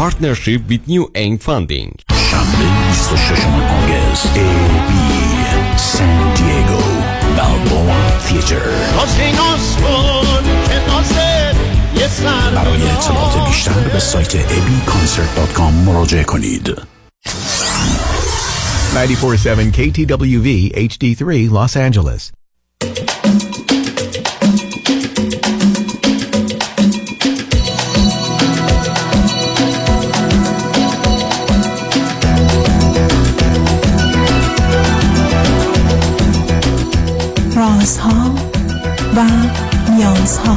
partnership with New Aim Funding. شنبه 26 آگست ای بی سان دیگو بالبوان تیتر برای اطلاعات بیشتر به سایت abconcert.com مراجعه کنید 947 KTWV HD3 Los Angeles. رازها و نیازها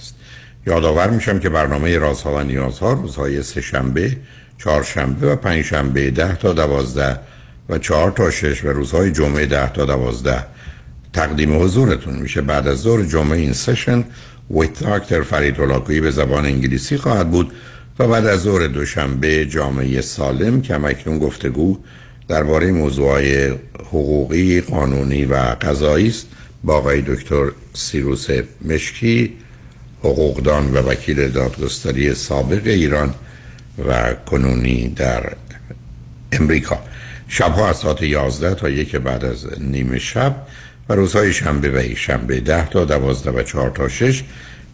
یادآور میشم که برنامه رازها و نیازها روزهای سه شنبه، و پنج شنبه ده تا دوازده و چهار تا شش و روزهای جمعه ده تا دوازده. تقدیم حضورتون میشه بعد از ظهر جمعه این سشن ویت داکتر فرید به زبان انگلیسی خواهد بود و بعد از ظهر دوشنبه جامعه سالم که همکنون گفتگو درباره موضوعهای حقوقی، قانونی و قضایی است با آقای دکتر سیروس مشکی. حقوقدان و وکیل دادگستری سابق ایران و کنونی در امریکا. شبها از ساعت 11 تا یک بعد از نیمه شب و روزهای شنبه و شنبه 10 تا 12 و 4 تا 6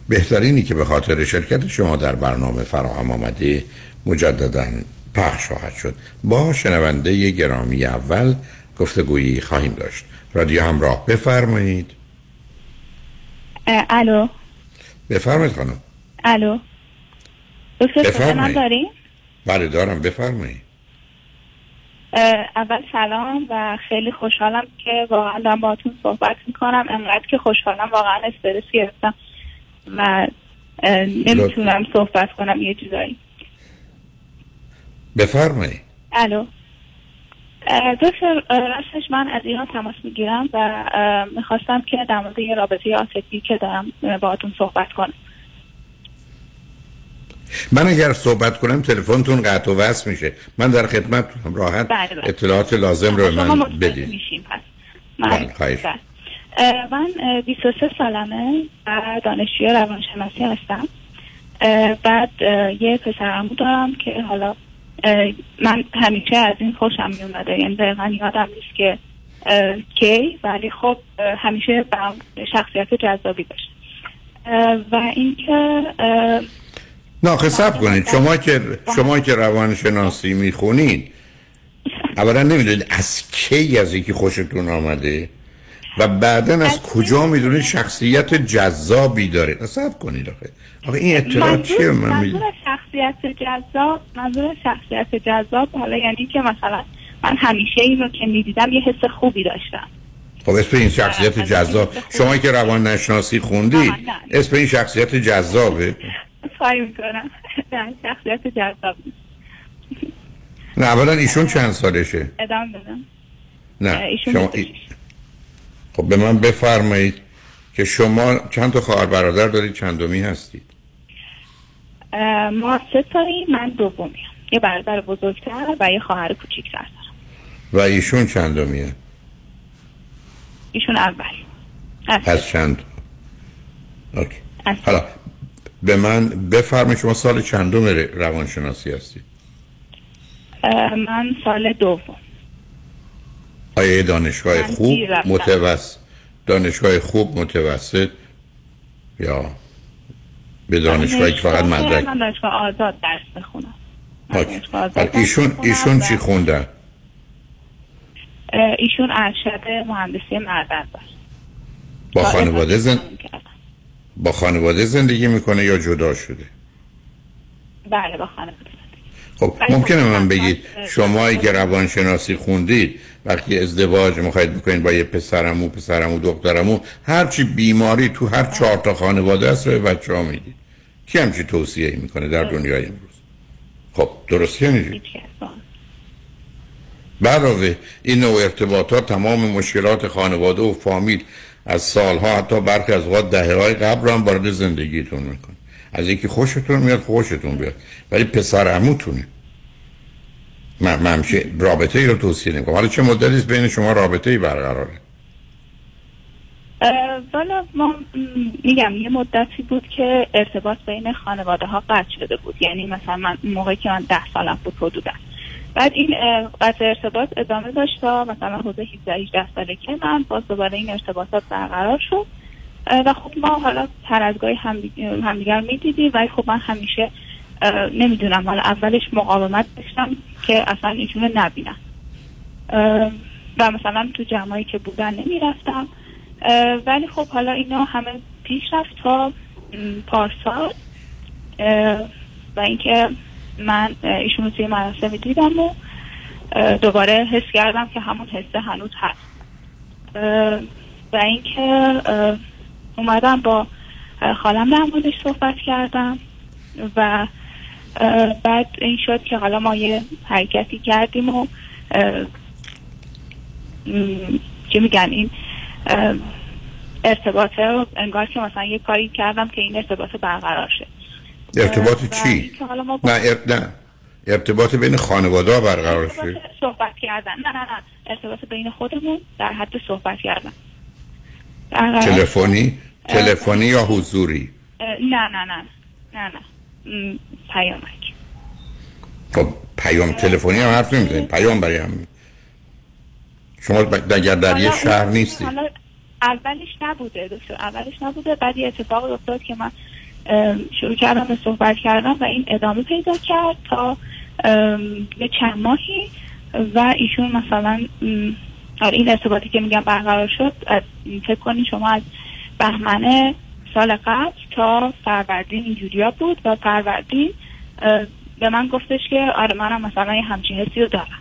بهترینی که به خاطر شرکت شما در برنامه فراهم آمده مجددا پخش خواهد شد. با شنونده گرامی اول گفتگویی خواهیم داشت. رادیو همراه بفرمایید. الو. بفرمایید خانم. الو. دکتر من. داریم بله دارم. بفرمایید. اول سلام و خیلی خوشحالم که واقعا دارم باهاتون صحبت می‌کنم. انقدر که خوشحالم واقعا استرس گرفتم و نمی‌تونم صحبت کنم یه جورایی بفرمایید. الو. دکتر راستش من از ایران تماس می‌گیرم و می‌خواستم که در مورد یه رابطه عاطفی که دارم اه، باهاتون صحبت کنم من اگر صحبت کنم تلفنتون قطع و وصل میشه من در خدمتتونم راحت بله، بله. اطلاعات لازم رو من بدید میشیم پس من بله،. بله. من اه، 23 سالمه و دانشجوی روانشناسی هستم بعد یه پسرمو دارم که حالا من همیشه از این خوشم میومده یعنی دقیقا یادم نیست که کی ولی خب همیشه شخصیت جذابی داشت و اینکه نه صبر کنید. شما که شما که روانشناسی می‌خونید اولا نمی‌دونید از کی از یکی خوشتون آمده؟ و بعدا از کجا می‌دونید شخصیت جذابی داره؟ صبر کنید آخه. آخه این اطلاعات چیه؟ من. منظور شخصیت جذاب منظور شخصیت جذاب حالا یعنی که مثلا من همیشه این رو که می‌دیدم یه حس خوبی داشتم. خب اسم این شخصیت جذاب. شما که روان نشناسی نه. اسم این شخصیت جذابه. خواهی می‌کنم. نه شخصیت جذاب. نه اولا ایشون چند سالشه؟ ادامه بدم. نه ایشون شما 26. خب به من بفرمایید که شما چند تا خواهر برادر دارید چندمی هستید؟ ما سه تاییم من دومیم یه برادر بزرگتر و یه خواهر کوچیکتر دارم. و ایشون چندمیه ایشون اول. از چند؟ اوکی. حالا به من بفرمایید شما سال چندم روانشناسی هستید؟ من سال دوم. آیا دانشگاه خوب. متوسط. دانشگاه خوب متوسط. یا به دانشگاهی که فقط مدرک. من دانشگاه آزاد درس بخونم آزاد ایشون ایشون چی خوندن اه، ایشون ارشد مهندسی معدن با خانواده زن... با خانواده زندگی می‌کنه یا جدا شده؟ بله با خانواده. خب ممکنه من بگید شمایی که روانشناسی خوندید وقتی ازدواج می‌خواید بکنید با یه پسرمو پسرمو دخترمو هرچی بیماری تو هر چهار تا خانواده است رو به بچه ها می‌دید کی همچی توصیه می‌کنه در دنیای امروز؟ خب درست با- علاوه این نوع ارتباطات تمام مشکلات خانواده و فامیل از سالها حتی برخی از اوقات دهه های قبل هم وارد زندگیتون می‌کنه. از اینکه خوشتون میاد خوشتون بیاد. ولی پسر عموتونه. من همچه رابطه ای رو توصیه نمی‌کنم. حالا چه مدتی است بین شما رابطه ای برقراره والا ما میگم یه مدتی بود که ارتباط بین خانواده ها قطع شده بود. یعنی مثلا من موقعی که من ده سالم بود حدودا بعد این قطع ارتباط ادامه داشت تا مثلا حدود 17 18 ساله که من باز دوباره این ارتباطات برقرار شد. و خب ما حالا هر از گاهی همدیگر می‌دیدیم ولی خب من همیشه نمی‌دونم. حالا اولش مقاومت داشتم که اصلا رو نبینم. و مثلا تو جمعایی که بودن نمی‌رفتم. ولی خب حالا اینا همه پیش رفت تا پارسال. و اینکه من ایشون رو توی مراسم دیدم و دوباره حس کردم که همون حسه هنوز هست. و اینکه اومدم با خالم در موردش صحبت کردم و بعد این شد که حالا ما یه حرکتی کردیم و چی میگن این ارتباطه رو انگار که مثلا یه کاری کردم که این ارتباط برقرار شه. ارتباط چی؟ نه ار... نه. ارتباط بین خانواده برقرار شد صحبت کردن. نه نه نه. ارتباط بین خودمون در حد صحبت کردن. شد. تلفنی؟ تلفنی یا حضوری؟ نه نه نه نه نه. پیامک. خب پیام تلفنی هم حرف نمی‌زنید پیام برای هم شما اگر در یه شهر حالا اولش نبوده دکتر. اولش نبوده. بعد یه اتفاق افتاد که من شروع کردم به صحبت کردن و این ادامه پیدا کرد تا یه چند ماهی و ایشون مثلا آره این ارتباطی که میگم برقرار شد فکر کنید شما از بهمن سال قبل تا فروردین اینجوریا بود و فروردین به من گفتش که آره منم مثلا یه همچین حسی رو دارم.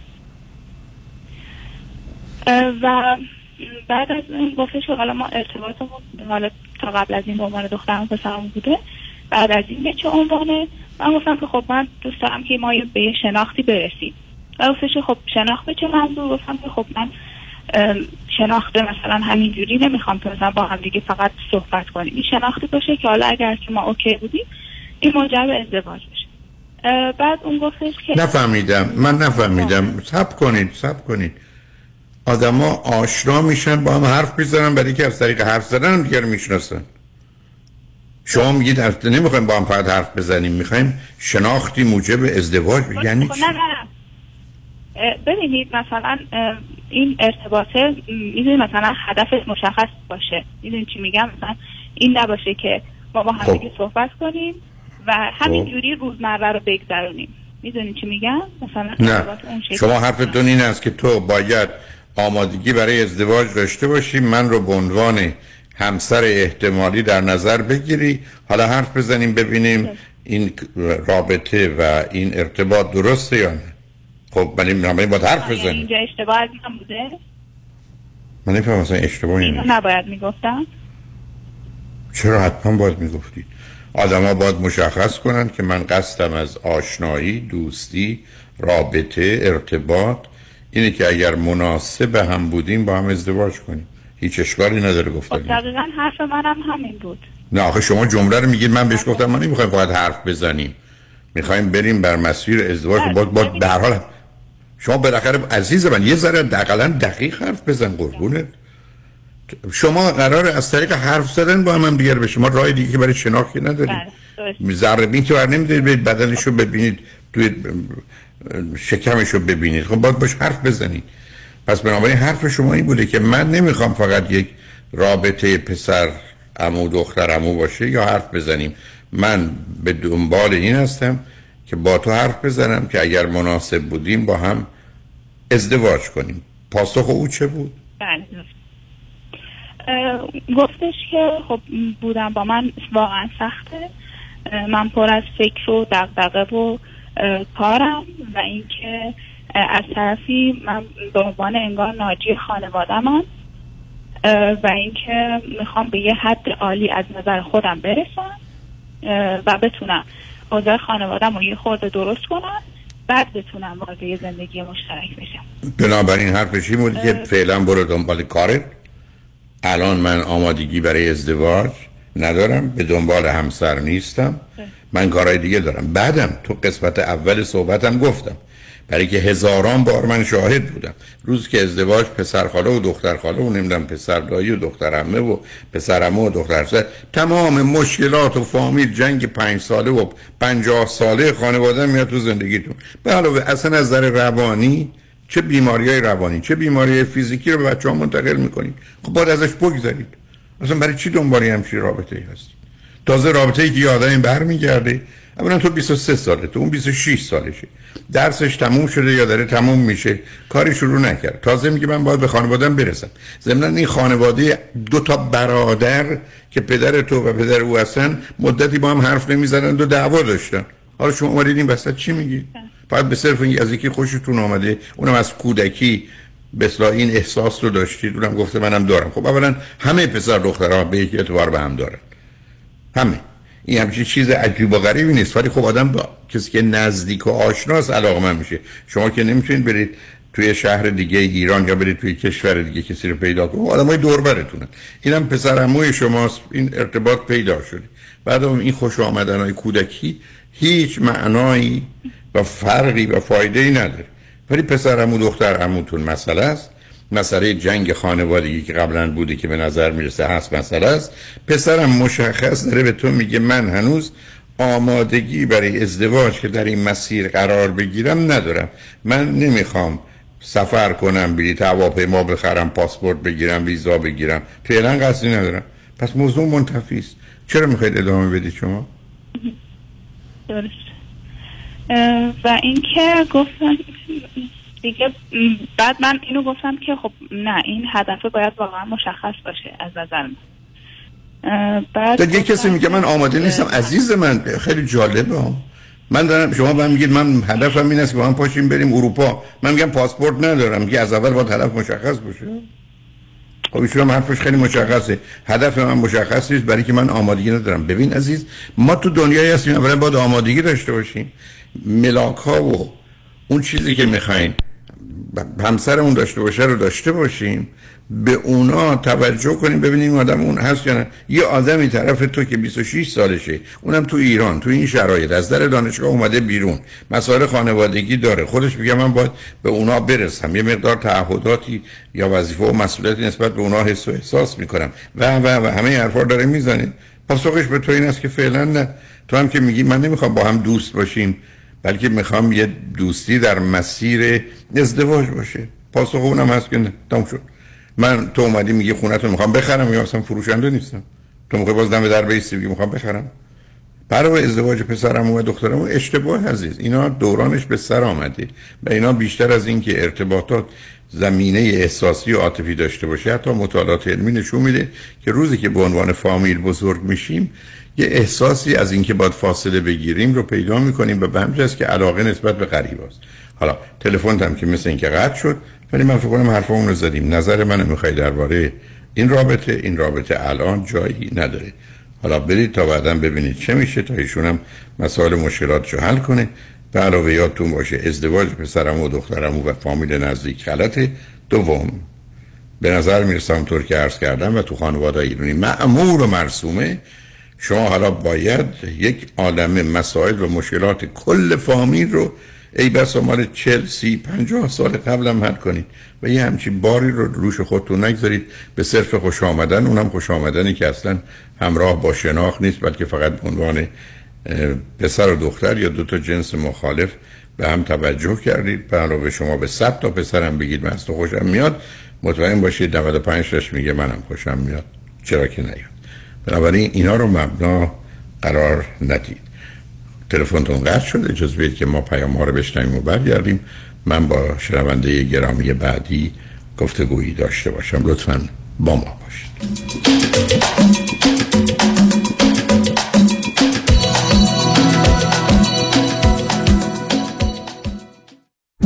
و بعد از این گفتش که حالا ما ارتباطمون حالا تا قبل از این به عنوان دخترم پسرم بوده بعد از این به چه عنوانه؟ من گفتم که خب من دوست دارم که ما به یه شناختی برسیم. و گفتش خب شناخت به چه منظور؟ گفتم که خب من ام، شناخت مثلا همینجوری نمی‌خوام که مثلا با هم دیگه فقط صحبت کنیم. این شناختی باشه که حالا اگر که ما اوکی بودیم این منجر به ازدواج بشه. بعد اون گفتش که نفهمیدم. من نفهمیدم. سب کنید سب کنید. آدما آشنا میشن با هم حرف می‌زنن برای که از طریق حرف زدن هم دیگر می‌شناسن. شما میگید نمی‌خوایم با هم فقط حرف بزنیم می‌خوایم شناختی موجب ازدواج ب- یعنی خب؟ نه نه. ببینید مثلا این ارتباطه می‌دونید مثلا هدفش مشخص باشه. می‌دونید چی میگم؟ مثلا این نباشه که ما با هم خب. دیگه صحبت کنیم و همینجوری روزمره رو بگذرونیم. می‌دونید چی میگم؟ مثلا نه. اون. شما حرفتون این است که تو باید آمادگی برای ازدواج داشته باشی من رو به عنوان همسر احتمالی در نظر بگیری. حالا حرف بزنیم ببینیم این رابطه و این ارتباط درسته یا نه. خب من این باید حرف یعنی بزنیم. اینجا اشتباه از من بوده؟ من اشتباهی اینو نیست. نباید می‌گفتم. چرا حتما باید می‌گفتید؟ آدما باید مشخص کنن که من قصدم از آشنایی دوستی رابطه ارتباط اینه که اگر مناسب هم بودیم با هم ازدواج کنیم. هیچ اشکالی نداره خب گفتن دقیقا حرف منم همین بود. نه آخه شما جمله رو میگید من بهش گفتم ما نمی‌خوایم فقط حرف بزنیم. می‌خوایم بریم بر مسیر ازدواج. باید باید ببینید. در حال شما بالاخره عزیز من یه ذره دقیقا دقیق حرف بزن قربونت. شما قرار از طریق حرف زدن با هم, هم دیگر به شما راه دیگه که برای شناختی ندارید بله،. ذره بین که بر نمیدارید برید بدنش رو ببینید توی شکمش رو ببینید. خب باید باش حرف بزنید. پس بنابراین حرف شما این بوده که من نمی‌خوام فقط یک رابطه پسر امو دختر امو باشه یا حرف بزنیم. من به دنبال این هستم که با تو حرف بزنم که اگر مناسب بودیم با هم ازدواج کنیم. پاسخ او چه بود؟ بله. گفتش که خب بودم با من واقعا سخته. من پر از فکر و دقدقه و کارم و اینکه از طرفی من به عنوان انگار ناجی خانوادمم اه، و اینکه می‌خوام به یه حد عالی از نظر خودم برسم و بتونم. اوضاع خانوادم رو یه خورده درست کنم بعد بتونم وارد یه زندگی مشترک بشم. بنابراین حرفش این بود؟ که فعلا برو دنبال کارت. الان من آمادگی برای ازدواج ندارم به دنبال همسر نیستم. من کارهای دیگه دارم. بعدم تو قسمت اول صحبتم گفتم. برای که هزاران بار من شاهد بودم. روز که ازدواج پسر خاله و دختر خاله و نمی‌دونم پسر دایی و دختر عمه و پسر عمه و دختر سر تمام مشکلات و فامیل جنگ پنج ساله و پنجاه ساله خانواده میاد تو زندگیتون. به علاوه اصلا از نظر روانی چه بیماری های روانی چه بیماری فیزیکی رو به بچه ها منتقل می‌کنید. خب باید ازش بگذارید اصلا برای چی دنبالی همچین رابطه ای هست تازه رابطه ای که یه آدمی برمیگرده اولا تو 23 ساله تو اون 26 سالشه. درسش تموم شده یا داره تموم میشه کاری شروع نکرد. تازه میگه من باید به خانوادم برسم. ضمن این خانواده دو تا برادر که پدر تو و پدر او هستن مدتی با هم حرف نمی‌زنند و دعوا داشتن. حالا شما اومدید این وسط چی میگید فقط به صرف اینکه از یکی خوشتون آمده اونم از کودکی اصلاح این احساس رو داشتید اونم گفته منم دارم. خب اولا همه پسر دخترها به یک اعتبار به هم دارن. همه. این همچین چیز عجیب و غریبی نیست. ولی خب آدم با کسی که نزدیک و آشناس علاقه من میشه. شما که نمی‌تونید برید توی شهر دیگه ایران یا برید توی کشور دیگه کسی رو پیدا کنید. آدم های دور برتونن. اینم پسر عموی شماست. این ارتباط پیدا شده. بعد اون این خوش آمدن های کودکی هیچ معنایی و فرقی و فایده ای نداره. ولی پسر عمو دختر عموتون مسئله است. مسئله جنگ خانوادگی که قبلا بوده که به نظر می‌رسه هست مسئله است. پسرم مشخص داره به تو میگه من هنوز آمادگی برای ازدواج که در این مسیر قرار بگیرم ندارم. من نمی‌خوام سفر کنم بلیط هواپیما بخرم پاسپورت بگیرم ویزا بگیرم. فعلا قصدی ندارم. پس موضوع منتفی است. چرا می‌خواید ادامه بدید شما؟ درست. و اینکه گفتم دیگه بعد من اینو گفتم که خب نه این هدف باید واقعا مشخص باشه از نظر من. بعد یه کسی میگه من آماده نیستم. عزیز من خیلی جالبه. ها من دارم شما به من میگید من هدفم این است که با هم پاشیم بریم اروپا. من میگم پاسپورت ندارم. میگه از اول باید هدف مشخص باشه. خب ایشون هم حرفش خیلی مشخصه. هدف من مشخص نیست برای که من آمادگی ندارم. ببین عزیز ما تو دنیایی هستیم اولا باید آمادگی داشته باشیم. ملاک ها و اون چیزی که می‌خواین. همسرمون داشته باشه رو داشته باشیم به اونا توجه کنیم ببینیم آدم اون هست یا نه. یه آدمی طرف تو که 26 سالشه اونم تو ایران تو این شرایط از در دانشگاه اومده بیرون. مسائل خانوادگی داره. خودش میگه من باید به اونا برسم. یه مقدار تعهداتی یا وظیفه و مسئولیتی نسبت به اونا حس و احساس می‌کنم. و و و همه حرفا داره می‌زنه پاسخش به تو این است که فعلا نه. تو هم که میگی من نمی‌خوام با هم دوست باشیم. بلکه می‌خوام یه دوستی در مسیر ازدواج باشه. پاسخ اونم هست که تموم شد. من تو اومدی میگی خونه رو می‌خوام بخرم یا اصلا فروشنده نیستم. تو می‌خوای باز دم در بیستی میگی می‌خوام بخرم. برای ازدواج پسرم و دخترم اشتباه عزیز. اینا دورانش به سر آمده. و اینا بیشتر از این که ارتباطات زمینه احساسی و عاطفی داشته باشه حتی مطالعات علمی نشون میده که روزی که به عنوان فامیل بزرگ میشیم یه احساسی از اینکه باید فاصله بگیریم رو پیدا می‌کنیم و به همین است که علاقه نسبت به غریب است حالا تلفن هم که مثل اینکه قطع شد ولی من فکر کنم حرفمون رو زدیم. نظر منو می‌خوای درباره این رابطه این رابطه الان جایی نداره. حالا برید تا بعدا ببینید چه میشه تا ایشون هم مسائل مشکلاتشو حل کنه. به علاوه یادتون باشه ازدواج پسرم و دخترم و فامیل نزدیک غلطه دوم. به نظر می‌رسه اونطور که عرض کردم و تو خانواده ایرانی معمور و مرسومه شما حالا باید یک عالم مسائل و مشکلات کل فامیل رو ای بس مال چل سی پنجاه سال قبلم حل کنید و یه همچین باری رو روش خودتون نگذارید. به صرف خوش آمدن اونم خوش آمدنی که اصلا همراه با شناخت نیست بلکه فقط به عنوان پسر و دختر یا دو تا جنس مخالف به هم توجه کردید. به علاوه شما به صد تا پسرم بگید من از تو خوشم میاد. مطمئن باشید 95 تاش میگه منم خوشم میاد. چرا که نیاد. بنابراین اینا رو مبنا قرار ندید. تلفنتون قطع شد اجازه بدید که ما پیام ها رو بشنویم و برگردیم. من با شنونده گرامی بعدی گفتگویی داشته باشم. لطفا با ما باشید.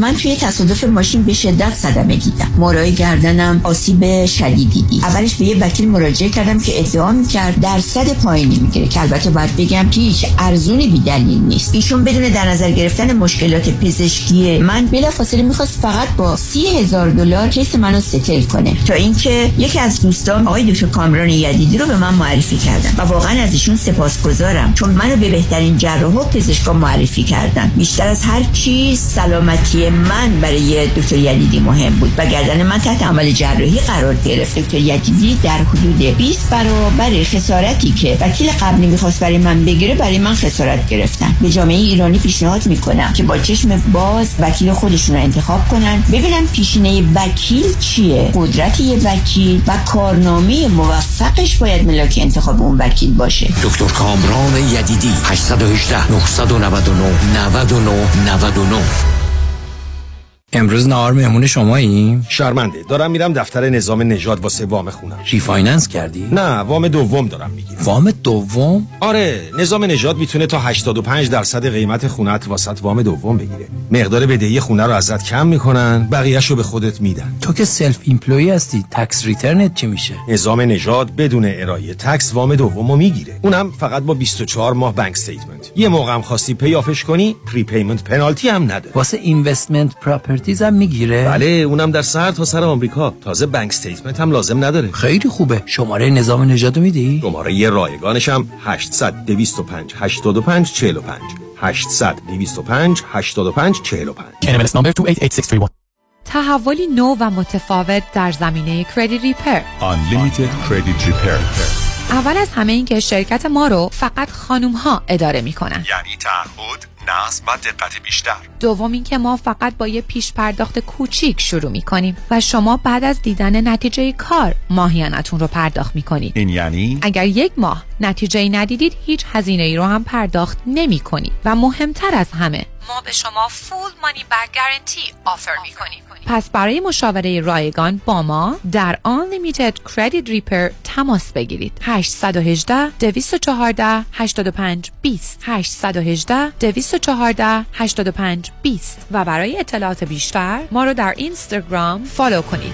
من توی تصادف ماشین به شدت صدمه دیدم. مورای گردنم آسیب شدیدی دید. اولش به یه وکیل مراجعه کردم که ادعا می‌کرد درصد پایینی می‌گیره. که البته باید بگم که هیچ ارزونی بی دلیل نیست. ایشون بدون در نظر گرفتن مشکلات پزشکی من بلافاصله می‌خواست فقط با سی هزار دلار کیس منو ستل کنه. تا اینکه یکی از دوستان آقای دکتر کامران یدیدی رو به من معرفی کردن و واقعا از ایشون سپاسگزارم. چون منو به بهترین جراح و پزشکا معرفی کردن. بیشتر از هر چیز سلامتی من برای دکتر یدیدی مهم بود. و گردن من تحت عمل جراحی قرار گرفت. دکتر یدیدی در حدود 20 برابر خسارتی که وکیل قبلی می‌خواست برای من بگیره برای من خسارت گرفتن. به جامعه ایرانی پیشنهاد می‌کنم که با چشم باز وکیل خودشون رو انتخاب کنن. ببینن پیشینه وکیل چیه قدرت یه وکیل و کارنامه موفقش باید ملاک انتخاب اون وکیل باشه. دکتر کامران یدیدی 818 999 99 99 امروز نهار مهمون شماییم؟ شرمنده. دارم میرم دفتر نظام نژاد واسه وام خونم. refinance کردی؟ نه وام دوم دارم می‌گیرم. وام دوم؟ آره نظام نژاد می‌تونه تا 85 درصد قیمت خونت واست وام دوم بگیره. مقدار بدهی خونه رو ازت کم می‌کنن بقیهش رو به خودت میدن. تو که self-employed هستی tax return ت چی میشه؟ نظام نژاد بدون ارائه tax وام دومو می‌گیره. اونم فقط با 24 ماه bank statement یه موقع هم خواستی pay off ش کنی pre payment penalty هم نداره. واسه investment properties هم می‌گیره؟ بله اونم در سر تا سر آمریکا. تازه bank statement هم لازم نداره. خیلی خوبه. شماره نظام نژاد میدی؟ شماره یه رایگانش هم 800 225 85 45 800 225 85 45 NMLS number 288631 تحولی نو و متفاوت در زمینه credit repair Unlimited Credit Repair. اول از همه این که شرکت ما رو فقط خانوم ها اداره می کنن. یعنی تعهد نصب و دقت بیشتر. دوم این که ما فقط با یه پیش پرداخت کوچیک شروع می کنیم و شما بعد از دیدن نتیجه کار ماهیانتون رو پرداخت می کنید این یعنی؟ اگر یک ماه نتیجه ندیدید هیچ هزینه ای رو هم پرداخت نمی کنید و مهمتر از همه ما به شما فول مانی بک گارنتی آفر می کنیم پس برای مشاوره رایگان با ما در Unlimited Credit Repair تماس بگیرید. 818 214 85 20 818 214 85 20 و برای اطلاعات بیشتر ما رو در اینستاگرام فالو کنید.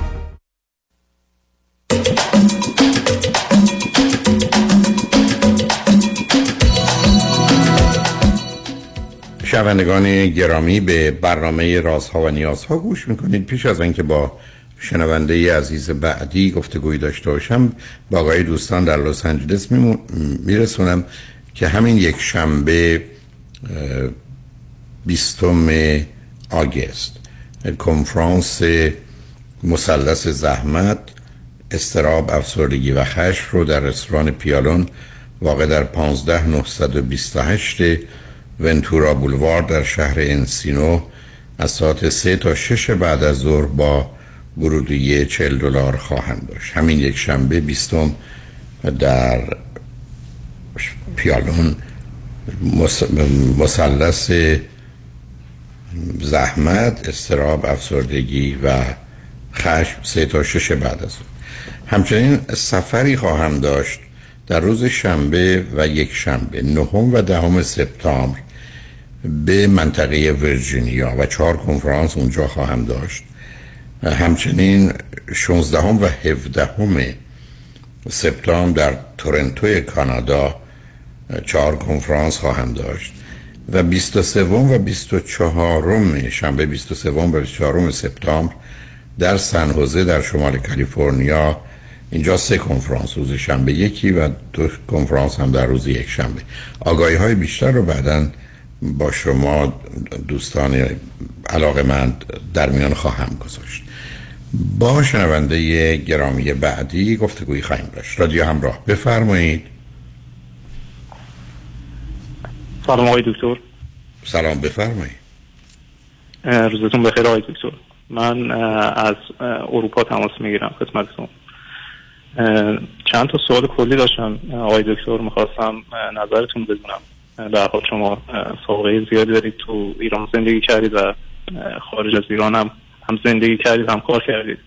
شنوندگان گرامی به برنامه رازها و نیازها گوش می‌کنید. پیش از اینکه با شنونده عزیز بعدی گفتگوی داشته باشم با آقای دوستان در لس آنجلس میرسونم که همین یک شنبه بیستم آگست کنفرانس مثلث زحمت استراب افسردگی و خشم رو در رستوران پیالون واقع در 15928 ونتورا بولوار در شهر انسینو از ساعت سه تا شش بعد از ظهر با ورودی 40 دلار خواهم داشت. همین یک شنبه بیستم در پیالون مثلث زحمت استراب افسردگی و خشم سه تا شش بعد از اون همچنین سفری خواهم داشت در روز شنبه و یک شنبه نهم و دهم سپتامبر به منطقه ورجینیا و چهار کنفرانس اونجا خواهم داشت. همچنین 16 و 17 سپتامبر در تورنتو کانادا چهار کنفرانس خواهم داشت. و 23 و 24 شنبه 23 و 24 سپتامبر در سن در شمال کالیفرنیا اینجا سه کنفرانس روز شنبه یکی و دو کنفرانس هم در روز یک شنبه. آگاهی های بیشتر رو بعدا با شما دوستان علاقه من در میان خواهم گذاشت. با شنونده گرامی بعدی گفتگویی خواهیم داشت. رادیو همراه بفرمایید. سلام آقای دکتر. سلام بفرمایید. روزتون بخیر آقای دکتر. من از اروپا تماس می‌گیرم خدمتتون چند تا سوال کلی داشتم. آقای دکتر می‌خواستم نظرتون بدونم. در حال شما سابقه زیادی دارید تو ایران زندگی کردید و خارج از ایران هم هم زندگی کردید هم کار کردید.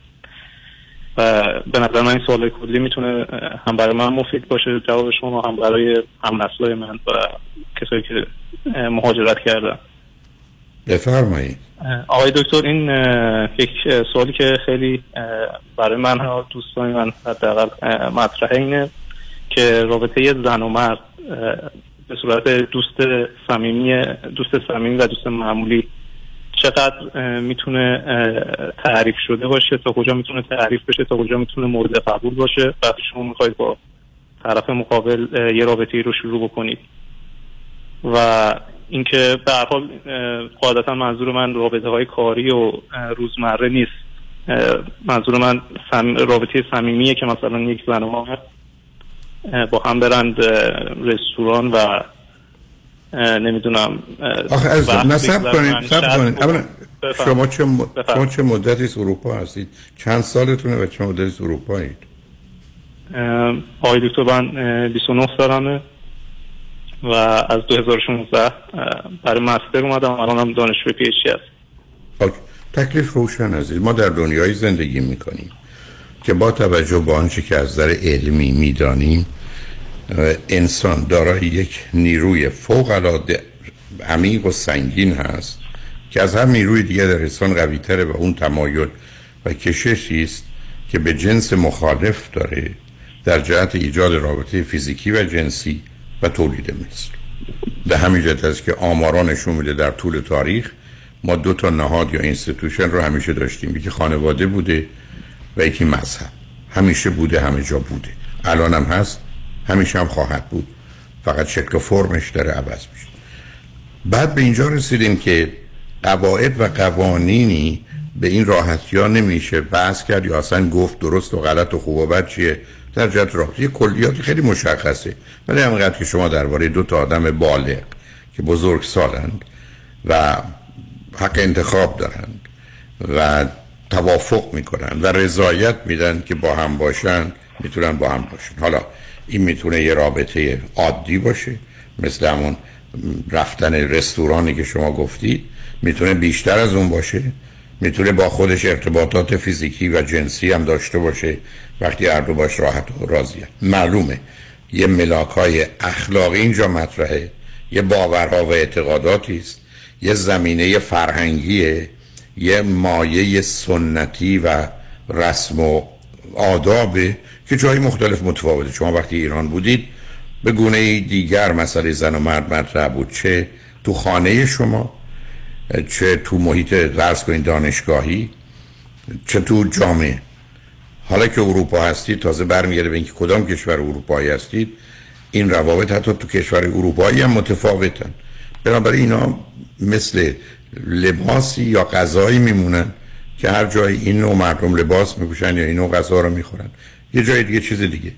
و به نظر من این سوال کلی می‌تونه هم برای من مفید باشه جواب شما هم برای هم نسلای من و کسایی که مهاجرت کردن. بفرمایید. آقای دکتر این یک سوالی که خیلی برای من ها دوستان من حداقل مطرحه اینه که رابطه زن و مرد به صورت دوست صمیمی دوست صمیمی و دوست معمولی چقدر می‌تونه تعریف شده باشه تا کجا می‌تونه تعریف بشه تا کجا می‌تونه مورد قبول باشه وقتی شما می‌خواید با طرف مقابل یه رابطه رو شروع بکنید. و اینکه به هر حال قاعدتا منظور من رابطه های کاری و روزمره نیست. منظور من سم... رابطه صمیمیه که مثلا یک زن و ما با هم برند رستوران و نمی‌دونم آخه از نصب کنید نصب کنید. شما چه, م... شما چه مدتی اروپا هستید؟ چند سالتونه و چه مدتی اروپا هستید آقای دکتر من 29 سالمه. و از 2016 برای مستر اومدم الان هم دانشجوی پی اچ هست. تکلیف روشن عزیز. ما در دنیای زندگی می‌کنیم که با توجه به آنچه که از نظر علمی می‌دانیم انسان دارای یک نیروی فوق العاده عمیق و سنگین هست که از هر نیروی دیگه در انسان قوی تره و اون تمایل و کششی است که به جنس مخالف داره در جهت ایجاد رابطه فیزیکی و جنسی و تولید مثل به همین جهت است که آمارا نشون میده در طول تاریخ. ما دو تا نهاد یا institution رو همیشه داشتیم. یکی خانواده بوده و یکی مذهب. همیشه بوده همه جا بوده. الان هم هست همیشه هم خواهد بود. فقط شکل و فرمش داره عوض میشه. بعد به اینجا رسیدیم که قواعد و قوانینی به این راحتی ها نمیشه بحث کرد یا اصلا گفت درست و غلط و خوب و بد چیه. در جهت رابطه. کلیاتی خیلی مشخصه. ولی همینقدر که شما درباره دو تا آدم بالغ که بزرگ سالند و حق انتخاب دارند و توافق می‌کنن و رضایت میدن که با هم باشن می‌تونن با هم باشن. حالا این می‌تونه یه رابطه عادی باشه مثل همون رفتن رستورانی که شما گفتید. می‌تونه بیشتر از اون باشه. می‌تونه با خودش ارتباطات فیزیکی و جنسی هم داشته باشه. وقتی هر دو باش راحت و راضیه. معلومه. یه ملاک های اخلاقی اینجا مطرحه. یه باورها و اعتقاداتی است. یه زمینه فرهنگیه. یه مایه سنتی و رسم و آدابه که جایی مختلف متفاوته. شما وقتی ایران بودید به گونه دیگر مسئله زن و مرد مطرح بود. چه تو خانه شما چه تو محیط درس کنید دانشگاهی چه تو جامعه. حالا که اروپا هستید تازه برمیگرده به اینکه کدام کشور اروپایی هستید این روابط حتی تو کشور اروپایی هم متفاوتن. بنابراین اینا مثل لباسی یا غذایی میمونن که هر جای این نوع مردم لباس میپوشن یا این نوع غذا رو می‌خورن. یه جای دیگه چیز دیگه.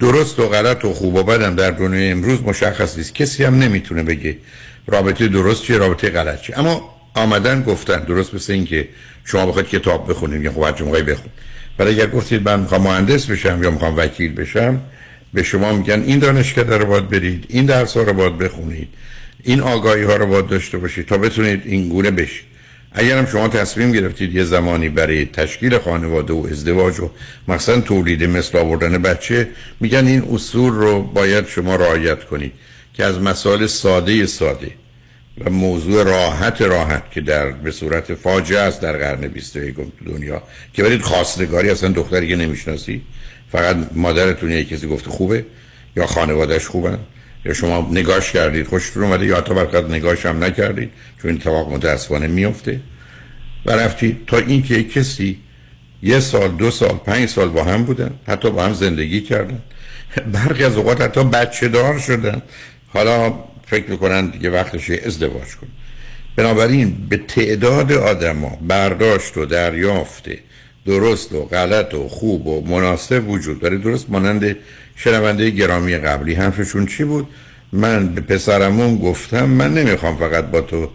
درست و غلط و خوب و بدم در دنیای امروز مشخص نیست. کسی هم نمی‌تونه بگه رابطه درست چیه رابطه غلط چیه. اما آمدن گفتن درست مثل این که شما بخواید کتاب بخونید یا خب هر موقعی بخون. ولی اگر گفتید من می‌خوام مهندس بشم یا می‌خوام وکیل بشم به شما میگن این دانشکده رو باید برید این درس ها رو باید بخونید این آگاهی ها رو باید داشته باشید تا بتونید این گونه بشید. اگر هم شما تصمیم گرفتید یه زمانی برای تشکیل خانواده و ازدواج و مثلا تولید مثل آوردن بچه میگن این اصول رو باید شما رعایت کنید که از مسائل ساده ساده و موضوع راحت راحت که در به صورت فاجعه است در قرن 21 دنیا. که برید خواستگاری اصلا دختری که نمی‌شناسی فقط مادرتون یه کسی گفته خوبه یا خانوادهش خوبن. یا شما نگاش کردید خوشتون اومده یا حتی برکت نگاش هم نکردید چون این اتفاق متاسفانه میفته و رفتید تا اینکه کسی یه سال دو سال پنج سال با هم بودن حتی با هم زندگی کردن. برخی از اوقات حتی بچه دار شدن. حالا فکر می‌کنن دیگه وقتش ازدواج کن بنابراین به تعداد آدما برداشت و دریافت درست و غلط و خوب و مناسب وجود داره. درست مانند شنونده گرامی قبلی. حرفشون چی بود؟ من به پسرمون گفتم من نمی‌خوام فقط با تو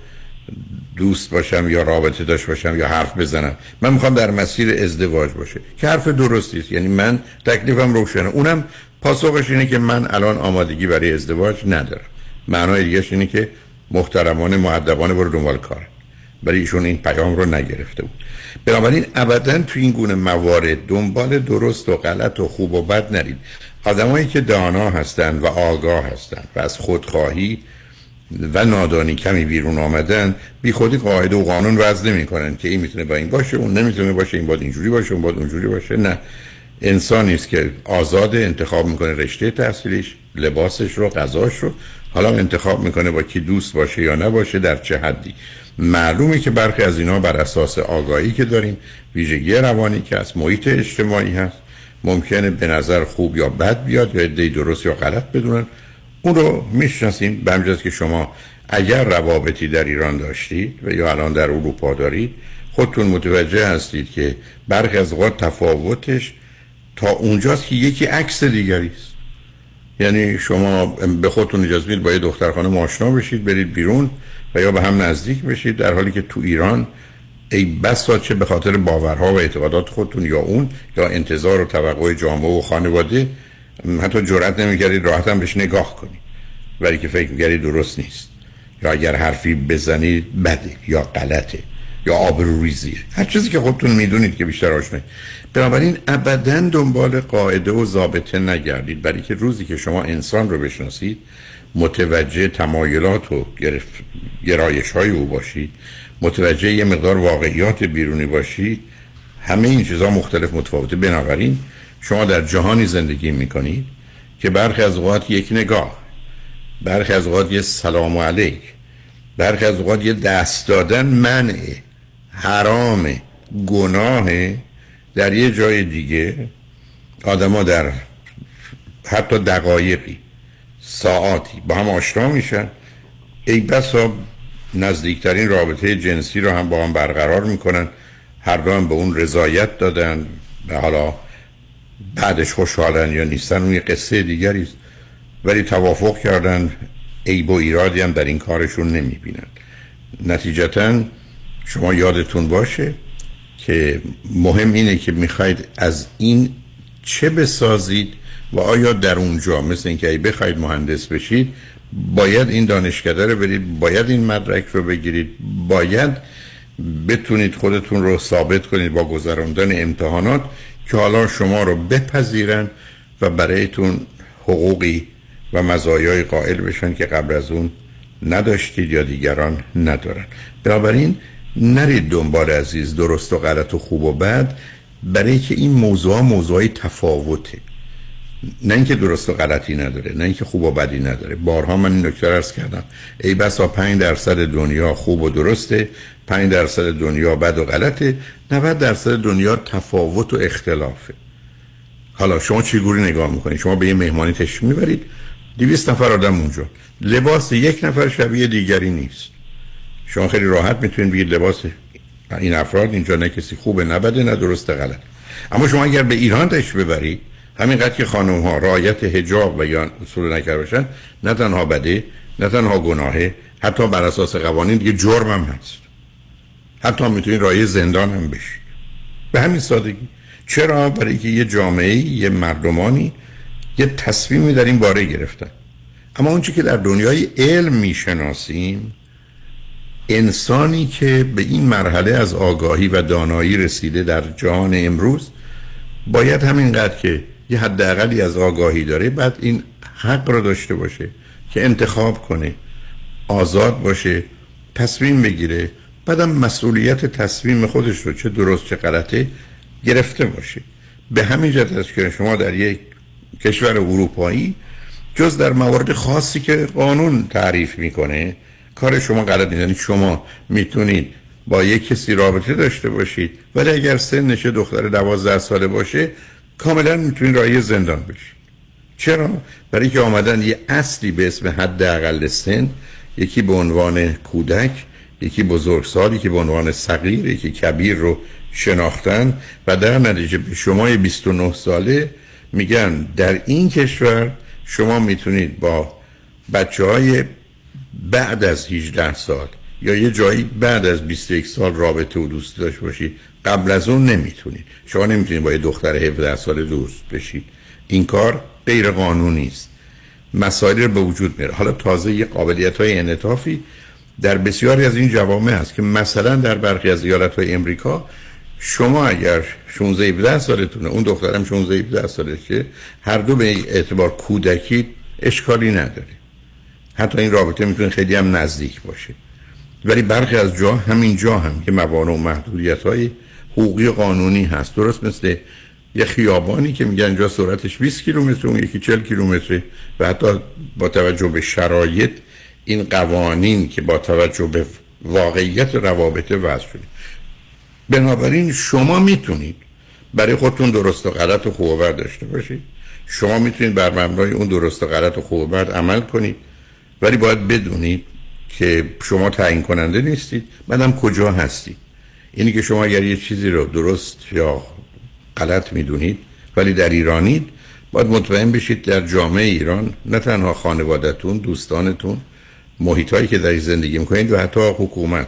دوست باشم یا رابطه داشت باشم یا حرف بزنم. من می‌خوام در مسیر ازدواج باشه. که حرف درستی است. یعنی من تکلیفم روشنه. اونم پاسخش اینه که من الان آمادگی برای ازدواج ندارم. معنای دیگه اینه که محترمانه معدبانه برو دنبال کار. برای ایشون این پیام رو نگرفته بود. بنابراین ابدا تو این گونه موارد دنبال درست و غلط و خوب و بد نرید. آدمایی که دانا هستند و آگاه هستند و از خودخواهی و نادانی کمی بیرون آمدن بی خودی قاعده و قانون وضع نمی‌کنن که این می‌تونه با این باشه اون نمی‌تونه باشه این باید اینجوری باشه اون باید اونجوری باشه. نه. انسانی است که آزاد انتخاب می‌کنه رشته تحصیلیش لباسش رو غذاش رو حالا انتخاب می‌کنه با کی دوست باشه یا نباشه در چه حدی. معلومه که برخی از اینا بر اساس آگاهی که داریم ویژگی روانی که از محیط اجتماعی هست ممکنه به نظر خوب یا بد بیاد یا ایده درست یا غلط بدونن. اون رو می‌شناسیم به که شما اگر روابطی در ایران داشتید و یا الان در اروپا دارید خودتون متوجه هستید که برخی از اوقات تفاوتش تا اونجاست که یکی عکس دیگری است. یعنی شما به خودتون اجازه می‌دید با یه دختر خانم آشنا بشید برید بیرون و یا به هم نزدیک بشید در حالی که تو ایران ای بس چه به خاطر باورها و اعتقادات خودتون یا اون یا انتظار و توقع جامعه و خانواده حتی جرأت نمی‌کردید راحت هم بهش نگاه کنید. ولی که فکر می‌کردید درست نیست. یا اگر حرفی بزنید بده یا غلطه. یا آبروریزیه هر چیزی که خودتون می‌دونید که بیشتر آشنایید بنابراین ابدا دنبال قاعده و ضابطه نگردید. برای که روزی که شما انسان رو بشناسید متوجه تمایلات و گرایش های او باشید متوجه یه مقدار واقعیات بیرونی باشید همه این چیزها مختلف متفاوته. بنابراین شما در جهانی زندگی می‌کنید که برخی از اوقات یک نگاه برخی از اوقات یه سلام علیک برخی از اوقات یه دست دادن منع حرام گناه در یه جای دیگه. آدما در حتی دقایقی ساعاتی با هم آشنا میشن. ای بسا نزدیکترین رابطه جنسی رو هم با هم برقرار می‌کنن. هر دو هم به اون رضایت دادن. به حالا بعدش خوشحالن یا نیستن اون یه قصه دیگری است. ولی توافق کردن عیب و ایرادی هم در این کارشون نمی‌بینن. نتیجتا شما یادتون باشه که مهم اینه که می‌خواید از این چه بسازید و آیا در اونجا مثل اینکه ای بخواید مهندس بشید باید این دانشکده رو برید باید این مدرک رو بگیرید باید بتونید خودتون رو ثابت کنید با گذراندن امتحانات که حالا شما رو بپذیرن و برایتون حقوقی و مزایای قائل بشن که قبل از اون نداشتید یا دیگران ندارن. بنابراین نرید دنبال عزیز درست و غلط و خوب و بد برای که این موضوع موضوعی تفاوته. نه اینکه درست و غلطی نداره نه اینکه خوب و بدی نداره. بارها من این نکته ارز کردم. ای بسا 5 درصد دنیا خوب و درسته 5 درصد دنیا بد و غلطه 90 درصد دنیا تفاوت و اختلافه. حالا شما چگونه نگاه می‌کنید؟ شما به یه مهمانی تشریف می‌برید 200 نفر آدم اونجا. لباس یک نفر شبیه دیگری نیست. شما خیلی راحت می‌تونید بگید لباس این افراد اینجا نه کسی خوبه نه بده نه درست غلط. اما شما اگر به ایران تشریف ببرید همینقدر که خانم ها رعایت حجاب و یا اصول نکرده باشن نه تنها بده نه تنها گناهه حتی بر اساس قوانین دیگه جرم هم هست. حتی می‌تونید رای زندان هم بشید به همین سادگی. چرا؟ برای که یه جامعه یه مردمانی یه تصمیمی در این باره گرفتن. اما اونچه که در دنیای علم می‌شناسیم انسانی که به این مرحله از آگاهی و دانایی رسیده در جهان امروز باید همینقدر که یه حداقلی از آگاهی داره بعد این حق رو داشته باشه که انتخاب کنه آزاد باشه تصمیم بگیره بعدم مسئولیت تصمیم خودش رو چه درست چه غلطه گرفته باشه. به همین جهت است که شما در یک کشور اروپایی جز در موارد خاصی که قانون تعریف می‌کنه کار شما غلط نیست یعنی شما می‌تونید با یک کسی رابطه داشته باشید ولی اگر سنش دختر دوازده ساله باشه کاملا می‌تونید رای زندان بشید چرا؟ برای که آمدن یه اصلی به اسم حد اقل سن یکی به عنوان کودک یکی بزرگسال یکی به عنوان صغیر یکی کبیر رو شناختن و در نتیجه به شما 29 ساله میگن در این کشور شما می‌تونید با بچه های بعد از 18 سال یا یه جایی بعد از 21 سال رابطه و دوست داشت باشید قبل از اون نمی‌تونید شما نمی‌تونید با یه دختر 17 سال دوست بشید این کار غیر قانونی است. مسائلی رو به وجود میاره. حالا تازه یه قابلیت های انعطافی در بسیاری از این جوامع هست که مثلا در برخی از ایالت های امریکا شما اگر 16 17 سالتونه اون دخترم 16 17 سالشه هر دو به اعتبار کودکی اشکالی نداره. حتی این رابطه می‌تونه خیلی هم نزدیک باشه. ولی برخی از جا همین جا هم که موانع و محدودیت های حقوقی قانونی هست. درست مثل یه خیابانی که میگن جا سرعتش 20 کیلومتر اون یکی 40 کیلومتر و حتی با توجه به شرایط این قوانین که با توجه به واقعیت روابط وضع شده. بنابراین شما می‌تونید برای خودتون درست و غلط و خوب داشته باشید. شما می‌تونید بر مبنای اون درست و غلط و خوب عمل کنید. ولی باید بدونید که شما تعیین کننده نیستید. بعدم کجا هستید؟ اینی که شما اگر یه چیزی رو درست یا غلط می‌دونید ولی در ایرانید باید مطمئن بشید در جامعه ایران نه تنها خانوادتون دوستانتون محیط هایی که در زندگی می‌کنید و حتی حکومت.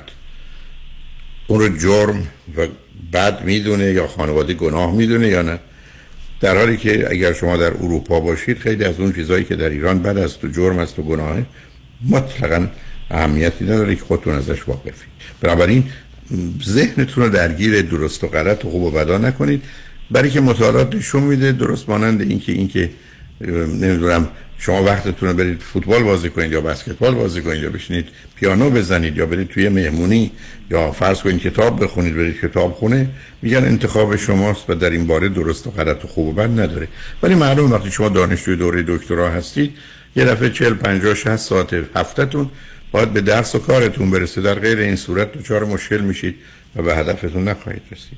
اون رو جرم و بد می‌دونه یا خانواده گناه می‌دونه یا نه. در حالی که اگر شما در اروپا باشید خیلی از اون چیزهایی که در ایران بد است و جرم است و گناهه مطلقا اهمیتی نداره که خودتون ازش واقفید بنابراین ذهنتون رو درگیر درست و غلط و خوب و بدا نکنید. برای که مطالعات نشون میده درست مانند اینکه اینکه نمی‌دونم شما وقتتون رو برید فوتبال بازی کنید یا بسکتبال بازی کنید یا بشینید پیانو بزنید یا برید توی مهمونی یا فرض کنید کتاب بخونید برید کتاب خونه میگن انتخاب شماست و در این باره درست و غلط و خوب و بد نداره. ولی معلوم وقتی شما دانشجوی دوره دکترا هستید یه دفعه 40 50 60 ساعت هفتهتون باید به درس و کارتون برسه. در غیر این صورت دچار مشکل میشید و به هدفتون نخواهید رسید.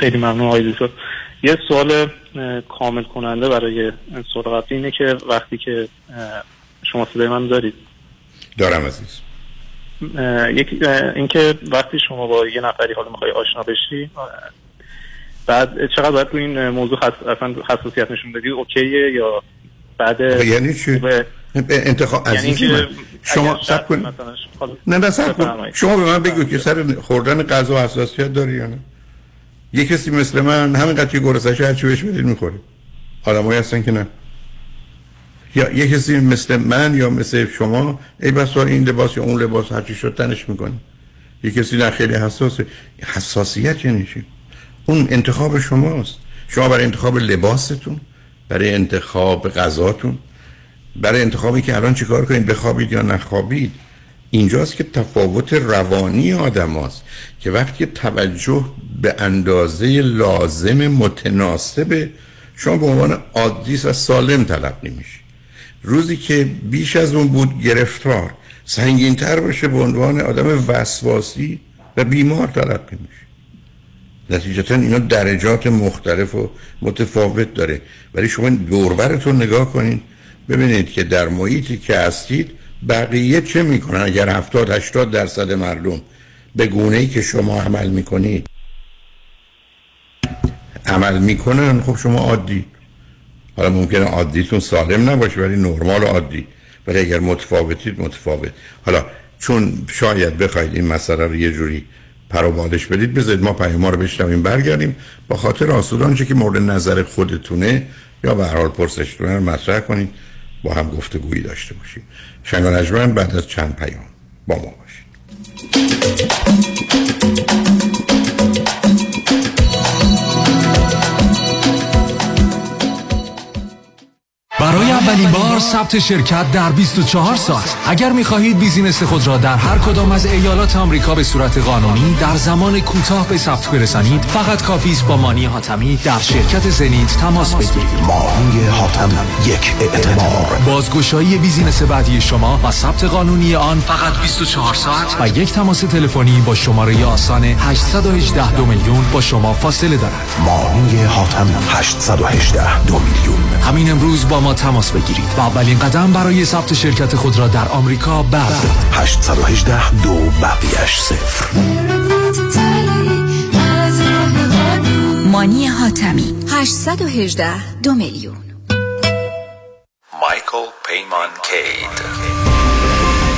خیلی ممنون آقای دکتر. یه سوال کامل کننده برای سوال قبلی اینه که وقتی که شما صدای من دارید. دارم عزیز. یک اینکه وقتی شما با یه نفری حالا می‌خوای آشنا بشی بعد چقدر باید تو این موضوع خص... اصلا حساسیت نشون بدی؟ اوکیه یا بعد؟ یعنی چی؟ انتخاب یعنی عزیزی من شما سب کن. نه نه سب کن. شما به من بگو که سر خوردن غذا حساسیت داری یا نه؟ یه کسی مثل من همینقدر که گرسنش هرچی بهش بدید می‌خوره. آدمایی هستن که نه. یا یه کسی مثل من یا مثل شما ای بس این لباس یا اون لباس هرچی شد تنش می‌کنه. یه کسی نه خیلی حساسه حساسیت یعنی چی؟ اون انتخاب شماست. شما برای انتخاب لباستون برای انتخاب غذاتون برای انتخابی که الان چیکار کنید بخوابید یا نخوابید اینجاست که تفاوت روانی آدم هست که وقتی توجه به اندازه لازم متناسب شما به عنوان عادی و سالم تلقی نمیشه روزی که بیش از اون بود گرفتار سنگین تر باشه به عنوان آدم وسواسی و بیمار تلقی میشه نتیجتا اینا درجات مختلف و متفاوت داره. ولی شما دوربرتون نگاه کنید ببینید که در محیطی که هستید بقیه چه می‌کنن اگر 70 80 درصد مردم به گونه ای که شما عمل می‌کنید عمل می‌کنن؟ خب شما عادی. حالا ممکنه عادیتون سالم نباشه ولی نرمال عادی. ولی اگر متفاوتید متفاوت. حالا چون شاید بخواید این مسئله رو یه جوری پر و بالش بدید بذارید ما پیام رو بشنویم برگردیم. با خاطر آسود آنچه که مورد نظر خودتونه یا به هر حال پرسشتونه رو مطرح کنید. با هم گفتگویی داشته باشیم. شنگ بعد از چند پیام با ما باشید. برای اولین بار ثبت شرکت در 24 ساعت. اگر می خواهید business خود را در هر کدام از ایالات آمریکا به صورت قانونی در زمان کوتاه به ثبت برسانید فقط کافی است با مانی حاتمی در شرکت زنیت تماس بگیرید. مانی حاتم یک اعتبار. بازگشایی business بعدی شما و ثبت قانونی آن فقط 24 ساعت و یک تماس تلفنی با شماره آسان 818 دو میلیون با شما فاصله دارد. مانی حاتم 818 دو میلیون. همین امروز با ما تماس بگیرید. و اولین قدم برای ثبت شرکت خود را در آمریکا بردارید 818 دو بقیش صفر مانی حاتمی 818 دو میلیون. مایکل پیمان کید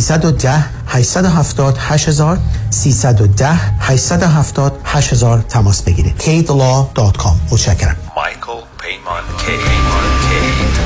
310 870 8000 310 870 8000 تماس بگیرید. Kidlaw.com متشکرم. مایکل پیمان کید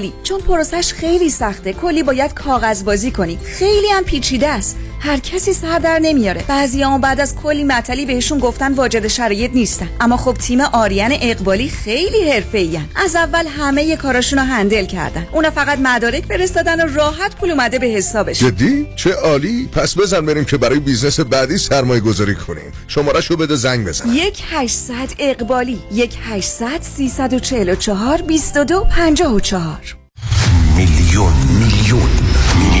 چون پروسش خیلی سخته کلی باید کاغذ بازی کنی. خیلی هم پیچیده است. هر کسی سر در نمیاره. بعضی هم بعد از کلی مطلی بهشون گفتن واجد شرایط نیستن. اما خب تیم آریان اقبالی خیلی حرفه‌ای از اول همه کاراشون رو هندل کردن. اونا فقط مدارک فرستادن و راحت پول اومده به حسابش. جدی؟ چه عالی. پس بزن بریم که برای business بعدی سرمایه گذاری کنیم. شماره شو بده زنگ بزن. یک 800 اقبالی. یک 800 344 22 54 میلیون میلیون میلیون.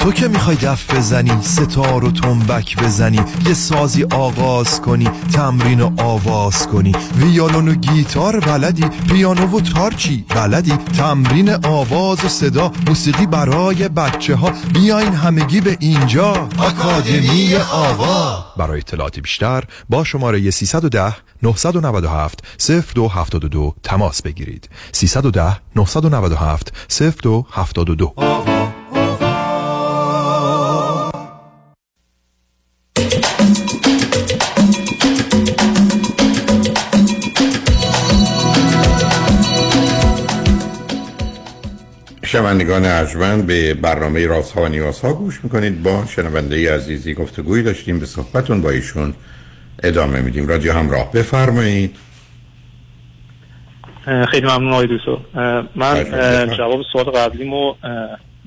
تو که می‌خوای دف بزنی ستار و تنبک بزنی یه سازی آغاز کنی تمرین و آواز کنی. ویالون و گیتار بلدی پیانو و تارچی بلدی. تمرین آواز و صدا موسیقی برای بچه ها بیاین همگی به اینجا. آکادمی آوا. برای اطلاعات بیشتر با شماره 310 997 0272 تماس بگیرید. 310 997 0272 شنوندگان ارجمند به برنامه راست ها و نیاز ها گوش می‌کنید. با شنونده عزیزی گفتگوی داشتیم به صحبتون با ایشون ادامه میدیم. رادیو همراه بفرمایید. خیلی ممنون آقای دوستو. من جواب سوال قبلیمو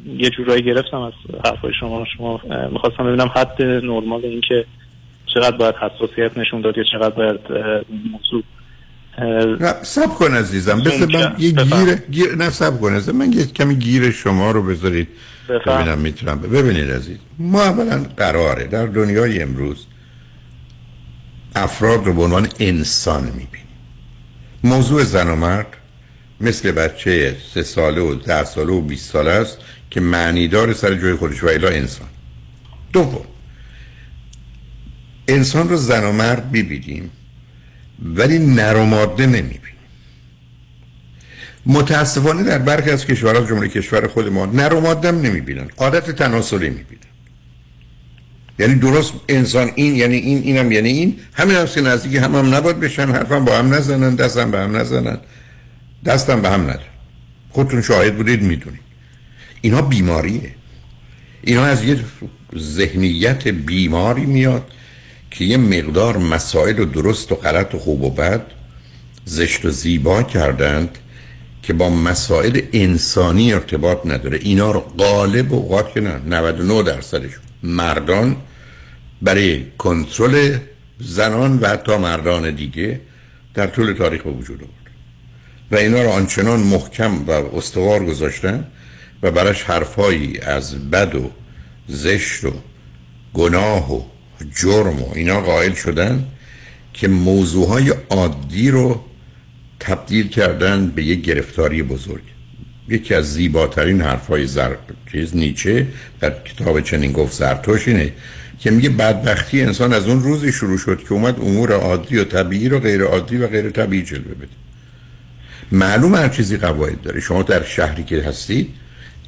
یه جورایی گرفتم از حرفای شما. شما می‌خواستم ببینم حد نرمال این که چقدر باید حساسیت نشون داد یا چقدر باید موضوع نه سب کن عزیزم. بسه من یه گیر, گیر نه سب کن. عزیزم من یه کمی گیر شما رو بذارید. ببینم می‌تونم ببینید عزیز. ما اولا قراره در دنیای امروز افراد رو به عنوان انسان می‌بینیم. موضوع زن و مرد مثل بچه سه ساله و ده ساله و بیست ساله است که معنیدار سر جای خودش و الا انسان. دوم انسان رو زن و مرد ببینیم ولی نر نمی‌بینیم متاسفانه در برخی از کشورها جمله کشور خود ما هم نمی‌بینن. عادت تناسلی می‌بینن. یعنی درست انسان این یعنی این اینم یعنی این. همین هم که نزدیکی هم هم نباد بشن حرفم با هم نزنن دستم به هم نزنن. دستم به هم ندن خودتون شاهد بودید می‌دونید. اینا بیماریه. اینا از یه ذهنیت بیماری میاد. که یه مقدار مسائل و درست و غلط و خوب و بد زشت و زیبا کردند که با مسائل انسانی ارتباط نداره. اینا رو غالب اوقات که نه 99 درصدشون مردان برای کنترل زنان و حتی مردان دیگه در طول تاریخ به وجود آورد. و اینا رو آنچنان محکم و استوار گذاشتن و براش حرفایی از بد و زشت و گناه و جرم و اینا قائل شدن که موضوعهای عادی رو تبدیل کردن به یک گرفتاری بزرگ. یکی از زیباترین حرفای زر... چیز نیچه در کتاب چنین گفت زرتوش اینه که میگه بدبختی انسان از اون روزی شروع شد که اومد امور عادی و طبیعی رو غیر عادی و غیر طبیعی جلوه بده. معلوم هر چیزی قواعد داره. شما در شهری که هستید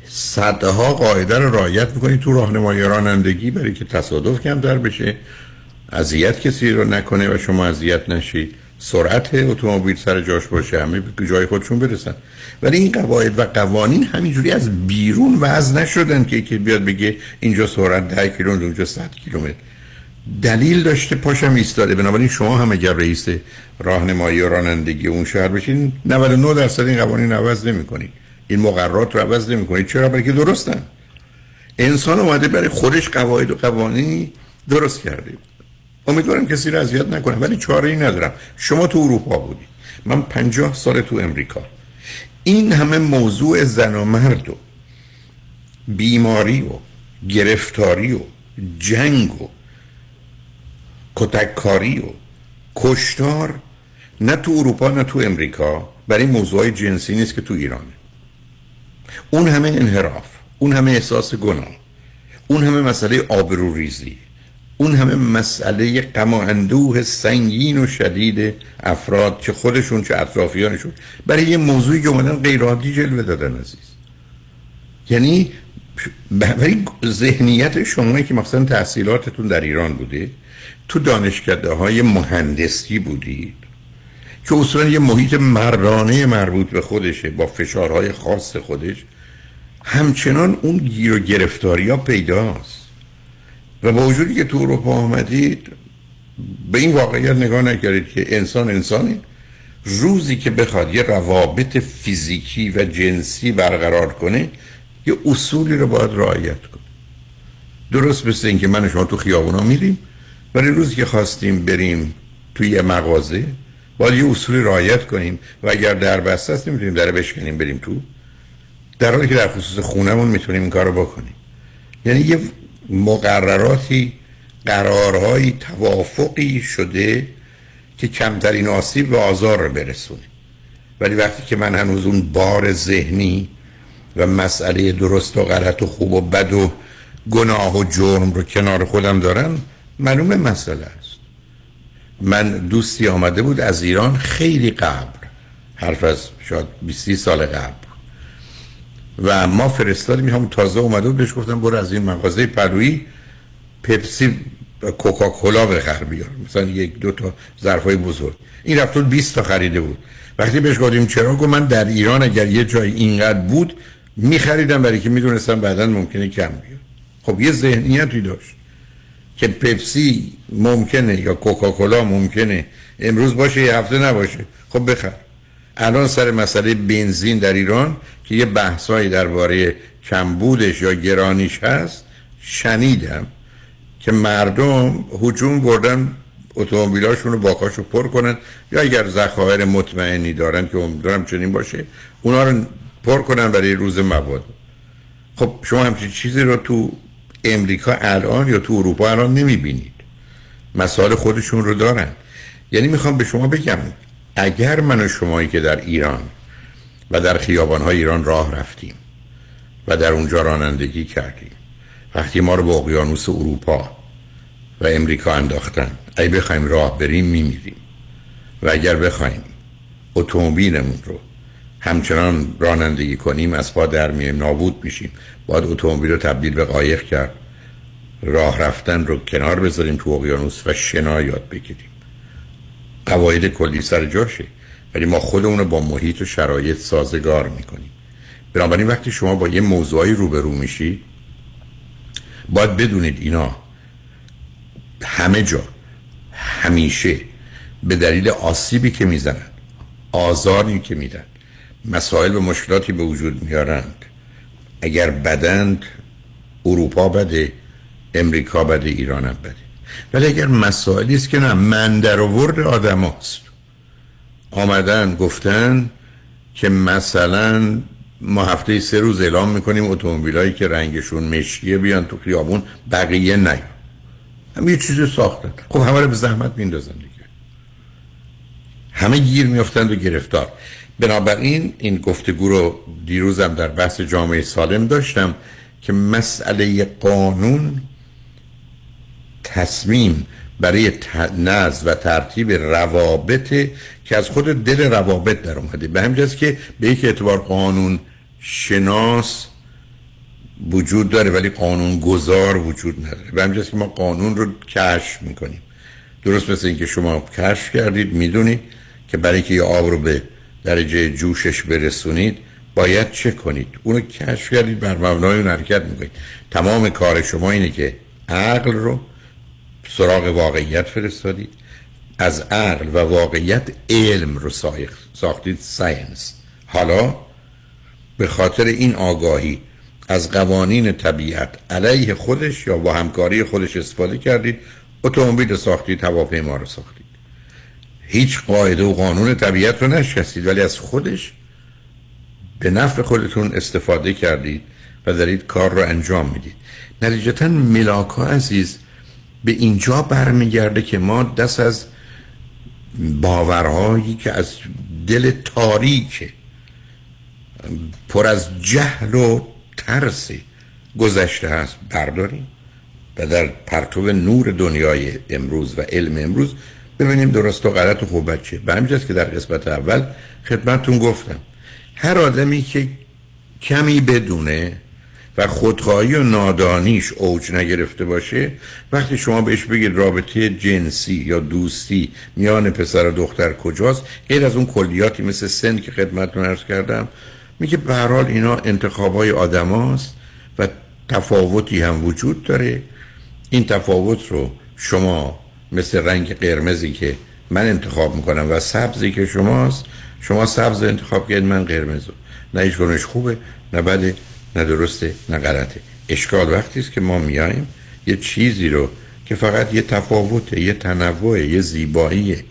صدها قاعده رو رعایت می‌کنید تو راهنمایی رانندگی برای که تصادف کمتر بشه. اذیت کسی رو نکنه و شما اذیت نشید سرعت اتومبیل سر جاش باشه همه جای خودشون برسن. ولی این قواعد و قوانین همینجوری از بیرون وضع نشدن که یکی بیاد بگه اینجا سرعت 10 کیلومتر اونجا 100 کیلومتر. دلیل داشته پاشم ایستاده. بنابراین شما هم اگر رئیس راهنمایی و رانندگی اون شهر بشین 99 درصد این قوانین عوض نمی‌کنید این مقررات رو عوض نمی‌کنید چرا؟ برای که درستن. انسان اومده برای خودش قواعد و قوانینی درست کرده. امیدوارم کسی رو اذیت نکنم ولی چاره ای ندارم. شما تو اروپا بودید من پنجاه سال تو امریکا. این همه موضوع زن و مرد و بیماری و گرفتاری و جنگ و کتککاری و کشتار نه تو اروپا نه تو امریکا. برای موضوع جنسی نیست که تو ایرانه. اون همه انحراف اون همه احساس گناه اون همه مسئله آبروریزی اون همه مسئله غم و اندوه سنگین و شدید افراد چه خودشون چه اطرافیانشون. برای یه موضوعی که اومدن غیر عادی جلوه دادن عزیز. یعنی برای ذهنیت شما که مثلا تحصیلاتتون در ایران بوده تو دانشکده های مهندسی بودید که اصلا یه محیط مردانه مربوط به خودشه با فشارهای خاص خودش همچنان اون گیر و گرفتاری ها پیداست. و با وجودی که تو اروپا آمدید به این واقعیت نگاه نکردید که انسان انسانی روزی که بخواد یه روابط فیزیکی و جنسی برقرار کنه یه اصولی رو باید رعایت کنه. درست مثل اینکه من شما تو خیابونا میریم ولی روزی که خواستیم بریم توی یه مغازه باید یه اصولی رعایت کنیم. و اگر در بسته است نمی‌تونیم در بشکنیم بریم تو. در حالی که در خصوص خونمون می‌تونیم این کار رو بکنیم. یعنی یه مقرراتی قرارهایی توافقی شده که کمترین آسیب و آزار رو برسونه. ولی وقتی که من هنوز اون بار ذهنی و مسئله درست و غلط و خوب و بد و گناه و جرم رو کنار خودم دارم معلوم مسئله است. من دوستی آمده بود از ایران خیلی قبل حرف از شاید 20 سال قبل. و ما فرستادیم هم تازه اومده بود بهش گفتم برو از این مغازه پلویی پپسی کوکاکولا بخر بیار. مثلا یک دو تا ظرفای بزرگ. این رفت 20 تا خریده بود. وقتی بهش گفتیم چرا گفت من در ایران اگر یه جای اینقدر بود میخریدم برای که می‌دونستم بعدا ممکنه کم بیاد. خب یه ذهنیتی داشت که پپسی ممکنه یا کوکاکولا ممکنه. امروز باشه یه هفته نباشه. خب بخر. الان سر مسئله بنزین در ایران که یه بحثایی درباره کمبودش یا گرانیش هست شنیدم که مردم هجوم بردن اتومبیلاشون رو پر کنن. یا اگر ذخایر مطمئنی دارن که امیدوارم چنین باشه اونا رو پر کنن برای روز مواد. خب شما همچین چیزی رو تو امریکا الان یا تو اروپا الان نمی‌بینید. مسائل خودشون رو دارن. یعنی می‌خوام به شما بگم اگر من و شمایی که در ایران و در خیابانهای ایران راه رفتیم و در اونجا رانندگی کردیم وقتی ما رو به اقیانوس اروپا و امریکا انداختن اگه بخوایم راه بریم میمیریم. و اگر بخوایم اتومبیلمون رو همچنان رانندگی کنیم از پا در میایم نابود میشیم. باید اتومبیل رو تبدیل به قایق کرد. راه رفتن رو کنار بذاریم تو اقیانوس و شنا یاد بگیریم. قواعد کلی سر جاشه ولی ما خودمون رو با محیط و شرایط سازگار می‌کنیم. بنابراین وقتی شما با یه موضوعی روبرو میشی باید بدونید اینا همه جا همیشه به دلیل آسیبی که می‌زنن آزاری که میدن مسائل و مشکلاتی به وجود میارند. اگر بدند اروپا بده امریکا بده ایران هم بده. ولی اگر مسائلی است که نه من در آورد آدم هست آمدن گفتن که مثلا ما هفته سه روز اعلام می‌کنیم اتومبیلایی که رنگشون مشکیه بیان تو خیابون بقیه نه. هم یه چیزی ساختن. خب همه رو به زحمت میندازن دیگه. همه گیر میافتند و گرفتار. بنابراین این گفتگو رو دیروزم در بحث جامعه سالم داشتم که مسئله قانون تصمیم برای نظم و ترتیب روابط که از خود دل روابط در اومده. به همجاست که به یک اعتبار قانون شناس وجود داره ولی قانون گذار وجود نداره. به همجاست که ما قانون رو کشف می‌کنیم. درست مثل اینکه شما کشف کردید می‌دونید که برای که یه آب رو به درجه جوشش برسونید باید چه کنید؟ اونو کشف کردید بر مبنای اون حرکت می‌کنید. تمام کار شما اینه که عقل رو سراغ واقعیت فرستادید از عقل و واقعیت علم رو ساختید ساینس. حالا به خاطر این آگاهی از قوانین طبیعت علیه خودش یا با همکاری خودش استفاده کردید اتومبیل ساختید هواپیما رو ساختید. هیچ قاعده و قانون طبیعت رو نشستید ولی از خودش به نفع خودتون استفاده کردید و دارید کار رو انجام می‌دید. نتیجتا ملاکا عزیز به اینجا برمیگرده که ما دست از باورهایی که از دل تاریک پر از جهل و ترس گذشته هست برداریم و در پرتو نور دنیای امروز و علم امروز ببینیم درست و غلط و خوب چیه. به همینجاست که در قسمت اول خدمتون گفتم هر آدمی که کمی بدونه و خودخواهی و نادانیش اوج نگرفته باشه وقتی شما بهش بگید رابطه جنسی یا دوستی میان پسر و دختر کجاست غیر از اون کلیاتی مثل سن که خدمتتون عرض کردم میگه به هر حال اینا انتخابای آدم هاست و تفاوتی هم وجود داره. این تفاوت رو شما مثل رنگ قرمزی که من انتخاب می‌کنم و سبزی که شماست شما سبز انتخاب کردید من قرمزو نه هیچ خوبه نه بده. نه درسته نه غلطه. اشکال وقتی است که ما میایم یه چیزی رو که فقط یه تفاوته یه تنوع یه زیبایی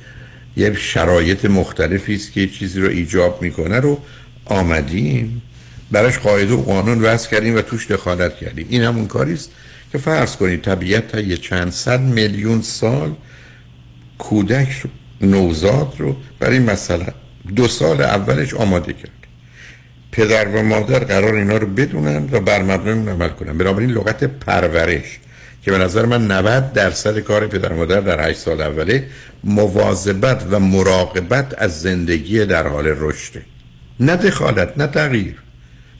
یه شرایط مختلفی است که یه چیزی رو ایجاب می‌کنه رو آمدیم. براش قاعده و قانون وضع کردیم و توش دخالت کردیم. این همون کاری است که فرض کنید طبیعت تا یه چند صد میلیون سال کودک رو نوزاد رو برای مثلا دو سال اولش آماده کرد. پدر و مادر قرار اینا رو بدونن و بر مبنای عمل کنن. بنابراین لغت پرورش که به نظر من 90 درصد کار پدر و مادر در 8 سال اوله مواظبت و مراقبت از زندگی در حال رشده. نه دخالت نه تغییر.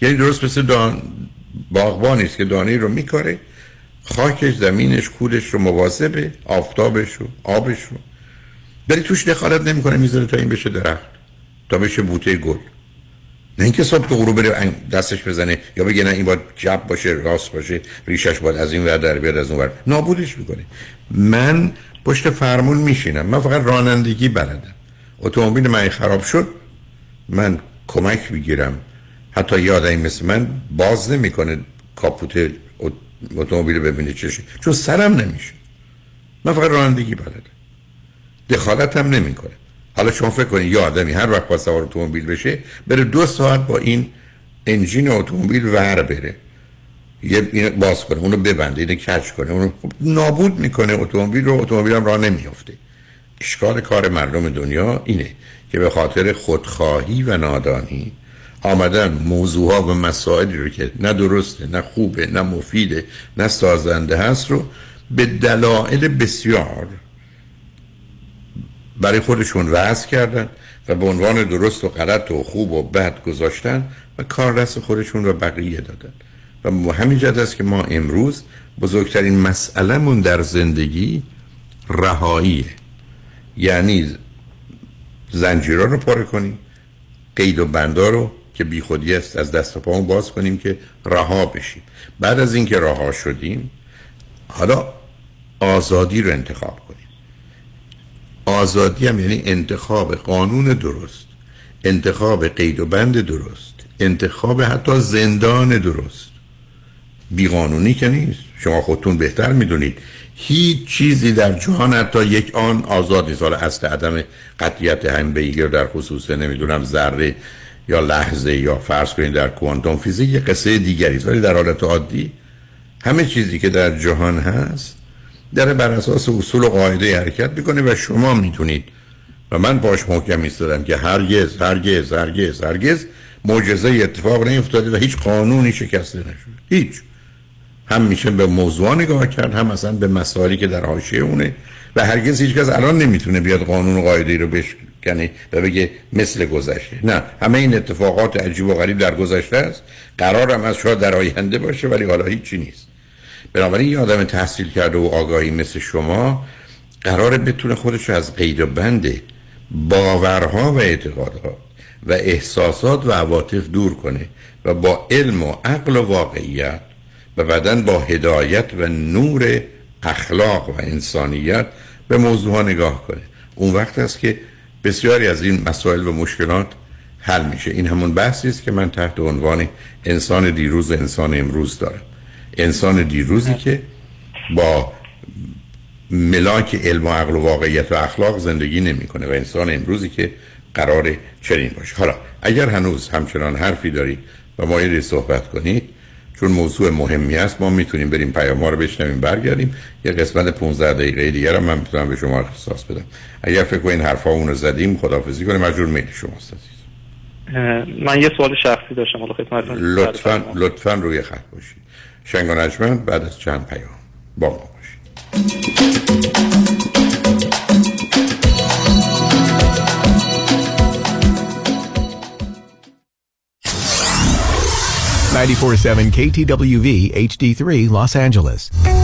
یعنی درست مثل دان باغبانی است که دانه رو میکاره خاکش زمینش کودش رو مواظبه آفتابش رو آبش رو ولی توش دخالت نمی‌کنه می‌ذاره تا این بشه درخت تا بشه بوته گل. نه اینکه صبح تو غروب بره دستش بزنه یا بگه نه این باید جب باشه راست باشه ریشش باید از این ور در بیاد از اون ور. نابودش می‌کنه من پشت فرمون میشینم. من فقط رانندگی بلدم. اتومبیل من خراب شد. من کمک می‌گیرم. حتی یه آدمی مثل من باز نمی‌کنه کاپوت اتومبیل ببینه چشه چون سرم نمیشه. من فقط رانندگی بلدم. دخالت هم نمی‌کنه. حالا شما فکر کنید یه آدمی هر وقت با سوار اتومبیل بشه بره دو ساعت با این انجین اتومبیل ور بره. یه اینو باز کنه اونو ببنده اینو کچ کنه اونو نابود می‌کنه اتومبیل رو اتومبیل هم راه نمیافته. اشکال کار مردم دنیا اینه که به خاطر خودخواهی و نادانی آمدن موضوع ها و مسائلی رو که نه درسته نه خوبه نه مفیده نه سازنده هست رو به دلایل بسیار برای خودشون وضع کردن و به عنوان درست و غلط و خوب و بد گذاشتن و کار دست خودشون و بقیه دادن. و همین جد است که ما امروز بزرگترین مسئلهمون در زندگی رهاییه. یعنی زنجیرا رو پاره کنیم قید و بندا رو که بیخودی است از دست و پامون باز کنیم که رها بشیم. بعد از اینکه رها شدیم حالا آزادی رو انتخاب کنیم. آزادی هم یعنی انتخاب قانون درست انتخاب قید و بند درست انتخاب حتی زندان درست. بیقانونی که نیست. شما خودتون بهتر می‌دونید. هیچ چیزی در جهان حتی یک آن آزاد نیست. حالا اصل عدم قطعیت هم بگیر در خصوص نمی‌دونم ذره یا لحظه یا فرض کنید در کوانتوم فیزیک یه قصه دیگری ولی در حالت عادی همه چیزی که در جهان هست در بر اساس اصول و قاعده حرکت می‌کنه و شما می‌تونید و من باش محکم ایستادم که هرگز هرگز هرگز هرگز معجزه اتفاق نیفتاده و هیچ قانونی شکسته نشده. هیچ. هم میشه به موضوع نگاه کرد هم اصلا به مسائلی که در حاشیه اونه و هرگز هیچ کس الان نمی‌تونه بیاد قانون و قاعده رو بشکنه و بگه مثل گذشته. نه. همه این اتفاقات عجیب و غریب در گذشته است. قرارم از شاید در آینده باشه ولی حالا هیچی نیست. بنابراین یه آدم تحصیل کرده و آگاهی مثل شما قراره بتونه خودش از قید و بند باورها و اعتقادها و احساسات و عواطف دور کنه و با علم و عقل و واقعیت و بعدا با هدایت و نور اخلاق و انسانیت به موضوع ها نگاه کنه. اون وقت است که بسیاری از این مسائل و مشکلات حل میشه. این همون بحثی است که من تحت عنوان انسان دیروز و انسان امروز دارم. انسان دیروزی که با ملاک علم و عقل و واقعیت و اخلاق زندگی نمی‌کنه و انسان امروزی که قرار چنین باشه. حالا اگر هنوز همچنان حرفی دارید و مایلی صحبت کنید چون موضوع مهمی است ما می‌تونیم بریم پیام ها رو بشنویم برگردیم. یه قسمت 15 دقیقه دیگر هم من می‌تونم به شما اختصاص بدم. اگر فکر کنین حرفا اون رو زدیم خداحافظی کنیم. مجبور میل شماست عزیز من یه سوال شخصی داشتم حالا خدمتتون لطفا لطفا روی خط باشید. شنگ و نجمن بعد از چند پیام با ما باشید 947 KTWV HD3 Los Angeles.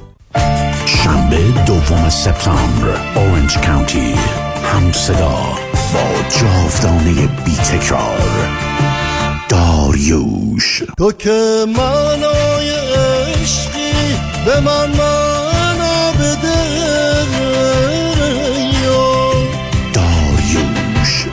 شنبه دوم سپتامبر اورنج کانتی هم صدا با جاودانه بی تکرار داریوش. تو که منای عشقی به من معنا بده داریوش.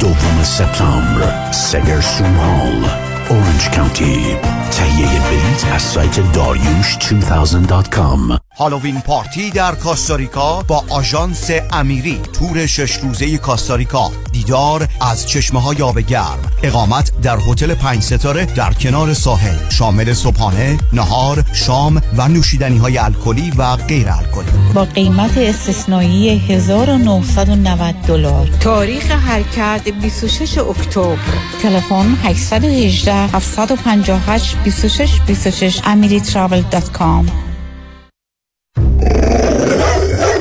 دوم سپتامبر سگرسون هال اورنج کانتی تهیه بلیت از سایت داریوش 2000.com هالووین پارتی در کاستاریکا با آژانس امیری تور شش روزه کاستاریکا. دیدار از چشمه های آب گرم. اقامت در هتل پنج ستاره در کنار ساحل. شامل صبحانه نهار شام و نوشیدنی های الکلی و غیر الکلی با قیمت استثنایی 1990 دلار. تاریخ حرکت 26 اکتبر. تلفن 818 758 26 26 amiritravel.com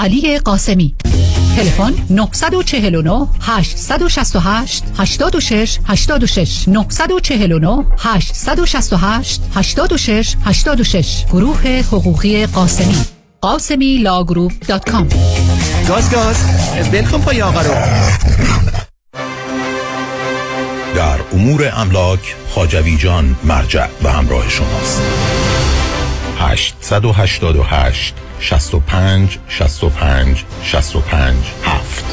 علی قاسمی. تلفن 949 868 86 86 949 868 86 86 گروه حقوقی قاسمی. قاسمی Law Group dot com. گاز گاز. بلکن پای آقا رو. در امور املاک خاجوی جان مرجع و همراه شماست. 888 65 65 65 7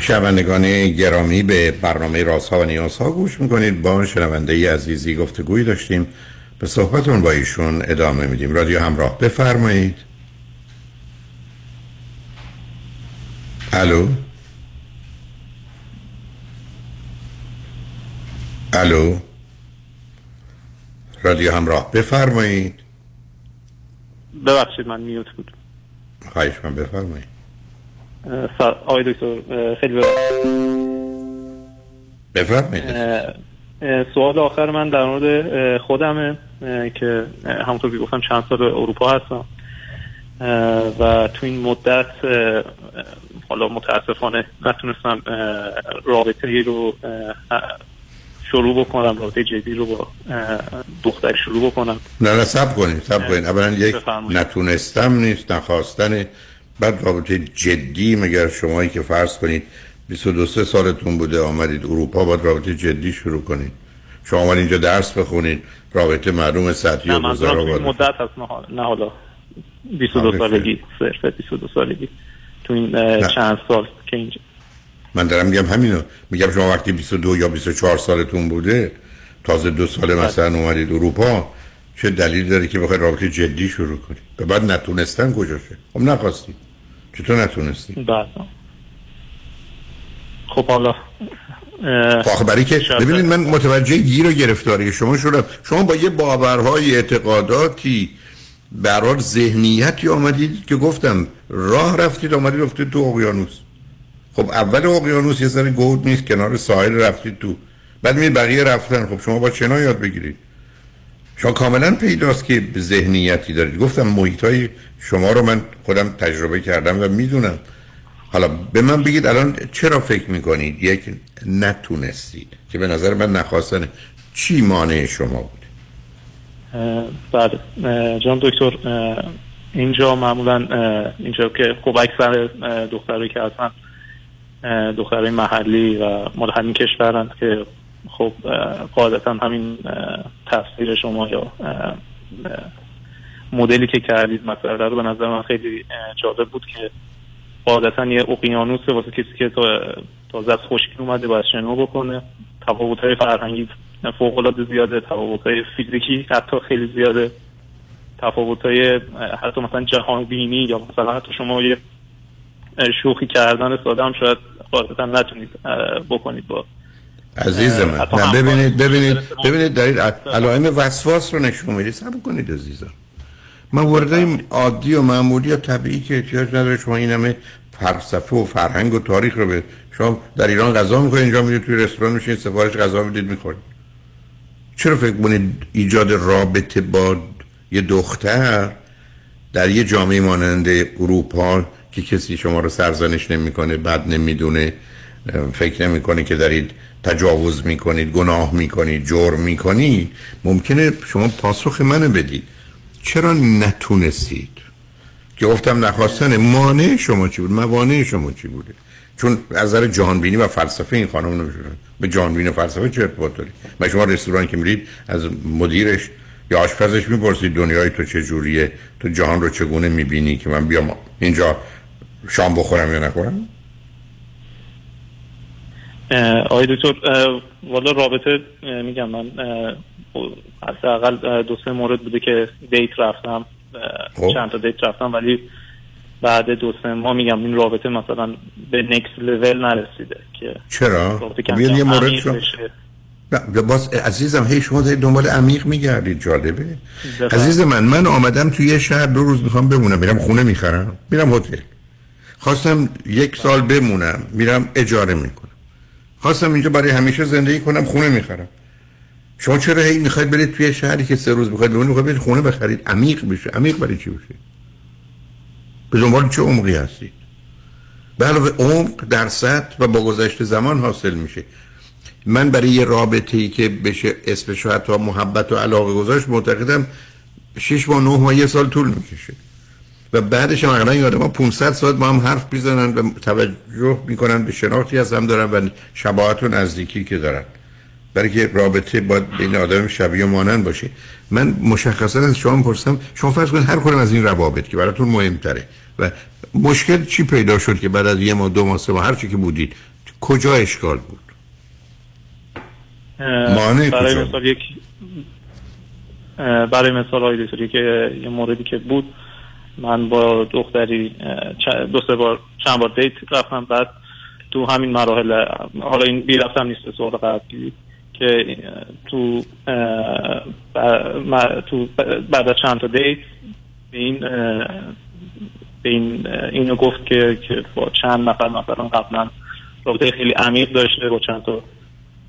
شنوندگان گرامی به برنامه رازها و نیازها گوش می‌کنید. با شنونده ای عزیزی گفتگوی داشتیم. به صحبتون با ایشون ادامه میدیم. رادیو همراه. بفرمایید. الو؟ الو؟ رادیو همراه. بفرمایید. ببخشید من میوت بود. خواهش من بفرمایید. آقای دکتر خیلی بفرمایید. سوال آخر من در مورد خودمه که همونطور که گفتم چند سال اروپا هستم. و تو این مدت حالا متاسفانه نتونستم رابطه رو شروع بکنم رابطه جدی رو با دختر شروع بکنم. نه نه سب کنید سب کنید. اولا یک نتونستم نیست نخواستن. بعد رابطه جدی مگر شمایی که فرض کنید 22 سه سالتون بوده آمدید اروپا باید رابطه جدی شروع کنید. شما آمد اینجا درس بخونید رابطه معلوم سطحی و گذارا مدت هست نه حالا 22 سالگی صرف 22 سالگی. تو این چند سال که اینجا. من دارم میگم همینو. میگم شما وقتی 22 یا 24 سالتون بوده تازه دو سال مثلا اومدید اروپا چه دلیل داره که بخوای رابطه جدی شروع کنی و بعد نتونستن کجاشه خب نخواستی. چطور نتونستی؟ بله. خب حالا خب آخه برای که ببینید من متوجه گیر و گرفتاری شما شدم. شما با یه باورهای اعتقاداتی برار ذهنیتی آمدید که گفتم راه رفتید آمدید رفتید تو اقیانوس. خب اول اقیانوس یه ذره گود نیست کنار ساحل رفتید تو. بعد می بقیه رفتن. خب شما با چنا یاد بگیرید. شما کاملا پیداست که ذهنیتی دارید. گفتم محیط های شما رو من خودم تجربه کردم و می‌دونم. حالا به من بگید الان چرا فکر می‌کنید؟ یک نتونستید. که به نظر من نخواستن چی مانع شما بود؟ بله جناب دکتر اینجا معمولا اینجا که خب اکثر دخترایی که هستن دخترای محلی و مال همین کشورن که خب قاعدتا همین تفسیر شما یا مدلی که کردید مسئله رو به نظر من خیلی جالب بود که قاعدتا یه اقیانوس واسه کسی که تا تازه از خشکی اومده باید شنا بکنه. تفاوت‌های فرهنگی فوق‌العاده زیاده تفاوت‌های فیزیکی حتی خیلی زیاده. تفاوت‌های حتی مثلا جهان بینی یا مثلا حتی شما یه شوخی کردن ساده هم شاید قاعدتا نتونید بکنید با. عزیز من نه ببینید ببینید ببینید دارید علائم وسواس رو نشون می‌دید. صبر کنید عزیزم. من وارد عادی و معمولی و طبیعی که احتیاج نداره شما این همه فلسفه و فرهنگ و تاریخ رو به شما در ایران غذا می‌کنید اینجا میرید توی رستوران میشین سفارش غذا می‌دید می‌خورید. چرا فکر کنید ایجاد رابطه با یه دختر در یه جامعه مانند اروپا که کسی شما رو سرزنش نمی‌کنه بد نمی‌دونه فکر نمی‌کنه که دارید تجاوز می‌کنید گناه می‌کنید جرم می‌کنید ممکنه شما پاسخ منو بدید. چرا نتونستید؟ که گفتم نخواستن مانع شما چی بود؟ موانع شما چی بوده؟ چون از نظر جهانبینی و فلسفه این خانم نمیشون به جهانبینی و فلسفه چه ارتباط داری؟ و شما رستوران که میرید از مدیرش یا آشپزش می‌پرسید دنیای تو چه جوریه؟ تو جهان رو چگونه می‌بینی که من بیام اینجا شام بخورم یا نخورم؟ آقای دکتر والا رابطه میگم من حداقل دو سه مورد بوده که دیت رفتم خب. چند تا دیت رفتم ولی بعد دو سه ماه میگم این رابطه مثلا به نکست لول نرسیده که چرا؟ بیاد یه مورد شو-. نه باز عزیزم هی شما دارید دنبال عمیق میگردید جالبه. بفرمایید. عزیز من من آمدم توی یه شهر دو روز می‌خوام بمونم میرم خونه می‌خرم میرم هتل. خواستم یک سال بمونم میرم اجاره می‌کنم. خواستم اینجا برای همیشه زندگی کنم خونه می‌خرم. شما چرا هی می‌خواید برید توی شهری که سه روز می‌خواید بمونید می‌خواید برید خونه بخرید؟ عمیق بشه عمیق برای چی بشه؟ به دنبال چه عمقی هستید؟ به علاوه عمق در سطح و با گذشت زمان حاصل میشه. من برای یه رابطه ای که بشه اسمش حتی محبت و علاقه گذاشت معتقدم شش ماه نه ماه یه سال طول می‌کشه. و بعدش هم اقلا یادم 500 ساعت با هم حرف می‌زنن و توجه می‌کنن به شناختی از هم دارن و شباهت و نزدیکی که دارن. برای که رابطه باید بین آدم شبیه و مانند باشه. من مشخصا از شما پرسم شما فرض کنید هر کدوم از این روابط که براتون مهمتره و مشکل چی پیدا شد که بعد از یه ماه دو ماه سه ماه هر چی که بودید کجا اشکال بود؟ مانع برای کجا؟ مثال یک برای مثال های دکتری که یه موردی که بود من با دختری دو سه بار چند بار دیت رفتم بعد تو همین مراحل حالا این بی رفتم نیست به سوال قبلی که تو تو بعد از چند تا دیت به این به این اینو گفت که که با چند نفر مثلا قبلا رابطه خیلی عمیق داشته با چند تا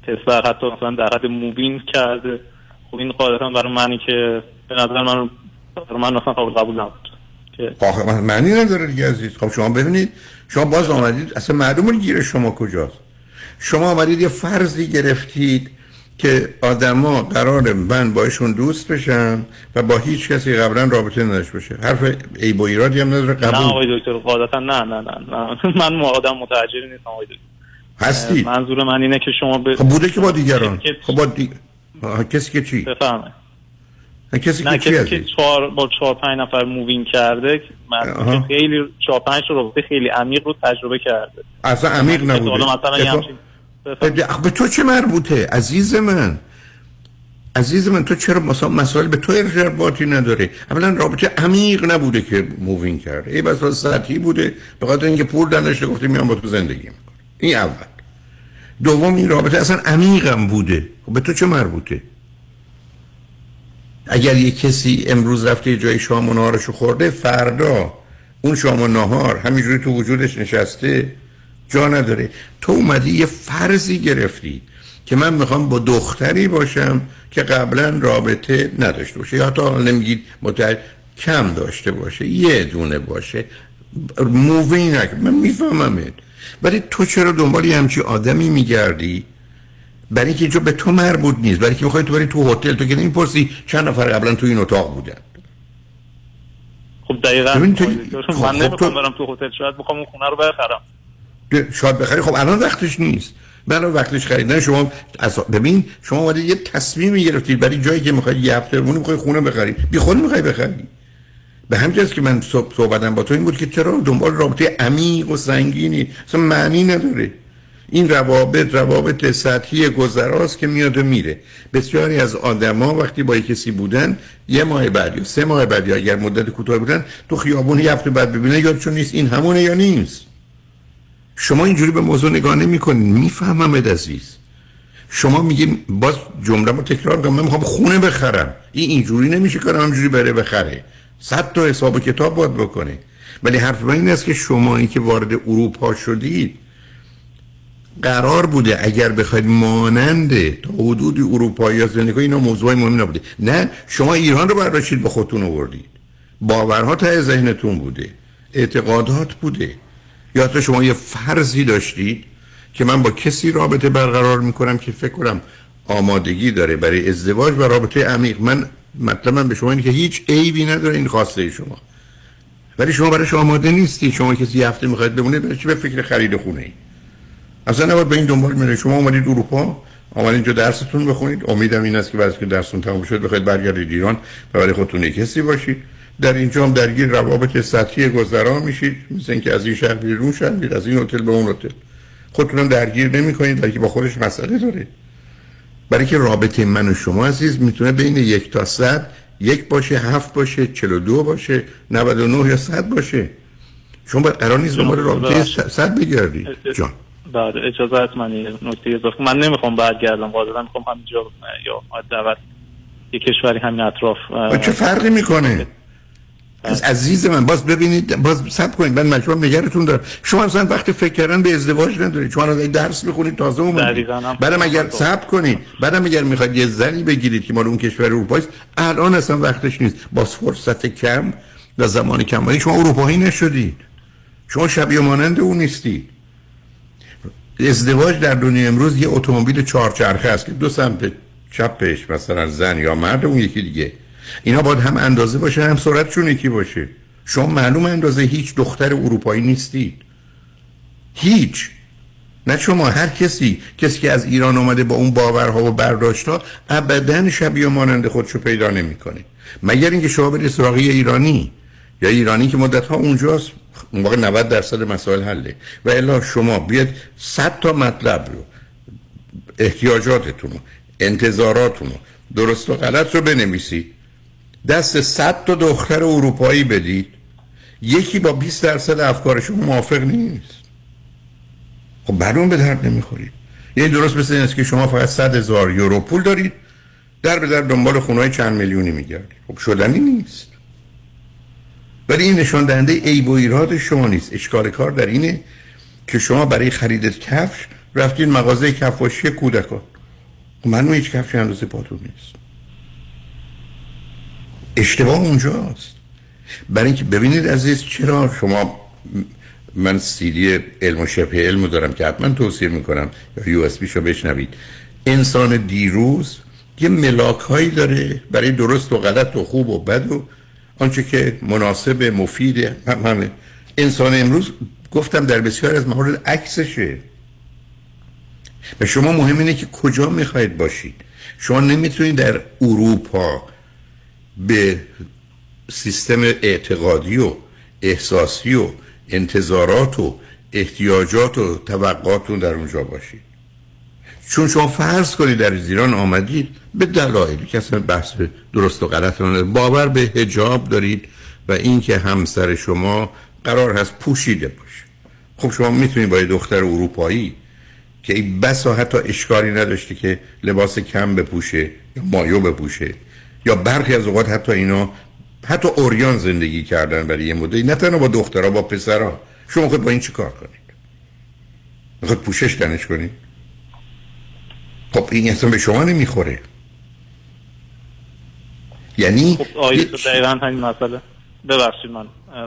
پسر حتی مثلا در حد موبین کرده. خب این قاعدتا برای منی که به نظر من برای من مثلا قابل قبول نبود که معنی نداره دیگه عزیز. خب شما ببینید شما باز آمدید اصلا معلومه گیر شما کجاست. شما آمدید یه فرضی گرفتید که آدما قرار من باشون دوست بشم و با هیچ کسی قبلا رابطه نداشته باشه. حرف ای و ایرادی هم نداره نه قبول. آقای دکتر قاعدتا نه نه نه, نه. من مو- آدم متعجلی نیستم آقای دکتر. هستید اه، منظور من اینه که شما به خب بوده که با دیگران. خب با دی... کسی که چی؟ بفرمایید. کسی نه که چی کسی که چهار با چهار پنج نفر move in کرده خیلی چهار پنج رابطه خیلی عمیق رو تجربه کرده. اصلا عمیق نبوده. مثلا به به تو چه مربوطه؟ عزیز من. عزیز من تو چرا مثلا مسائل به تو ارتباطی نداره اولا رابطه عمیق نبوده که مووینگ کرده ای بس سطحی بوده. به خاطر اینکه پول داشته گفته میام با تو زندگی می‌کنم. این اول. دوم این رابطه اصلا عمیقم بوده. خب به تو چه مربوطه؟ اگر یه کسی امروز رفته جای شام و نهارشو خورده فردا اون شام و نهار همینجوری تو وجودش نشسته جا نداره. تو اومدی یه فرضی گرفتی که من می‌خوام با دختری باشم که قبلا رابطه نداشته باشه. یا حتی نمیگید متعد کم داشته باشه یه دونه باشه. مووی نکن. من میفهممت. ولی تو چرا دنبال یه همچی آدمی میگردی؟ برای اینکه اینجا به تو مربوط نیست. برای اینکه می‌خوای تو بری تو هتل تو که نمی‌پرسی چند نفر قبلا تو این اتاق بودن. خب دقیقا. ببین تو- من خب نمی‌خوام برم تو هتل. شاید می‌خوام اون خونه رو بخرم. شاید بخری خب الان وقتش نیست. بله وقتش خرید نه شما از ببین شما اومدید یه تصمیمی گرفتید برای جایی که می‌خواید یه هفته می‌خوای خونه بخری. بی خود می‌خوای بخری. به همین که من صحب- صحبتم با تو این بود که چرا دنبال رابطه عمیق و سنگینی؟ اصلا معنی نداره. این روابط روابط سطحی گذراست که میاد و میره. بسیاری از آدما وقتی با کسی بودن یه ماه بعد یا سه ماه بعد یا اگر مدت کوتاه بودن تو خیابون یه هفته بعد ببینه یادشون نیست این همونه یا نیست. شما اینجوری به موضوع نگاه نمی‌کنید می‌فهمم عزیز. شما میگین باز جمله رو تکرار کنم من می‌خوام خونه بخرم. این اینجوری نمیشه کنم همینجوری بره بخره. صد تا حساب و کتاب باید بکنه. ولی حرف من این است که شما که وارد اروپا شدید قرار بوده اگر بخواید مانند تا حدود اروپایی یا زندگی اینا موضوع مهمی نبوده. نه شما ایران رو برداشتید با خودتون آوردید. باورها ته ذهنتون بوده. اعتقادات بوده. یا حتی شما یه فرضی داشتید که من با کسی رابطه برقرار می‌کنم که فکر کنم آمادگی داره برای ازدواج و رابطه عمیق. من مطلبم به شما اینه که هیچ عیبی نداره این خواسته شما. ولی شما براش آماده نیستی. شما کسی یه هفته می‌خواید بمونه برای چی به فکر خرید خونه ای؟ اصلا نباید به این دنبال میره شما اومدید اروپا آمدید اینجا درستون بخونید. امیدم این است که بعد که درستون تموم شد بخواید برگردید ایران و برای خودتون کسی باشید. در اینجا هم درگیر روابط سطحی گذرا میشید مثل اینکه از این شهر بیرون میرید از این هتل به اون هتل. خودتونم درگیر نمی‌کنید که با خودش مسئله داره برای که رابطه من و شما عزیز می‌تونه بین یک تا صد یک باشه هفت باشه چلو دو باشه 99 یا صد باشه. شما باید قرار نیست دنبال رابطه س- صد بگردید. جان. بعد اجازه هست من نکته اضافه من نمی‌خوام برگردم غالبا می‌خوام همینجا یا حداقل یه کشوری همین اطراف چه فرقی می‌کنه؟ از عزیز من باز ببینید باز سب کنید من مجبورم نگرتون دارم. شما اصلا وقت فکر کردن به ازدواج ندارید. شما الان درس می‌خونید تازه اومدید. بعدم اگر سب کنید بعدم اگر می‌خواید یه زنی بگیرید که مال اون کشور اروپایی الان اصلا وقتش نیست. باز فرصت کم و زمان کم. ولی شما اروپایی نشدید. شما شبیه مانند اون نیستید. ازدواج در دنیا امروز یه اتومبیل چهارچرخه است که دو سمت چپش مثلا زن یا مرد اون یکی دیگه. اینا باید هم اندازه باشه هم سرعتشون یکی باشه. شما معلوم اندازه هیچ دختر اروپایی نیستید هیچ. نه شما هر کسی کسی که از ایران آمده با اون باورها و برداشتها ابدا شبیه و مانند خودشو پیدا نمی‌کنه. مگر اینکه شما برید سراغ ایرانی. یا ایرانی که مدت ها اونجاست اون موقع 90 درصد مسائل حله. و الا شما بیاد 100 تا مطلب رو احتیاجاتتون رو انتظاراتتون رو درست و غلط رو بنویسید. دست 100 تا دختر اروپایی بدید یکی با 20 درصد افکارشون موافق نیست. خب معلوم به درد نمی‌خورید یعنی درست مثل این است که شما فقط 100 هزار یورو پول دارید در به در دنبال خونهای چند میلیونی میگردید. خب شدنی نیست. ولی این نشان دهنده عیب و ایراد شما نیست. اشکال کار در اینه که شما برای خرید کفش رفتین مغازه کفاشی کودکان. خب معلومه هیچ کفشی اندازه پاتون نیست. اشتباه اونجاست. برای اینکه ببینید عزیز چرا شما من سیدی علم و شبه علم دارم که حتما توصیه می‌کنم یا یو اس بیشو بشنوید. انسان دیروز یه ملاک هایی داره برای درست و غلط و خوب و بد و آنچه که مناسب مفید هم همه. انسان امروز گفتم در بسیار از موارد عکسشه. و شما مهم اینه که کجا می‌خواید باشید. شما نمی‌تونید در اروپا به سیستم اعتقادی و احساسی و انتظارات و احتیاجات و توقعاتون در اونجا باشید چون شما فرض کنید در ایران آمدید به دلایلی که اصلا بحث درست و غلط. باور به هجاب دارید و اینکه همسر شما قرار هست پوشیده باشه خب شما می‌تونید با دختر اروپایی که این بسا حتی اشکالی نداشته که لباس کم بپوشه یا مایو بپوشه یا برخی از اوقات حتی اینا حتی اوریان زندگی کردن برای یه مدتی. نه تنها با دخترها با پسرها. شما خود با این چی کار کنید؟ می‌خواد پوشش تنش کنید؟ خب این اصلا به شما نمی‌خوره. یعنی خب دکتر دقیقا همین مسئله. ببخشید من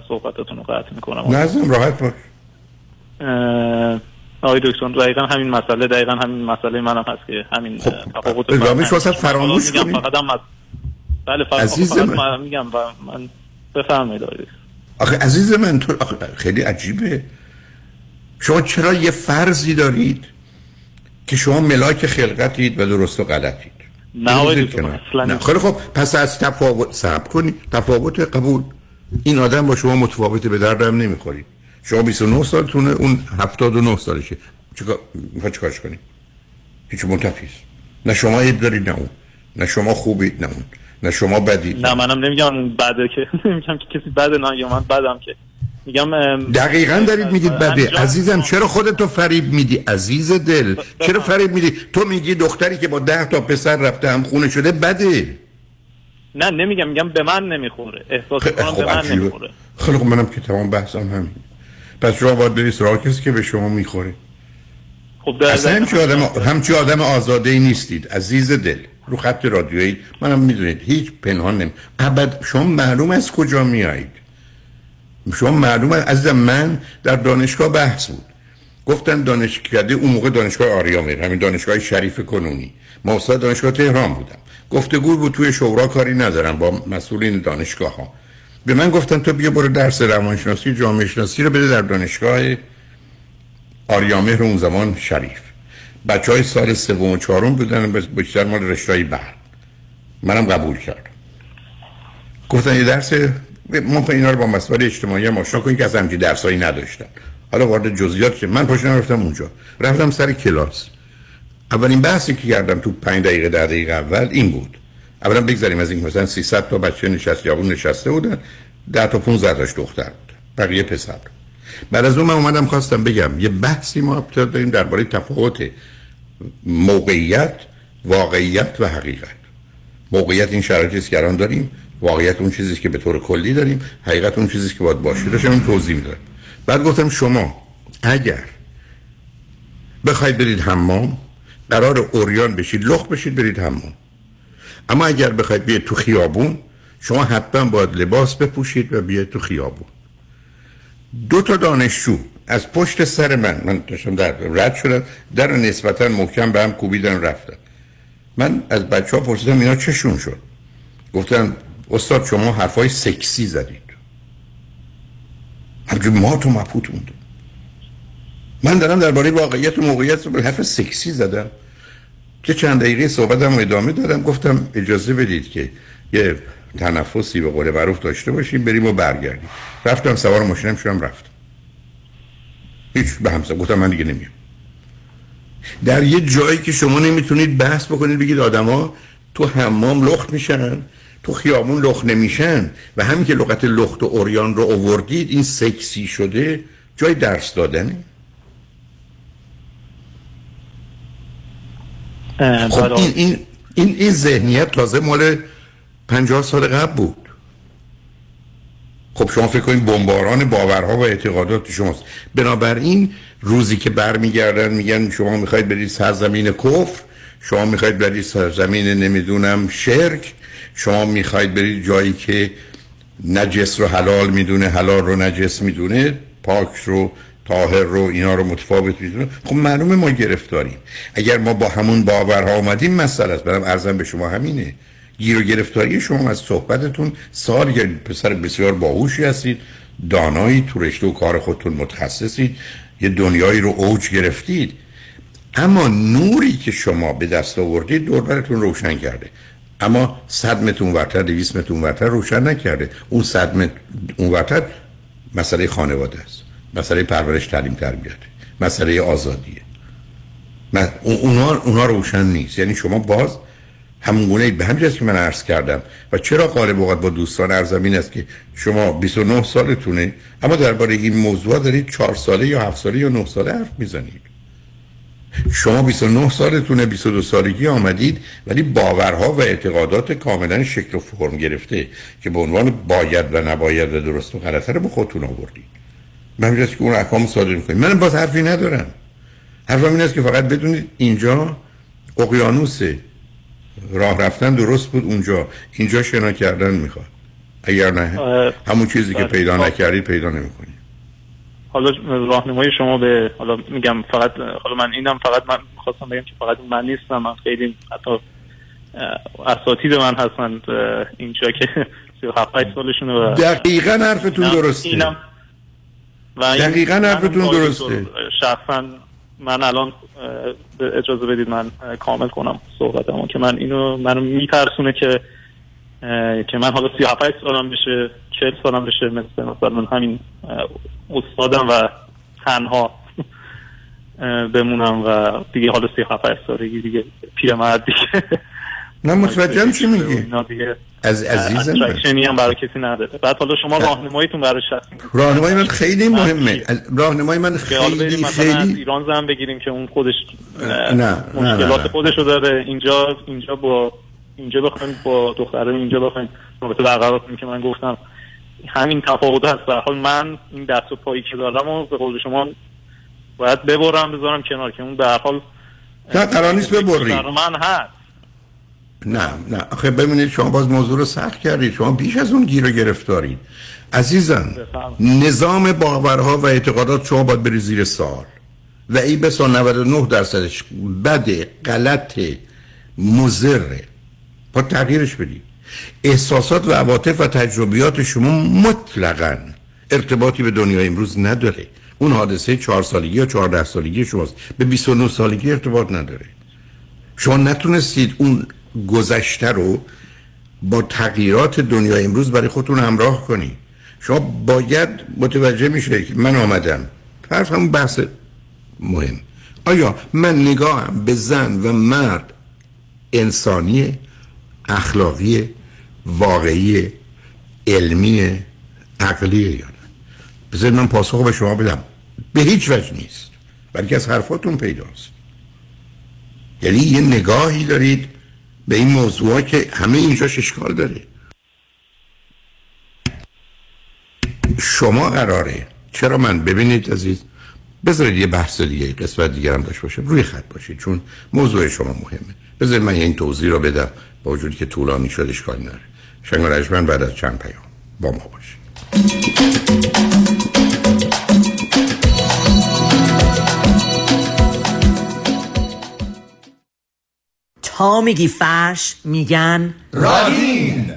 صحبتتون رو قطع می‌کنم. نظرم راحت باش. آقای دکتر دقیقا همین مسئله دقیقا همین مسئله منم هست که همین خب تفاوت. واسه فراموش کنید. فقط هم بله فقط, عزیز من. من میگم و من بفرمایید. آخه عزیز من تو آخه خیلی عجیبه. شما چرا یه فرضی دارید که شما ملاک خلقتید و درست و غلطید؟ نه نه. خیلی خب پس از تفاوت صبر کنید تفاوت قبول. این آدم با شما متفاوته به دردم نمی‌خورید. شما 29 سالتونه اون 79 سالشه. چیکار چیکارش کنید هیچ منتفیست نه شما عیب دارید نه اون. نه شما خوبید نه اون. نه شما بدید نه منم نمیگم بده که. نمیگم که کسی بده نه یا من بدم که. میگم دقیقا دارید میگید بده. عزیزم چرا خودتو فریب میدی؟ عزیز دل چرا فریب میدی؟ تو میگی دختری که با ده تا پسر رفته هم خونه شده بده. نه نمیگم میگم به من نمی‌خوره. احساس خب به من عجیبه. نمی‌خوره. خیلی خب منم که تمام بحثم همین. پس شما باید برید سراغ کسی که به شما می‌خوره. خب اصلا همچی آدم همچی آدم آزاده ای نیستید عزیز دل. رو خط رادیویی. منم می‌دونید هیچ پنهان نمی ابد شما معلوم از کجا میایید؟ شما معلوم عزیزم من در دانشگاه بحث بود. گفتن دانشکده اون موقع دانشگاه آریامر همین دانشگاه شریف کنونی. ما استاد دانشگاه تهران بودم. گفتگو بود توی شورا کاری ندارم با مسئولین دانشگاه ها به من گفتن تو بیا برو درس روانشناسی جامعه شناسی رو بده در دانشگاه آریامهر اون زمان شریف. بچه های سال سوم و چهارم بودن بیشتر مال رشته‌های بعد. منم قبول کردم. گفتن یه درس خب اینا رو با مسائل اجتماعی هم آشنا کنیم که از همچین درسایی نداشتن. حالا وارد جزئیات شد من پاشنم رفتم اونجا. رفتم سر کلاس. اولین بحثی که کردم تو پنج دقیقه ده دقیقه اول این بود. اولا بگذاریم از اینکه مثلا 300 تا بچه نشست جوون نشسته بودن. 10 تا 15 تاش دختر بود. بقیه پسر. بعد از اون من اومدم خواستم بگم یه بحثی ما داریم درباره تفاوت موقعیت واقعیت و حقیقت. موقعیت این شرایطی است که داریم واقعیت اون چیزی که به طور کلی داریم حقیقت اون چیزی که باید باشه. داشتم این توضیح می‌دادم. بعد گفتم شما اگر بخواید برید حمام قرار اوریان بشید لخ بشید برید حمام. اما اگر بخواید بیاید تو خیابون شما حتما باید لباس بپوشید و بیاید تو خیابون. دو تا دانشجو از پشت سر من من داشتم در رد شدم در نسبتا محکم به هم کوبیدن رفتن من از بچه ها پرسیدم اینا چشون شد؟ گفتن استاد شما حرفای سکسی زدید. همجور ما تو مبهوت موندم من دارم درباره واقعیت و موقعیت رو حرف سکسی زدم. که چند دقیقه صحبتم ادامه دادم گفتم اجازه بدید که یه تنفسی به قول معروف داشته باشیم بریم و برگردیم. رفتم سوار ماشینم شدم رفتم. هیچ به همسا گفتم من دیگه نمیام. در یه جایی که شما نمی‌تونید بحث بکنید بگید آدما تو حمام لخت میشن تو خیابون لخت نمیشن و همین که لغت لخت و اوریان رو اووردید این سکسی شده جای درس دادنه. خب این, این, این, این ذهنیت تازه مال پنجاه سال قبل بود. خب شما فکر کنید بمباران باورها و اعتقادات شماست. بنابراین روزی که برمیگردن میگن شما می‌خواید برید سرزمین کفر شما می‌خواید برید سرزمین نمی‌دونم شرک شما می‌خواید برید جایی که نجس رو حلال می‌دونه حلال رو نجس می‌دونه پاک رو طاهر رو اینا رو متفاوت می‌دونه. خب معلومه ما گرفتاریم. اگر ما با همون باورها اومدیم مسئله است. برام ارزم به شما همینه. گیر و گرفتاری شما از صحبتتون. سال یا پسر بسیار باهوشی هستید. دانایی تو رشته و کار خودتون متخصصید. یه دنیایی رو اوج گرفتید. اما نوری که شما به دست آوردید دوربرتون روشن کرده. اما صد متر اونورتر دویست متر اونورتر روشن نکرده. اون صد متر اونورتر مسئله خانواده است. مسئله پرورش تعلیم تربیت مسئله آزادیه. اون- اونا, اونا روشن نیست. یعنی شما باز همون گونه به همین که من عرض کردم. و چرا غالب اوقات با دوستان ارزم این است که شما 29 سالتونه اما درباره این موضوع دارید 4 ساله یا 7 ساله یا 9 ساله حرف می‌زنید. شما 29 سالتونه 22 سالگی آمدید ولی باورها و اعتقادات کاملا شکل و فرم گرفته که به عنوان باید و نباید و درست و غلطه رو به خودتون آوردید. من که اون احکام صادر می‌کنید. من باز حرفی ندارم. حرفم این است که فقط بدونید اینجا اقیانوسه راه رفتن درست بود اونجا. اینجا شنا کردن می‌خواد. اگر نه همون چیزی که پیدا نکردید پیدا نمی‌کنید حالا راهنمای شما به حالا میگم فقط حالا من اینم فقط من خواستم بگم که فقط من نیستم من خیلی حتی اساتید من هستند اینجا که 37 سالشونه و دقیقا حرفتون درسته. اینم و دقیقا حرفتون درسته. شخصا من الان اجازه بدید من کامل کنم صحبتمو که من اینو منو میترسونه که که من حالا 37 سالم بشه 40 سالم بشه مثل مثلا همین استادم و تنها بمونم و دیگه حالا 37 سالگی دیگه پیرمرد دیگه. نه متوجهم چی میگی؟ از عزیزم هم برای کسی نداره. بعد حالا شما راهنماییتون برای هست. راهنمای من خیلی مهمه. راهنمای من خیلی خیلی ایران زن بگیریم که اون خودش نه مشکلات خودشو داره. اینجا اینجا با اینجا بخوایم با دختره اینجا بخوایم. رابطه برقرار کنیم که من گفتم. همین تفاوت هست. به حال من این دست و پایی که دارم و به قول شما باید ببرم بذارم کنار که اون به حال نه قرار نیست ببری. من هست. نه نه. آخه ببینید شما باز موضوع رو سخت کردید. شما بیش از اون گیر و گرفتارید. عزیزم نظام باورها و اعتقادات شما باید بری زیر سال و ای بسا 99 درصدش بده غلط مزره با تغییرش بدید. احساسات و عواطف و تجربیات شما مطلقا ارتباطی به دنیای امروز نداره. اون حادثه چهار سالگی یا چهارده سالگی شماست. به 29 سالگی ارتباط نداره. شما نتونستید اون گذشته رو با تغییرات دنیای امروز برای خودتون همراه کنید شما باید متوجه میشه که من آمدم. حرف همون بحث مهم. آیا من نگاهم به زن و مرد انسانی اخلاقی واقعی علمی عقلیه یا نه؟ بذارید من پاسخ به شما بدم. به هیچ وجه نیست. بلکه از حرفاتون پیداست. یعنی یه نگاهی دارید به این موضوع که همه اینجاش اشکال داره. شما قراره. چرا من؟ ببینید عزیز بذارید یه بحث دیگه قسمت دیگه هم داشت باشه روی خط باشید چون موضوع شما مهمه. بذارید من این توضیح رو بدم با وجودی که طولانی شد اشکال نداره. شنگ بعد از چند پیام با ما باشید. تا میگی فرش میگن رادین.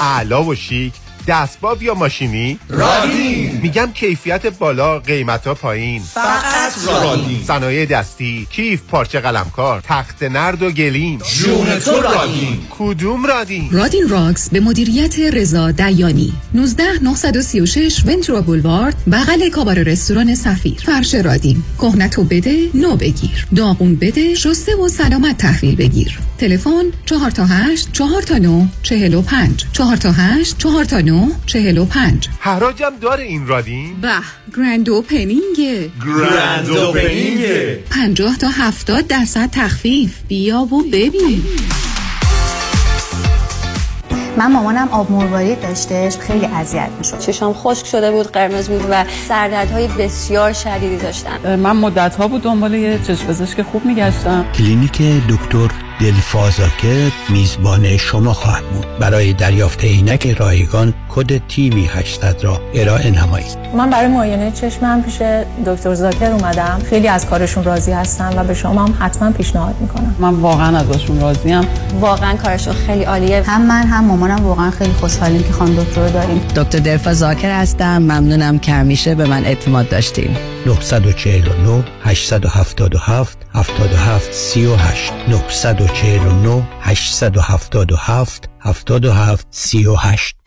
اعلا و شیک دستباب یا ماشینی؟ رادین میگم کیفیت بالا قیمت ها پایین. فقط رادین صنایع دستی کیف پارچه قلمکار تخت نرد و گلیم. جون تو رادین کدوم رادین رادین راکس به مدیریت رضا دیانی. 19 936 ونتورا بولوارد بغل کابار رستوران سفیر. فرش رادین. کهنتو بده نو بگیر. داغون بده شسته و سلامت تحویل بگیر. تلفن 4 تا 8 4 تا 9 45 4 تا 8 4 تا 9 45 حراجم داره این رادین؟ به grand opening ه grand opening ه 50 تا 70 درصد تخفیف. بیا و ببین. من مامانم آب مروارید داشتش خیلی اذیت می‌شد. چشام خشک شده بود قرمز بود و سردردهای بسیار شدیدی داشتم من مدت ها بود دنبال یه چشم پزشک خوب میگشتم. کلینیک دکتر دلفازاکر میزبان شما خواهد بود. برای دریافت عینک رایگان کد TV 800 را ارائه نمایید. من برای معاینه چشمم پیش دکتر زاکر اومدم. خیلی از کارشون راضی هستم و به شما هم حتما پیشنهاد می‌کنم. من واقعا ازشون راضیم. واقعا کارشون خیلی عالیه. هم من هم مامانم واقعا خیلی خوشحالیم که خانم دکتر رو داریم. دکتر دلفا زاکر هستم. ممنونم که همیشه به من اعتماد داشتیم. 949 877 77 38 949 877 77 38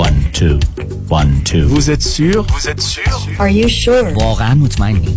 One, two, one, two. Vous êtes sûr? Vous êtes sûr? Are you sure? واقعا مطمئنی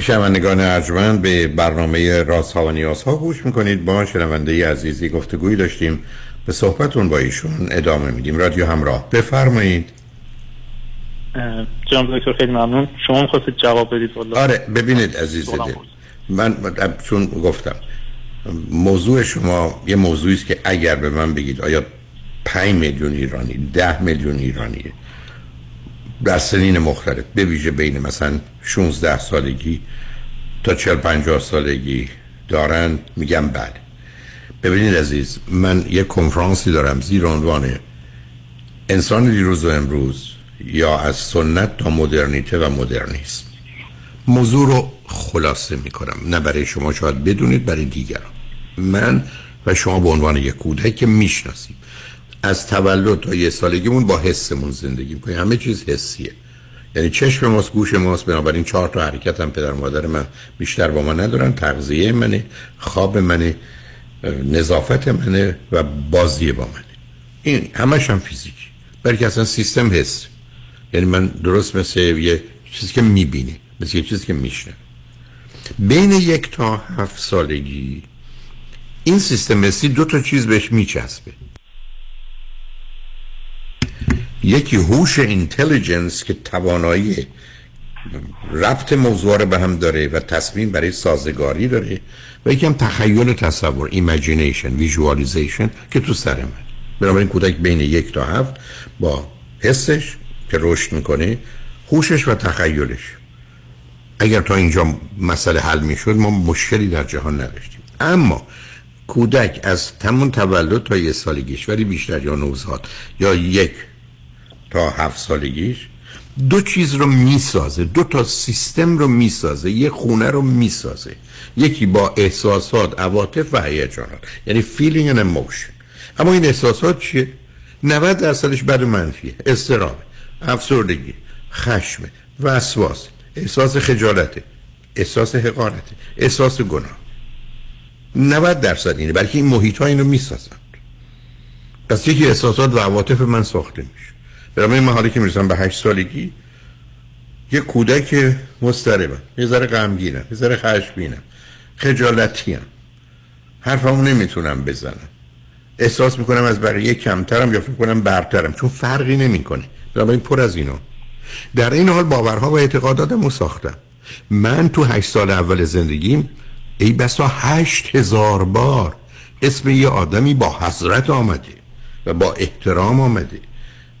شنوندگان ارجمند به برنامه رازها و نیازها گوش می‌کنید. با شنونده عزیزی گفتگوی داشتیم. به صحبتون با ایشون ادامه میدیم. رادیو همراه. بفرمایید. جناب دکتر خیلی ممنون. شما می‌خواستید جواب بدید؟ والله. آره ببینید عزیز دل. من چون گفتم موضوع شما یه موضوعی است که اگر به من بگید آیا 5 میلیون ایرانی ده میلیون ایرانیه؟ در سنین مختلف به ویژه بین مثلا 16 سالگی تا 40 50 سالگی دارن میگم بله. ببینید عزیز من یه کنفرانسی دارم زیر عنوان انسان دیروز و امروز یا از سنت تا مدرنیته و مدرنیسم. موضوع رو خلاصه می‌کنم نه برای شما شاید بدونید برای دیگران. من و شما به عنوان یک کودک که می‌شناسیم. از تولد تا یه سالگیمون با حسمون زندگی می‌کنیم. همه چیز حسیه. یعنی چشم ماست گوش ماست بنابراین چهار تا حرکت هم پدر مادر من بیشتر با ما ندارن. تغذیه منه خواب منه نظافت منه و بازی با منه. این همش هم فیزیکی. برای که اصلا سیستم حس. یعنی من درست مثل یه چیزی که می‌بینه مثل یه چیزی که میشنه بین یک تا هفت سالگی این سیستم حسی دو تا چیز بهش میچسبه. یکی هوش اینتلیجنس که توانایی ربط موضوع رو به هم داره و تصمیم برای سازگاری داره و یکم تخیل و تصور imagination visualization که تو سر من. بنابراین کودک بین یک تا هفت با حسش که رشد می‌کنه هوشش و تخیلش. اگر تا اینجا مسئله حل می‌شد ما مشکلی در جهان نداشتیم. اما کودک از زمان تولد تا یه سالگیش ولی بیشتر یا نوزاد یا یک تا هفت سالگیش دو چیز رو می‌سازه دو تا سیستم رو می‌سازه یه خونه رو می‌سازه. یکی با احساسات عواطف و هیجانات یعنی feeling and emotion. اما این احساسات چیه؟ 90 درصدش بد منفیه استراب افسردگی خشم وسواس. احساس خجالته احساس حقارته احساس گناه. 90 درصد اینه بلکه این محیط ها اینو می‌سازن پس یکی احساسات و عواطف من ساخته میشه. برای من حالی که می‌رسم به هشت سالگی یه کودک مستربم یه ذره غمگینم یه ذره خشمگینم خجالتیم حرفمو نمی‌تونم بزنم. احساس می‌کنم از بقیه کمترم یا فکر کنم برترم چون فرقی نمی‌کنه. این پر از اینو. در این حال باورها و اعتقاداتمو ساختم. من تو هشت سال اول زندگیم ای بسا هشت هزار بار اسم یه آدمی با حضرت آمده و با احترام آمده.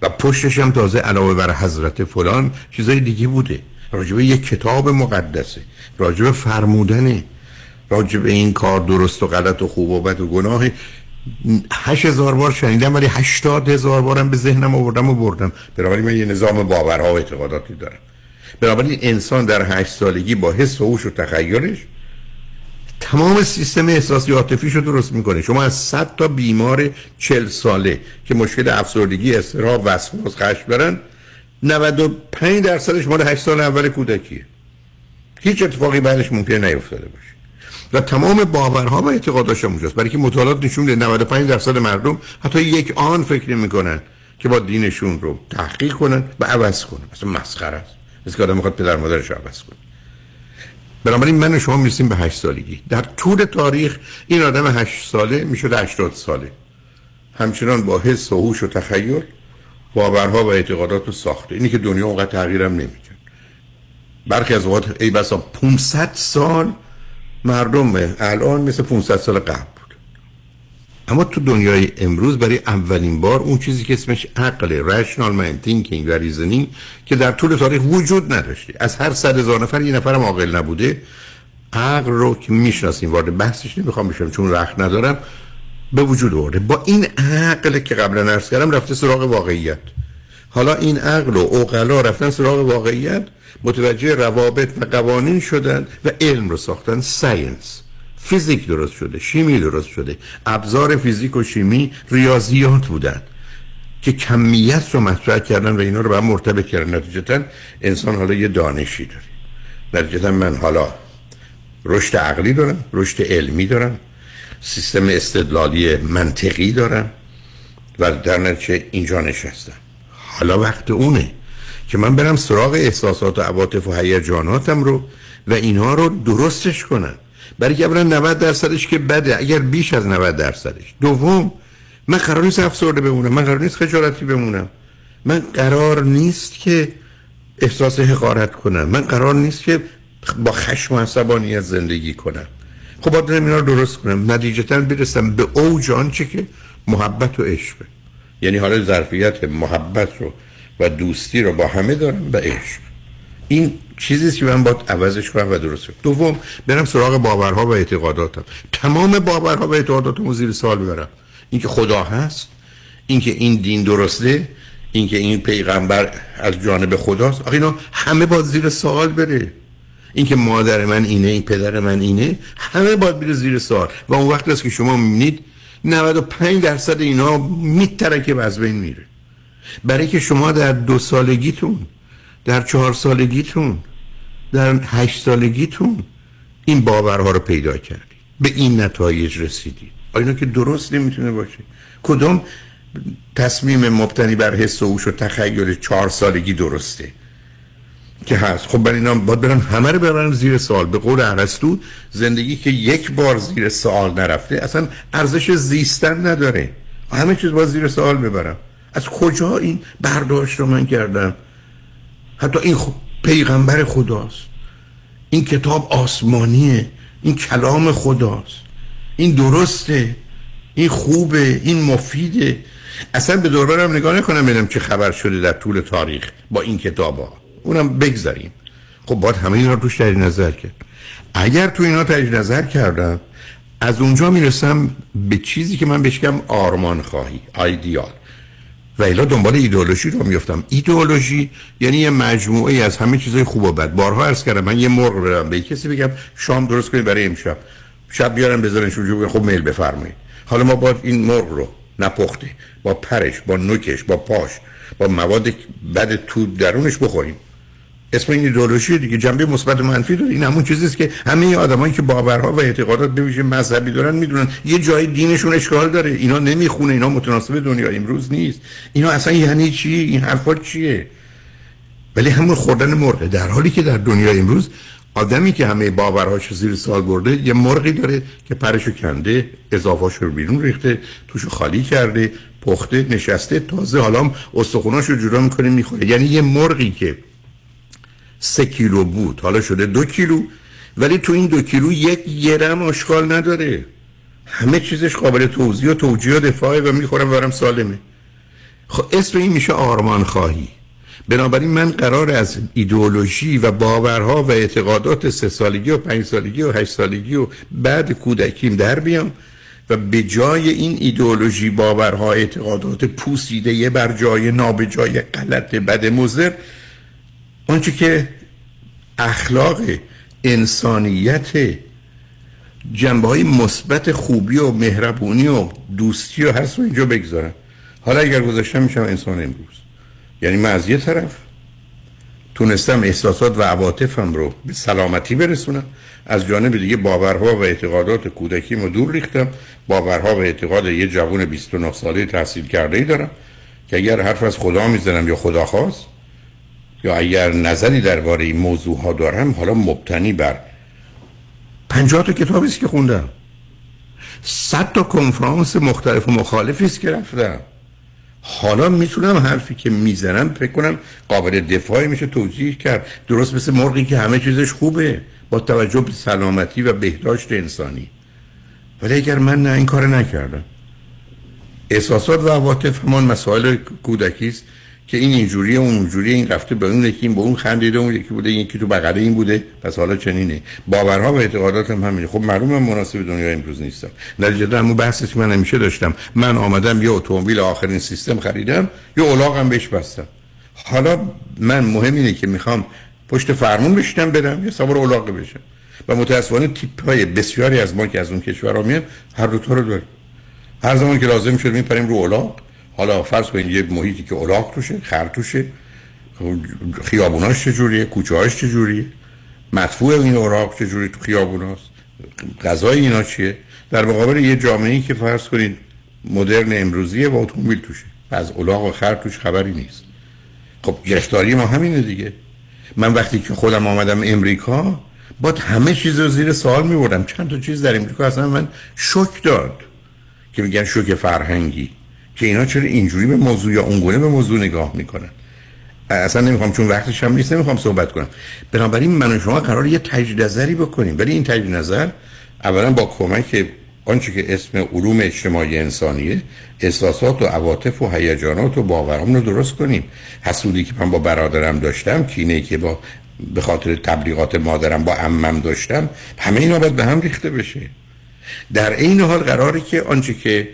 و پشتش هم تازه علاوه بر حضرت فلان چیزای دیگه بوده. راجبه یه کتاب مقدسه راجبه فرمودنه راجبه این کار درست و غلط و خوب و بد و گناه هشت هزار بار شنیدم ولی هشتاد هزار بارم به ذهنم آوردم و بردم. بنابراین من یه نظام باورها و اعتقاداتی دارم. بنابراین انسان در هشت سالگی با حس و هوش و تخیلش تمام سیستم احساسی عاطفیش رو درست می‌کنه. شما از 100 تا بیمار 40 ساله که مشکل افسردگی استراب وسواس خشم دارن 95 درصدش مال 8 سال اول کودکیه. هیچ اتفاقی بعدش ممکنه نیفتاده باشه. و تمام باورها و اعتقاداش اونجاست. برای که مطالعات نشون میده 95 درصد مردم حتی یک آن فکر می‌کنن که با دینشون رو تحقیق کنن و عوض کنن. مثلا مسخره است. مثل که آدم می‌خواد پدر مادرش عوض کنه. بنابراین من و شما می‌رسیم به هشت سالگی. در طول تاریخ این آدم هشت ساله می‌شد هشتاد ساله. همچنان با حس و هوش و تخیل باورها و اعتقادات رو ساخته. اینی که دنیا اونقدر تغییرم نمی‌کرد. برخی از اوقات ای بسا 500 سال مردم الان مثل 500 سال قبل. اما تو دنیای امروز برای اولین بار اون چیزی که اسمش عقل rational mind thinking و reasoning که در طول تاریخ وجود نداشته. از هر صد هزار نفر یه نفرم عاقل نبوده. عقل رو که می‌شناسیم وارد بحثش نمی‌خوام بشم چون وقت ندارم به وجود آورده. با این عقل که قبلا عرض کردم رفته سراغ واقعیت. حالا این عقل و عقلا رفتن سراغ واقعیت متوجه روابط و قوانین شدن و علم رو ساختن science فیزیک درست شده شیمی درست شده. ابزار فیزیک و شیمی ریاضیات بودن که کمیت رو مطرح کردن و اینا رو به مرتبط کردن. نتیجتا انسان حالا یه دانشی داره. نتیجتا من حالا رشد عقلی دارم رشد علمی دارم سیستم استدلالی منطقی دارم و در نتیجه اینجا نشستم. حالا وقت اونه که من برم سراغ احساسات و عواطف و هیجاناتم رو و اینها رو درستش کنم. برای که اولا 90 درصدش که بده اگر بیش از 90 درصدش. دوم من قرار نیست افسرده بمونم من قرار نیست خجالتی بمونم. من قرار نیست که احساس حقارت کنم. من قرار نیست که با خشم و عصبانیت زندگی کنم. خب باید اینا رو درست کنم. نتیجتا برسم به اوج آنچه که محبت و عشقه یعنی حالا ظرفیت محبت رو و دوستی رو با همه دارم و عشق. این چیزی که من باید عوضش کنم و درست کنم. دوم برم سراغ باورها و اعتقاداتم. تمام باورها و اعتقاداتم زیر سوال ببرم. اینکه خدا هست اینکه این دین درسته اینکه این پیغمبر از جانب خداست. آخه اینا همه باید زیر سوال بره. اینکه مادر من اینه این پدر من اینه همه باید بره زیر سوال. و اون وقت است که شما می‌بینید 95 درصد اینا میترکه و از بین میره. برای که شما در دو سالگیتون در چهار سالگیتون در هشت سالگیتون این باورها رو پیدا کردید به این نتایج رسیدید اینا که درست نمی‌تونه باشه؟ کدوم تصمیم مبتنی بر حس و اوش و تخیل چهار سالگی درسته؟ که هست. خب برای اینا باید برن همه رو ببرن زیر سوال. به قول ارسطو زندگی که یک بار زیر سوال نرفته اصلا ارزش زیستن نداره. همه چیز باید زیر سوال ببرم. از کجا این برداشت رو من کردم؟ حتی این پیغمبر خداست. این کتاب آسمانیه این کلام خداست. این درسته این خوبه این مفیده. اصلا به دورانم نگاه نکنم ببینم چه خبر شده در طول تاریخ با این کتاب ها اونم بگذاریم. خب باید همه اینا رو توش تجدید نظر کرد. اگر تو اینا تجدید نظر کردم از اونجا می‌رسم به چیزی که من بشکم آرمان خواهی آیدیال و الا دنبال ایدئولوژی رو میفتم ایدئولوژی یعنی یه مجموعه از همه چیزای خوب و بد. بارها عرض کردم من یه مرغ برم به کسی بگم شام درست کنید برای امشب. شب بیارم بذارن شوجو خب میل بفرمایید. حالا ما با این مرغ رو نپخته با پرش با نوکش با پاش با مواد بد تو درونش بخوریم. اسم این ایدئولوژی دیگه جنبه مثبت منفی داره. این همون چیزیست که همه آدمایی که باورها و اعتقادات به ویژه مذهبی دارن می‌دونن. یه جای دینشون اشکال داره. اینا نمی‌خونه. اینا متناسب دنیا. امروز نیست. اینا اصلا یعنی چی؟ این حرفا چیه؟ ولی همون خوردن مرغ. در حالی که در دنیا امروز آدمی که همه باورهاش زیر سال برده یه مرغی داره که پرشو کنده اضافه‌اش رو بیرون ریخته توشو خالی کرده پخته نشسته تازه حالا استخوناشو جدا می‌کنه می‌خوره. یعنی یه مرغی که سه کیلو بود. حالا شده دو کیلو. ولی تو این دو کیلو یک گرم آشغال نداره. همه چیزش قابل توضیح و توجیه و دفاعه و می‌خورم برم سالمه. خب اسم این میشه آرمان خواهی. بنابراین من قرار از ایدئولوژی و باورها و اعتقادات سه سالگی و پنج سالگی و هشت سالگی و بعد کودکیم در بیام و به جای این ایدئولوژی باورها اعتقادات پوسیده بر جای نابجای غلط بد مزر آنچه که اخلاق انسانیت جنبه های مثبت خوبی و مهربونی و دوستی و هست و اینجا بگذارم حالا اگر گذاشتم میشم انسان امروز. یعنی من از یه طرف تونستم احساسات و عواطفم رو به سلامتی برسونم از جانب دیگه باورها و اعتقادات کودکیمو دور ریختم. باورها و اعتقاد یه جوان 29 ساله تحصیل کرده ای دارم که اگر حرف از خدا می‌زنم یا خدا خواست یا اگر نظری درباره این موضوع ها دارم حالا مبتنی بر 50 تا کتابی است که خوندم. 100 تا کنفرانس مختلف و مخالفی است که رفتم. حالا می‌تونم حرفی که می‌زنم فکر کنم قابل دفاعی میشه توجیه کرد. درست مثل مرغی که همه چیزش خوبه. با توجه به سلامتی و بهداشت انسانی. ولی اگر من نه این کار نکردم. احساسات و عواطف همان مسائل کودکی است که این اینجوریه اون اونجوریه این رفته به اون یکی به اون خندیده اون یکی بوده یکی تو بغل این بوده. پس حالا چنینه. باورها و اعتقادات هم همینه. خب معلومه من مناسب دنیا امروز نیستم. نتیجه همون بحثی که من همیشه داشتم. من آمدم یه اتومبیل آخرین سیستم خریدم یه الاغم بهش بستم. حالا من مهم اینه که می‌خوام پشت فرمون بشینم برم یا سوار الاغ بشم. و متاسفانه تیپ های بسیاری از ما که از اون کشورها میان هر دو رو داریم. هر زمان که لازم شد میپریم رو الاغ حالا فرض کنید یه محیطی که الاغ توشه خر توشه خیابوناش چجوریه؟ کوچه هاش چجوریه؟ مدفوع این اوراق چجوری تو خیابوناست؟ غذای اینا چیه؟ در مقابل یه جامعه که فرض کنید مدرن امروزیه و اتومبیل توشه. از الاغ و خر توش خبری نیست. خب گرفتاری ما همینه دیگه. من وقتی که خودم آمدم امریکا با همه چیز رو زیر سوال میبردم. چند تا چیز در امریکا اصلا من شک داد که میگن شوک فرهنگی. که اینا چرا اینجوری به موضوع یا اونگونه به موضوع نگاه می‌کنن؟ اصلا نمی‌خوام چون وقتش هم نیست نمی‌خوام صحبت کنم. بنابراین من و شما قرار یه تجدید نظری بکنیم. ولی این تجدید نظر اولا با کمک آنچه که اسم علوم اجتماعی انسانیه احساسات و عواطف و هیجانات و باورام رو درست کنیم. حسودی که من با برادرم داشتم کینه که با به خاطر تبلیغات مادرم با عمم داشتم همه اینا باید به هم ریخته بشه. در این حال قراره که آنچه که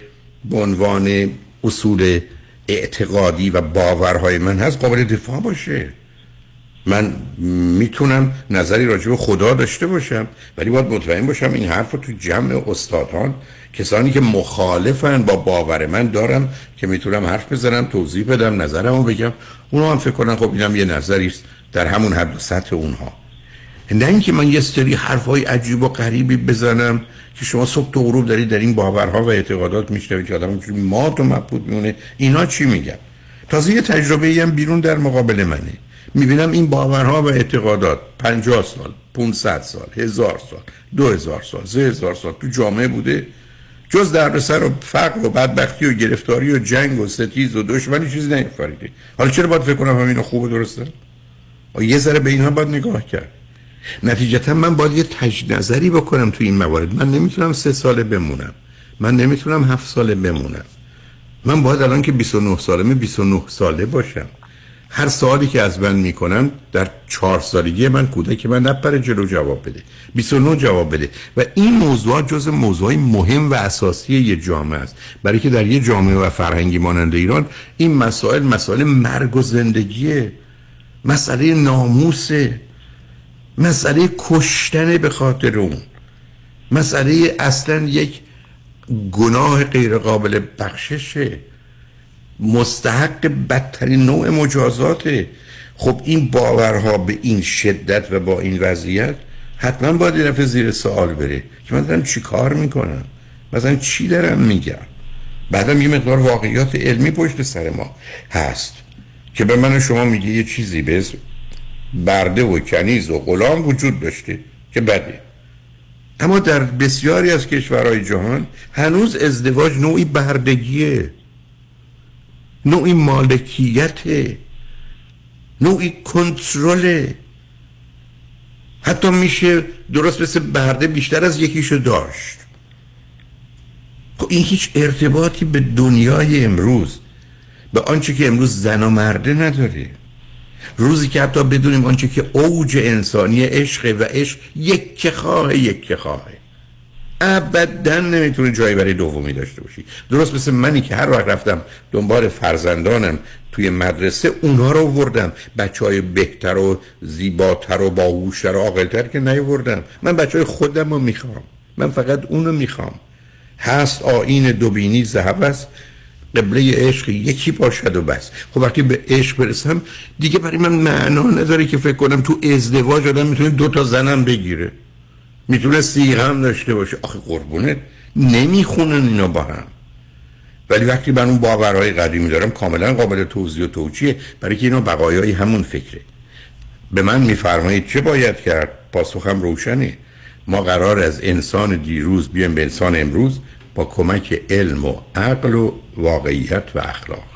به عنوان اصول اعتقادی و باورهای من هست قابل دفاع باشه. من می‌تونم نظری راجع به خدا داشته باشم ولی باید مطمئن باشم این حرف رو تو جمع استادان کسانی که مخالفن با باور من دارم که می‌تونم حرف بزنم توضیح بدم نظرمو بگم. اونو هم فکر کنن خب اینم یه نظری است در همون حد سطح اونها. نه اینکه من یه سری حرفهای عجیب و غریبی بزنم که شما صبح تا غروب دارید در این باورها و اعتقادات میشنوید که آدم اونجوری مات و مبهوت میمونه. اینا چی میگن؟ تازه یه تجربه هم بیرون در مقابل منه. می‌بینم این باورها و اعتقادات 50 سال 500 سال هزار سال دو هزار سال سه سال تو جامعه بوده. جز دردسر و فقر و بدبختی و گرفتاری و جنگ و ستیز و دشمنی چیزی نیفریده حالا چرا باید فکر کنم همینو خوب درسته؟ یه ذره به اینها باید نگاه کرد. نتیجتا من باید یه تجنظری نظری بکنم تو این موارد. من نمی‌تونم سه ساله بمونم. من نمی‌تونم هفت ساله بمونم. من باید الان که 29 سالمه 29 ساله باشم. هر سوالی که از من می‌کنم در چهار سالگی من کودک من نپره جلو جواب بده. 29 جواب بده. و این موضوعات جز موضوعی مهم و اساسی یه جامعه است. برای که در یه جامعه و فرهنگی مانند ایران این مسائل مسائل مرگ و زندگیه. مسئله ناموس مسئله کشتن به خاطر اون. مسئله اصلا یک گناه غیر قابل بخششه. مستحق بدترین نوع مجازاته. خب این باورها به این شدت و با این وضعیت حتما باید این زیر سوال بره که من دارم چی کار می‌کنم؟ مثلا چی دارم میگم؟ بعدم یه مقدار واقعیات علمی پشت سر ما هست که به من شما میگه یه چیزی به برده و کنیز و غلام وجود داشته. که بده؟ اما در بسیاری از کشورهای جهان هنوز ازدواج نوعی بردگیه. نوعی مالکیت نوعی کنترل حتی میشه درست مثل برده بیشتر از یکیشو داشت. خب این هیچ ارتباطی به دنیای امروز به آنچه که امروز زن و مرده نداره. روزی که حتی بدونیم آنچه که اوج انسانی عشق و عشق یک که خواه یک که خواه. ابدا نمی‌تونه جایی برای دومی داشته باشی. درست مثل منی که هر وقت رفتم دنبال فرزندانم توی مدرسه اونها رو وردم بچه های بهتر و زیباتر و باهوشتر و عاقلتر که نیوردم من بچه های خودم رو می‌خوام. من فقط اونو می‌خوام. هست آین دوبینی زهب است قبله عشق یکی باشد و بس. خب وقتی به عشق برسم دیگه برای من معنا نداره که فکر کنم تو ازدواج آدم می‌تونه دو تا زنم بگیره. می‌تونه سیغه هم داشته باشه. آخه قربونه نمی‌خونن اینا با هم. ولی وقتی من اون باورهای قدیمی دارم کاملا قابل توضیح و توجیه برای که اینا بقایای همون فکره. به من میفرمایید چه باید کرد؟ پاسخم روشنه. ما قرار از انسان دیروز بیایم به انسان امروز. با کمک علم و عقل و واقعیت و اخلاق.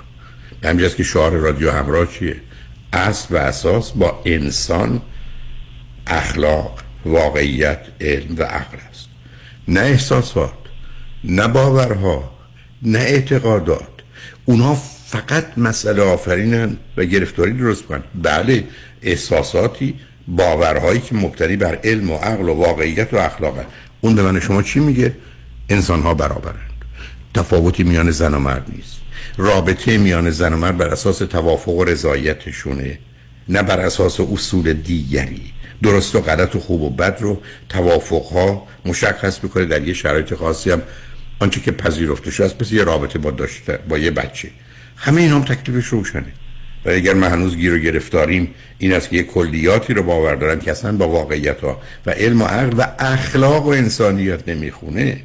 به که شعار رادیو همراه چیه؟ اصل و اساس با انسان اخلاق واقعیت علم و عقل است. نه احساسات نه باورها نه اعتقادات. اونها فقط مسئله آفرینن و گرفتاری درست کنن بله احساساتی باورهایی که مبتنی بر علم و عقل و واقعیت و اخلاق هست. اون به من شما چی میگه؟ انسان ها برابرند. تفاوتی میان زن و مرد نیست. رابطه میان زن و مرد بر اساس توافق و رضایتشونه نه بر اساس اصول دیگری. درست و غلط و خوب و بد رو توافق ها مشخص می‌کنه در یه شرایط خاصی هم. آنچه که پذیرفته شده است یه رابطه با داشته با یه بچه. همه این هم تکلیفش روشنه. و اگر ما هنوز گیر و گرفتاریم این است که یه کلیاتی رو باور دارن که اصلا با واقعیت ها و علم و عقل و اخلاق و انسانیت نمی‌خونه.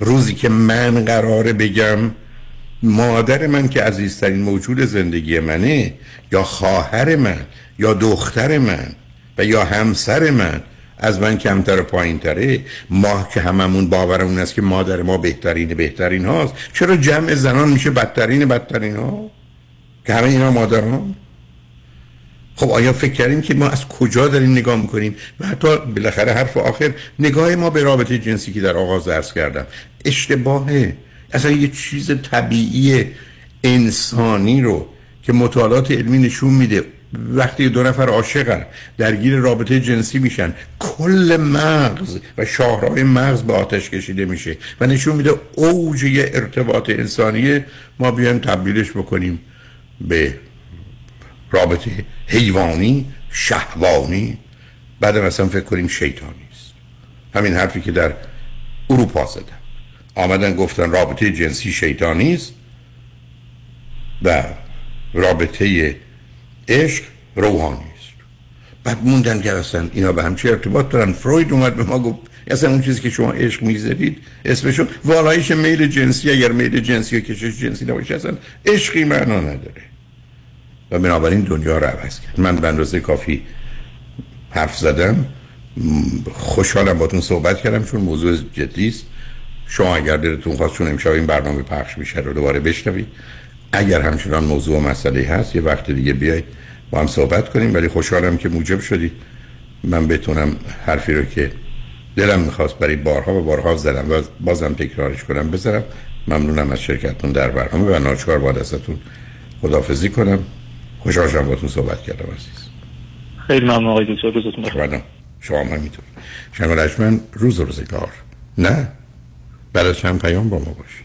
روزی که من قراره بگم مادر من که عزیزترین موجود زندگی منه یا خواهر من یا دختر من و یا همسر من از من کمتر و پایین تره ما که هممون باورمون است که مادر ما بهترین بهترین هاست چرا جمع زنان میشه بدترین بدترین ها؟ که همه اینا مادران؟ خب آیا فکر کردیم که ما از کجا داریم نگاه می‌کنیم؟ و حتی بالاخره حرف آخر نگاه ما به رابطه جنسی که در آغاز درس کردم. اشتباهه. اصلا یه چیز طبیعی انسانی رو که مطالعات علمی نشون میده. وقتی دو نفر عاشقن درگیر رابطه جنسی میشن کل مغز و شاهراه مغز به آتش کشیده میشه و نشون میده اوج ارتباط انسانی ما بیایم تبدیلش بکنیم به رابطه حیوانی شهوانی بعد مثلا فکر کنیم شیطانی است. همین حرفی که در اروپا زدن. آمدن گفتن رابطه جنسی شیطانی است و رابطه عشق روحانی است. بعد موندن که اصلا اینا به هم چه ارتباط دارن. فروید اومد به ما گفت اصلا اون چیزی که شما عشق می‌ذارید اسمشو والایش میل جنسی اگر میل جنسی و کشش جنسی نباشه اصلا عشقی معنا نداره. و بنابراین دنیا رو عوض کرد. من به اندازه کافی حرف زدم. خوشحالم باتون صحبت کردم چون موضوع جدی است. شما اگر دلتون خواست چون امشب این برنامه پخش میشه رو دوباره بشنوید. اگر همچنان موضوع و مسئله هست یه وقت دیگه بیاید با هم صحبت کنیم. ولی خوشحالم که موجب شدید. من بتونم حرفی رو که دلم می‌خواست برای بارها و بارها زدم و بازم تکرارش کنم بذارم. ممنونم از شرکتتون در برنامه و ناچار باید ازتون خدافزی کنم. خوشحال شدم باتون صحبت کردم عزیز. خیلی ممنون آقای دکتر روزتون بخیر. شما هم همینطور. شنگ روز و روزگار. نه؟ بعد از چند پیام با ما باشید.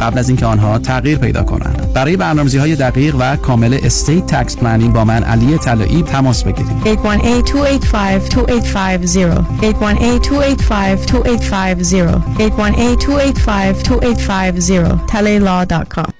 قبل از اینکه آنها تغییر پیدا کنند. برای برنامه‌ریزی های دقیق و کامل estate tax planning با من علی طلایی تماس بگیرید. 818-285-2850 818-285-2850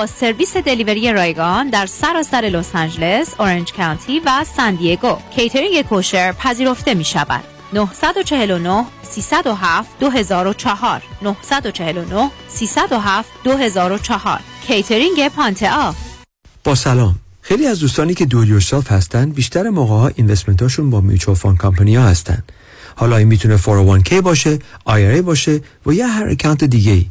با سرویس delivery رایگان در سراسر لس آنجلس، اورنج کانتی و سان دیگو. catering kosher پذیرفته می شود 949 307 2004 949 307 2004 کیترینگ پانتا با سلام. خیلی از دوستانی که do yourself هستن بیشتر موقع ها investment هاشون با mutual fund company ها هستن. حالا این می‌تونه 401k باشه IRA باشه و یا هر account دیگه ای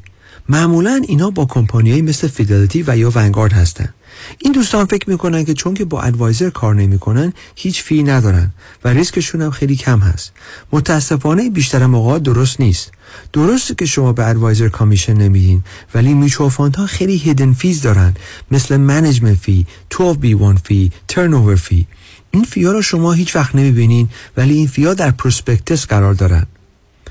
معمولا اینا با کمپانیایی مثل فیدلیتی و یا ونگارد هستن. این دوستان فکر می‌کنن که چون که با advisor کار نمی‌کنن هیچ fee ندارن و ریسکشون هم خیلی کم هست. متاسفانه بیشتر موقع درست نیست. درسته که شما به advisor commission نمیدین ولی mutual ها خیلی hidden fees دارن. مثل management fee 12B1 fee turn fee این fee ا رو شما هیچ وقت نمی‌بینین ولی این fee ا در prospectus قرار دارن.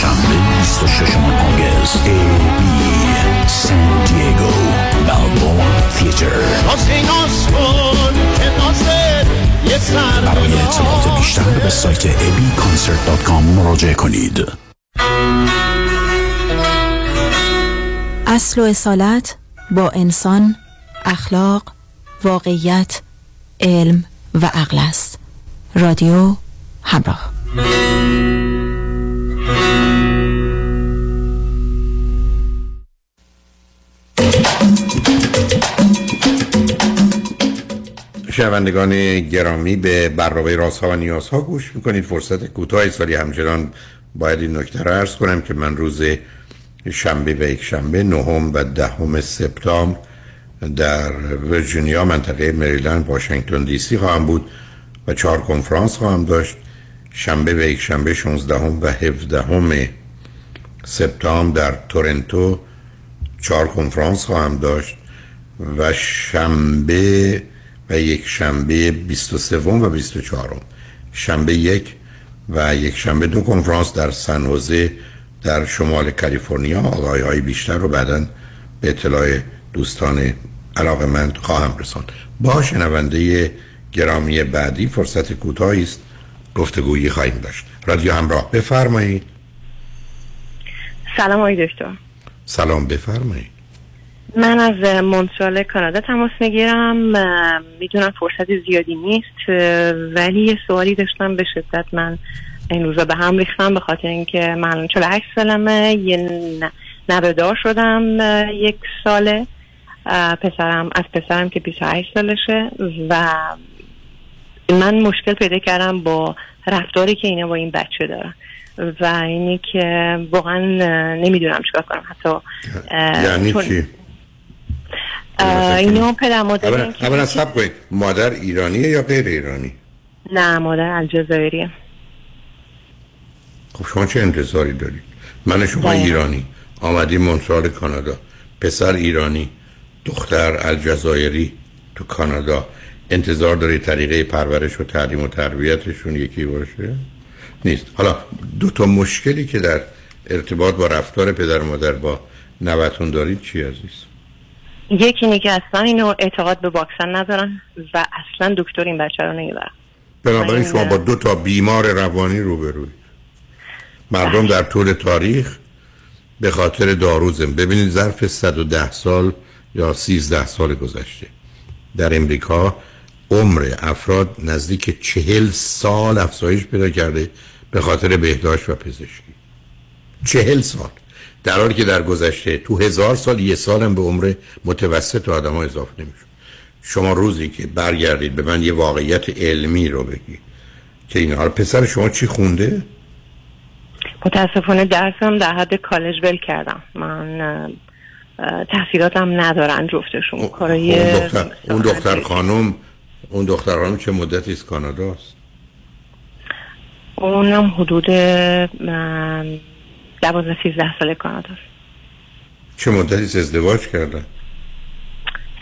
شنبه 26 آگست ای بی سان دیگو بلبور تیتر برای اطلاعات بیشتر به سایت abconcert.com مراجعه کنید. اصل و اصالت با انسان اخلاق واقعیت علم و عقل است. رادیو همراه. شنوندگان گرامی به برنامه راست و نیاز ها گوش می‌کنید. فرصت کوتاهی ولی همچنان باید این نکته رو عرض کنم که من روز شنبه و یک شنبه نهم و دهم سپتامبر در ویرجینیا منطقه مریلند واشنگتن دی سی خواهم بود و چهار کنفرانس خواهم داشت. شنبه و یک شنبه 16 و 17 سپتامبر در تورنتو چهار کنفرانس خواهم داشت و شنبه و یک شنبه 23 و 24 شنبه یک و یک شنبه دو کنفرانس در سنوزه در شمال کالیفرنیا. آقای های بیشتر رو بعدا به اطلاع دوستان علاقه من خواهم رساند. با شنونده گرامی بعدی فرصت کوتاهی است. گفتگویی خواهیم داشت. رادیو همراه بفرمایید. سلام آقای دکتر. سلام بفرمایید. من از مونترال کانادا تماس می‌گیرم. می‌دونم فرصت زیادی نیست ولی یه سوالی داشتم به شدت من این روزا به هم ریختم به خاطر اینکه من 48 سالمه یه نوهدار شدم یک ساله. پسرم از پسرم که 28 سالشه و من مشکل پیدا کردم با رفتاری که اینا با این بچه دارن و اینی که واقعا نمی‌دونم چیکار کنم. حتی یعنی چی؟ اینو پدر مادر اولا سب کنید. مادر ایرانیه یا غیر ایرانی؟ نه مادر الجزایریه. خب شما چه انتظاری دارید؟ من شما باید. ایرانی. آمدی مونترال کانادا. پسر ایرانی. دختر الجزایری تو کانادا. انتظار داری طریقه پرورش و تعلیم و تربیتشون یکی باشه؟ نیست. حالا دو تا مشکلی که در ارتباط با رفتار پدر و مادر با نوتون دارید چی عزیز؟ یکی اینه که اصلا اینو اعتقاد به واکسن ندارن و اصلا دکتر این بچه رو نمی‌برن بنابراین این- شما با دو تا بیمار روانی روبروید مردم در طول تاریخ به خاطر داروزم. ببینید ظرف 110 سال یا 13 سال گذشته. در امریکا عمر افراد نزدیک چهل سال افزایش پیدا کرده به خاطر بهداشت و پزشکی. چهل سال. در حالی که در گذشته تو هزار سال یه سالم به عمر متوسط آدم ها اضافه نمیشه شما روزی که برگردید به من یه واقعیت علمی رو بگی که این حال پسر شما چی خونده؟ متاسفانه درسم در حد کالج ول کردم. من تحصیلاتم ندارن جفتشون. کارای اون دختر, اون دختر خانم اون دختر خانم چه مدتی از کاناداست. اونم حدود دوازده سیزده سال کاناداست. چه مدتی از ازدواج کردن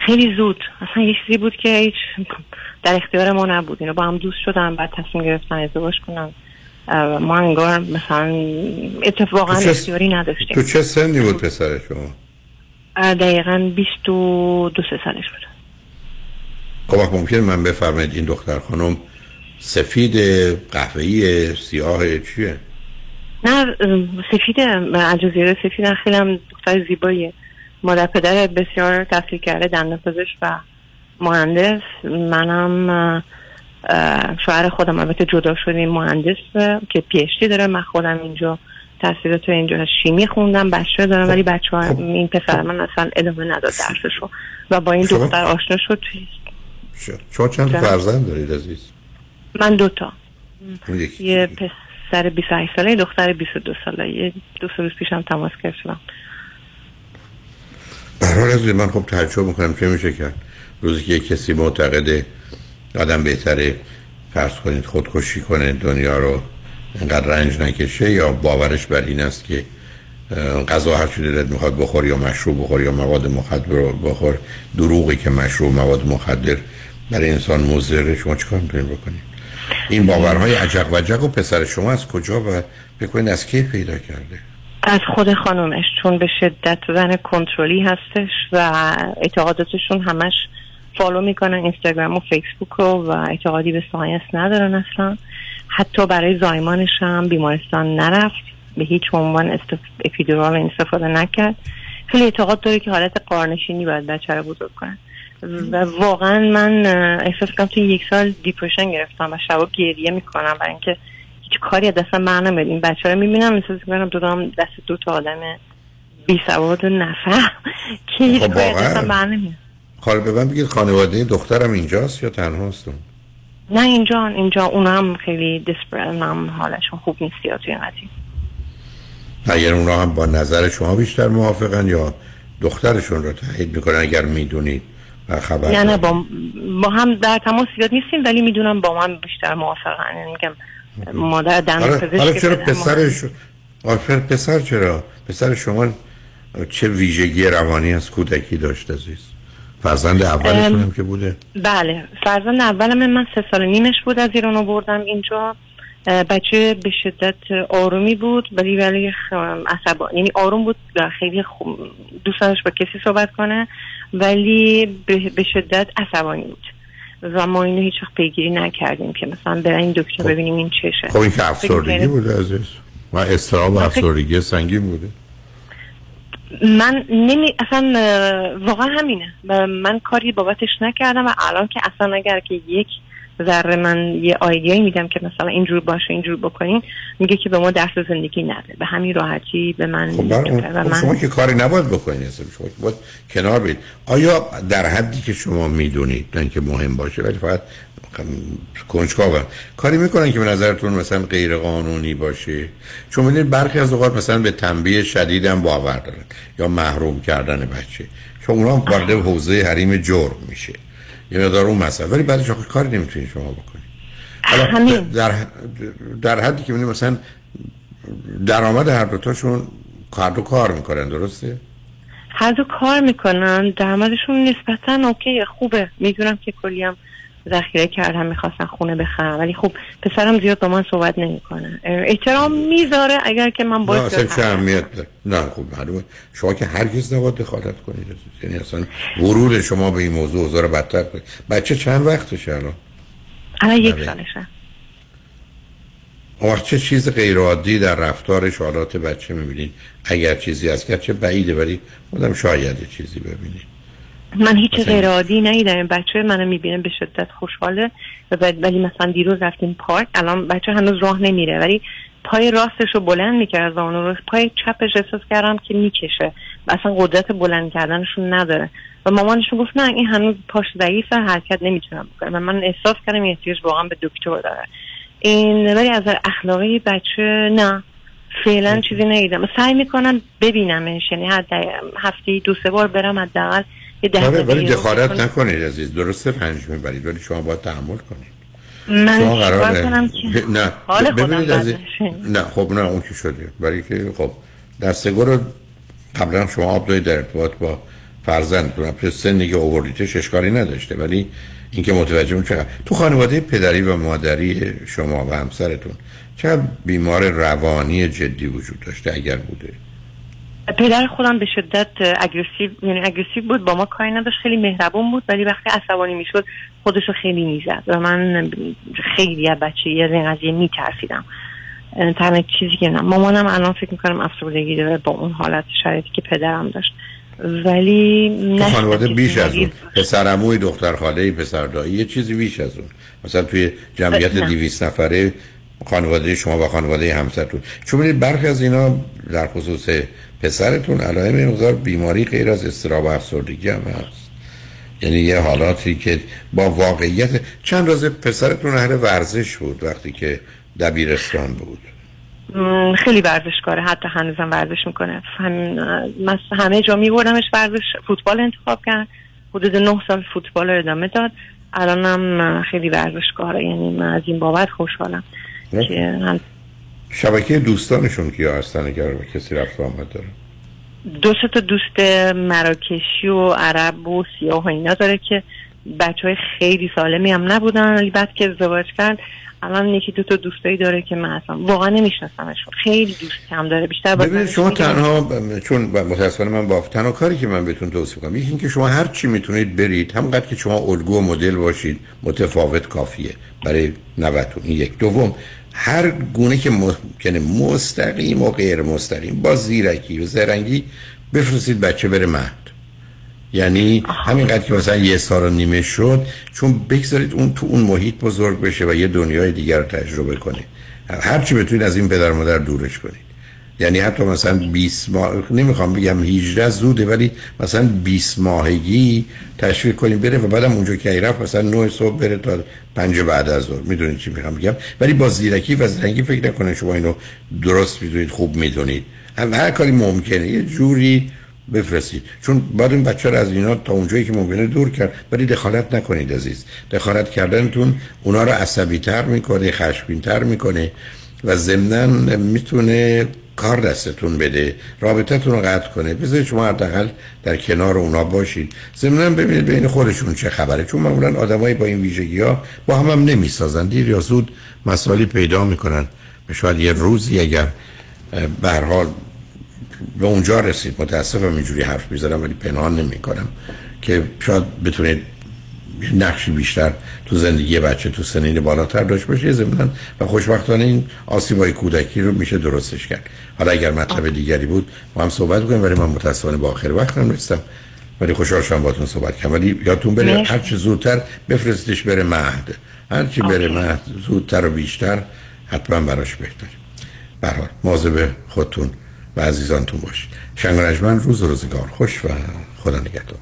خیلی زود. اصلا یه چیزی بود که هیچ در اختیار ما نبود. اینا با هم دوست شدن بعد تصمیم گرفتن ازدواج اه، ما انگار مثلا اتفاقا اختیاری نداشتیم. تو چه سنی بود پسر شما؟ دقیقا بیست و دو سه سالش بود. خب وقت ممکنه من بفرمایید این دختر خانم سفید قهوه‌ای سیاه چیه؟ نه سفیده الجزیره سفید خیلی هم دختر زیباییه. مادر پدر بسیار تحصیل کرده دندان پزشک و مهندس. منم شوهر خودم البته جدا شدیم مهندس که پیشتی داره. من خودم اینجا تحصیلات اینجا شیمی خوندم بچه دارم ولی بچه ها این پسر من اصلا ادامه نداد درسشو. و با این شما- دختر آشنا شد. شما چند. فرزند دارید عزیز؟ من دوتا یه پسر 28 ساله دختر 22 ساله. دو سه روز پیشم تماس گرفتم. برحال از من خب تعجب می‌کنم چه میشه کرد. روزی که کسی معتقده آدم بهتره فرض کنید خودکشی کنه دنیا رو اینقدر رنج نکشه یا باورش بر این است که غذا هر چی دلت می‌خواد بخور یا مشروب بخور یا مواد مخدر رو بخور. دروغی که مشروب مواد مخدر برای انسان مضره شما چیکار می‌تونید بکنید؟ این باورهای عجق و عجق و پسر شما از کجا و بکنید از کی پیدا کرده؟ از خود خانومش چون به شدت زن کنترلی هستش و اعتقاداتشون همش follow می‌کنن اینستاگرام و فیسبوک رو و اعتقادی به science ندارن اصلا. حتی برای زایمانش هم بیمارستان نرفت به هیچ عنوان استف... epidural استفاده نکرد. خیلی اعتقاد داره که حالت غارنشینی باید بچه رو بزرگ کنن و واقعا من احساس کنم تو یک سال depression گرفتم و شبا گریه می‌کنم برای اینکه هیچ کاری از دستم بر نمیاد این بچه رو می‌بینم احساس می‌کنم دو دست دو تا آدم بی سواد و نفهم که هیچ خب کاری از. دستم بر نمیاد حالا به من بگید خانواده دخترم اینجاست یا تنهاست اون؟ نه اینجا اینجا اونا هم خیلی هم حالشون خوب نیست یا توی قضیه اگر اونا هم با نظر شما بیشتر موافقن یا دخترشون رو تایید می‌کنن اگر می‌دونید خبر نه نه دارید؟ با, با هم در تماس زیاد نیستیم ولی می‌دونم با من بیشتر موافقن. یعنی میگم مادر دندون حالا, پزشک حالا چرا پسرش پسر چرا؟ پسر شما چه ویژگی روانی از کودکی داشت عزیز؟ فرزند اولتون هم که بوده؟ بله. فرزند اولم من سه سال نیمش بود از ایران آوردم اینجا. بچه به شدت آرومی بود ولی ولی عصبانی یعنی آروم بود و خیلی خوب دوست داشت با کسی صحبت کنه. ولی به شدت عصبانی بود. و ما اینو هیچ وقت پیگیری نکردیم که مثلا بریم دکتر ببینیم این چشه خب این که افسردگی بوده عزیز. و استراب و افسردگی سنگین بوده. من نمی اصلا واقعا همینه. من کاری بابتش نکردم و الان که اصلا اگر که یک ذره من یه آیدیایی میدم که مثلا اینجور باشه اینجور بکنین. میگه که به ما درس زندگی نده. به همین راحتی به من خب بر و خب شما من که کاری نباید بکنید اصلا شما که باید کنار بید آیا در حدی که شما می‌دونید نه اینکه مهم باشه ولی فقط کنجکاوم کاری می‌کنن که به نظرتون مثلا غیر قانونی باشه؟ چون می‌دونید برخی از اوقات مثلا به تنبیه شدید هم باور دارن. یا محروم کردن بچه. چون اونا وارد حوزه حریم جرم میشه. یه مقدار اون مسئله. ولی بعدش آخه کاری نمی‌تونید شما بکنید. حالا در در حدی که مثلا درآمد هر دوتاشون هر دو کار می‌کنن درسته؟ هر دو کار می‌کنن. درآمدشون نسبتا اوکی خوبه. می‌دونم که کلی هم ذخیره کردم می‌خواستن خونه بخرم. ولی خب پسرم زیاد با من صحبت نمی‌کنه. احترام می‌ذاره اگر که من باید اصلا چه اهمیت نه خب معلومه. شما که هرگز نباید دخالت کنید. یعنی اصلا ورود شما به این موضوع رو بدتر کنید. بچه چند وقتشه الان؟ الان یک بله. سالشه. وقت چه چیز غیر عادی در رفتارش حالات بچه می‌بینید؟ اگر چیزی هست که چه بعیده ولی بودم شاید چیزی ببینید من هیچ غیر عادی ندیدم. بچه منو می‌بینه به شدت خوشحاله و ولی مثلا دیروز رفتیم پارک. الان بچه هنوز راه نمیره. ولی پای راستش رو بلند می‌کرد زانو رو پای چپش احساس کردم که می‌کشه. و اصلا قدرت بلند کردنشون نداره. و مامانشون گفت نه این هنوز پاش ضعیفه حرکت نمی‌تونم بکنه و من احساس کردم این احتیاج واقعا به دکتر داره. این ولی از اخلاقی بچه نه. فعلا چیزی ندیدم. سعی می‌کنم ببینمش. یعنی هفته دو سه بار برم حداقل آره ولی دخالت. نکنید عزیز درسته پنج می‌برید ولی شما باید تحمل کنید. من شما قراره نه. ببینید عزیز. نه خب نه اون که شده. برای که خب دستگاه رو قبلا شما آب دارید در ارتباط با فرزندتون پس سنی که اووردیتش اشکالی نداشته. ولی اینکه متوجه اون چقدر تو خانواده پدری و مادری شما و همسرتون چقدر بیمار روانی جدی وجود داشته اگر بوده؟ پدر خودم به شدت aggressive یعنی aggressive بود با ما کاری نداشت خیلی مهربون بود ولی وقتی عصبانی می‌شد خودش رو خیلی می‌زد و من خیلی از بچگی از این قضیه میترسیدم. تنها چیزی که نه مامانم الان فکر می‌کنم افسردگی داره با اون حالت شرایطی که پدرم داشت. ولی تو نه خانواده بیش از اون. پسر عموی دختر خاله پسر دایی یه چیزی بیش از اون. مثلا توی جمعیت نه. 200 نفره خانواده شما و خانواده همسرتون. چون برخی از اینا در خصوص پسرتون علائم مقدار بیماری غیر از استراب و افسردگی هم هست. یعنی یه حالاتی که با واقعیت چند روز پسرتون اهل ورزش بود وقتی که دبیرستان بود؟ خیلی ورزشکاره حتی هنوزم ورزش می‌کنه. من همه جا میبردمش ورزش فوتبال انتخاب کرد. حدود نه سال فوتبال رو ادامه داد. الانم خیلی ورزشکاره یعنی من از این بابت خوشحالم که هم شبکه دوستانشون کیا هستن اگر به کسی رفت آمد داره؟ دو تا دوست مراکشی و عرب و سیاه و اینا داره که بچه های خیلی سالمی هم نبودن ولی بعد که ازدواج کرد الان یکی دو تا دوستایی داره که من اصلا واقعا نمیشناسمشون. خیلی دوست کم داره بیشتر ببینید شما تنها ب- چون متاسفانه من با تنها کاری که من بهتون توصیه کنم یکی اینکه شما هر چی می‌تونید برید همونقدر که شما الگو و مدل باشید متفاوت کافیه برای نوتون. این یک. دوم هر گونه که ممکنه مستقیم و غیر مستقیم با زیرکی و زرنگی بفرستید بچه بره مهد یعنی همینقدر که مثلا یه سال و نیمه شد چون بگذارید اون تو اون محیط بزرگ بشه و یه دنیای دیگر رو تجربه کنه. هرچی بتونید از این پدر مادر دورش کنید. یعنی حتی مثلا 20 ماه نمی‌خوام بگم 18 زوده ولی مثلا 20 ماهگی تشویق کنیم بره و بعدم اونجا که رفت مثلا 9 صبح بره تا 5 بعد از ظهر. می‌دونید چی می‌خوام بگم؟ ولی با زیرکی و زرنگی فکر نکنه شما اینو درست می‌دونید خوب می‌دونید. هر کاری ممکنه. یه جوری بفرستید. چون بعد این بچه رو از اینا تا اونجایی که ممکنه دور کرد. ولی دخالت نکنید عزیز. دخالت کردنتون اونا رو عصبی تر می‌کنه خشبین تر می‌کنه و ضمنا می‌تونه کار دستتون بده رابطتون رو قطع کنه. بذارید شما حداقل در کنار اونا باشید ضمنا ببینید بین خودشون چه خبره. چون معمولا آدمایی با این ویژگی ها با هم هم نمی‌سازن. دیر یا زود مسائلی پیدا می‌کنن. شاید یه روزی اگر به حال به اونجا رسید. متاسفم اینجوری حرف می‌زنم ولی پنهان نمی‌کنم. که شاید بتونید نقشی بیشتر تو زندگی بچه تو سنین بالاتر داشت باشه ضمن و خوشبختانه این آسیبای کودکی رو میشه درستش کرد. حالا اگر مطلب دیگری بود ما هم صحبت کنیم ولی من متاسفانه با آخر وقت هم رسیدم ولی خوشحال شدم باهاتون صحبت کردم. ولی یادتون بره هر چه زودتر بفرستش بره مهد. هر چی بره مهد زودتر و بیشتر حتما براش بهتر. به حال مواظب خودتون و عزیزانتون باشید. شنگ روز روزگار. خوش و خدا نگهدار.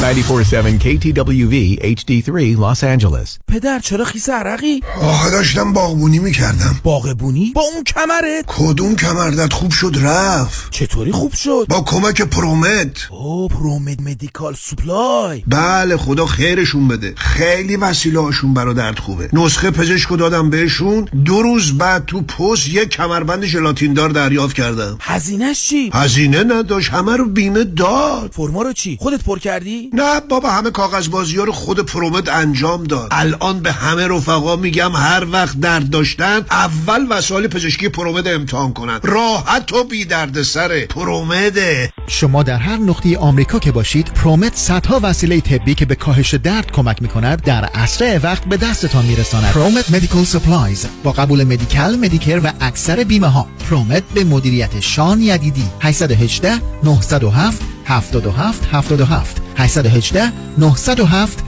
947 KTWV HD3 Los Angeles پدر چرا خیس عرقی؟ آخه داشتم باغبونی می‌کردم باغبونی؟ با اون کمرت؟ کدوم کمر درد خوب شد رفت چطوری خوب شد؟ با کمک ProMed او ProMed Medical Supply بله خدا خیرشون بده خیلی وسیله هاشون برا درد خوبه نسخه پزشکو دادم بهشون دو روز بعد تو پست یک کمربند ژلاتین دار دریافت کردم هزینهش چی؟ هزینه نداشت همه رو بیمه داد فرما رو چی؟ خودت پر کردی؟ نه بابا همه کاغذ بازی ها رو خود ProMed انجام داد. الان به همه رفقا میگم هر وقت درد داشتن اول وسایل پزشکی ProMed امتحان کنن. راحت و بی درد سره ProMed ه. شما در هر نقطه آمریکا که باشید ProMed صدها وسیله طبی که به کاهش درد کمک می‌کند در اسرع وقت به دستتان میرساند. ProMed Medical Supplies. با قبول Medi-Cal Medicare و اکثر بیمه ها ProMed به مدیریت شان یدیدی. 818 907 77 77 818 907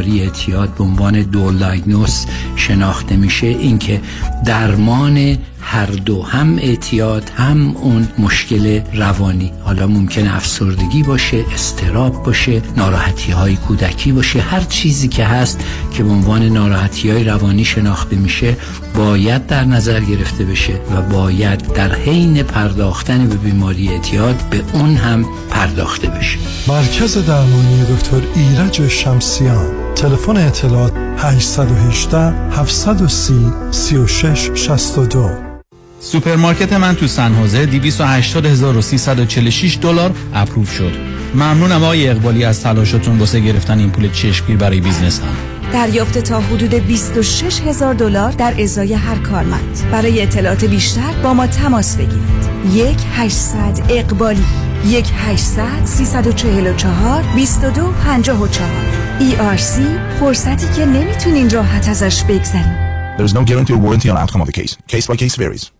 بیماری اعتیاد به عنوان دول شناخته میشه اینکه درمان هر دو هم اعتیاد هم اون مشکل روانی. حالا ممکن افسردگی باشه استراب باشه ناراحتی های کودکی باشه هر چیزی که هست که به عنوان ناراحتی های روانی شناخته میشه باید در نظر گرفته بشه و باید در حین پرداختن به بیماری اعتیاد به اون هم پرداخته بشه. مرکز درمانی دکتر ایرج شمسیان. تلفن اطلاعات 818 730 36 62 سوپرمارکت من تو سن خوزه 280346 دلار approve شد. ممنونم آقای اقبالی از تلاشتون واسه گرفتن این پول چشمگیر برای business م دریافت تا حدود 26 هزار دلار در ازای هر کارمند. برای اطلاعات بیشتر با ما تماس بگیرید. 1 800 اقبالی. 1 800 344 22 54 ERC فرصتی که نمی‌تونین راحت ازش بگذریم There is no guarantee or warranty on outcome of the case. Case by case varies.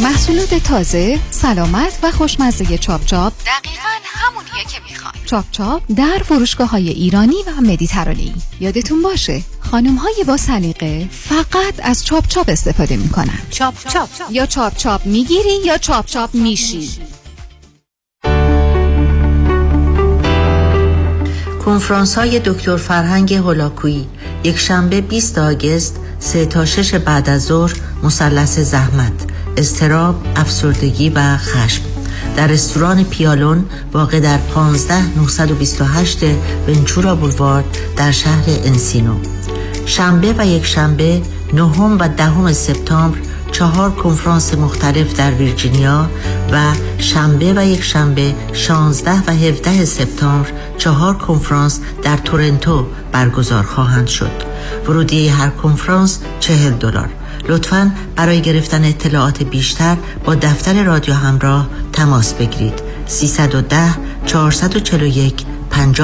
محصولات تازه، سلامت و خوشمزه چاپ چاپ. دقیقا همونیه که می‌خوان چاپ چاپ در فروشگاه های ایرانی و مدیترانه‌ای یادتون باشه خانم های با سلیقه فقط از چاپ چاپ استفاده می‌کنن. چاپ چاپ. یا چاپ چاپ می‌گیری یا چاپ چاپ میشی. کنفرانس های دکتر فرهنگ هولاکویی یک شنبه 20 آگست سه تا شش بعد از ظهر مثلث زحمت. استراب افسردگی و خشم. در رستوران پیالون واقع در 15 928 ونچورا بولوارد در شهر انسینو. شنبه و یک شنبه نهم و دهم سپتامبر چهار کنفرانس مختلف در ویرجینیا و شنبه و یک شنبه 16 و 17 سپتامبر چهار کنفرانس در تورنتو برگزار خواهند شد. ورودی هر کنفرانس 40 دلار. لطفا برای گرفتن اطلاعات بیشتر با دفتر رادیو همراه تماس بگیرید. 310 441 50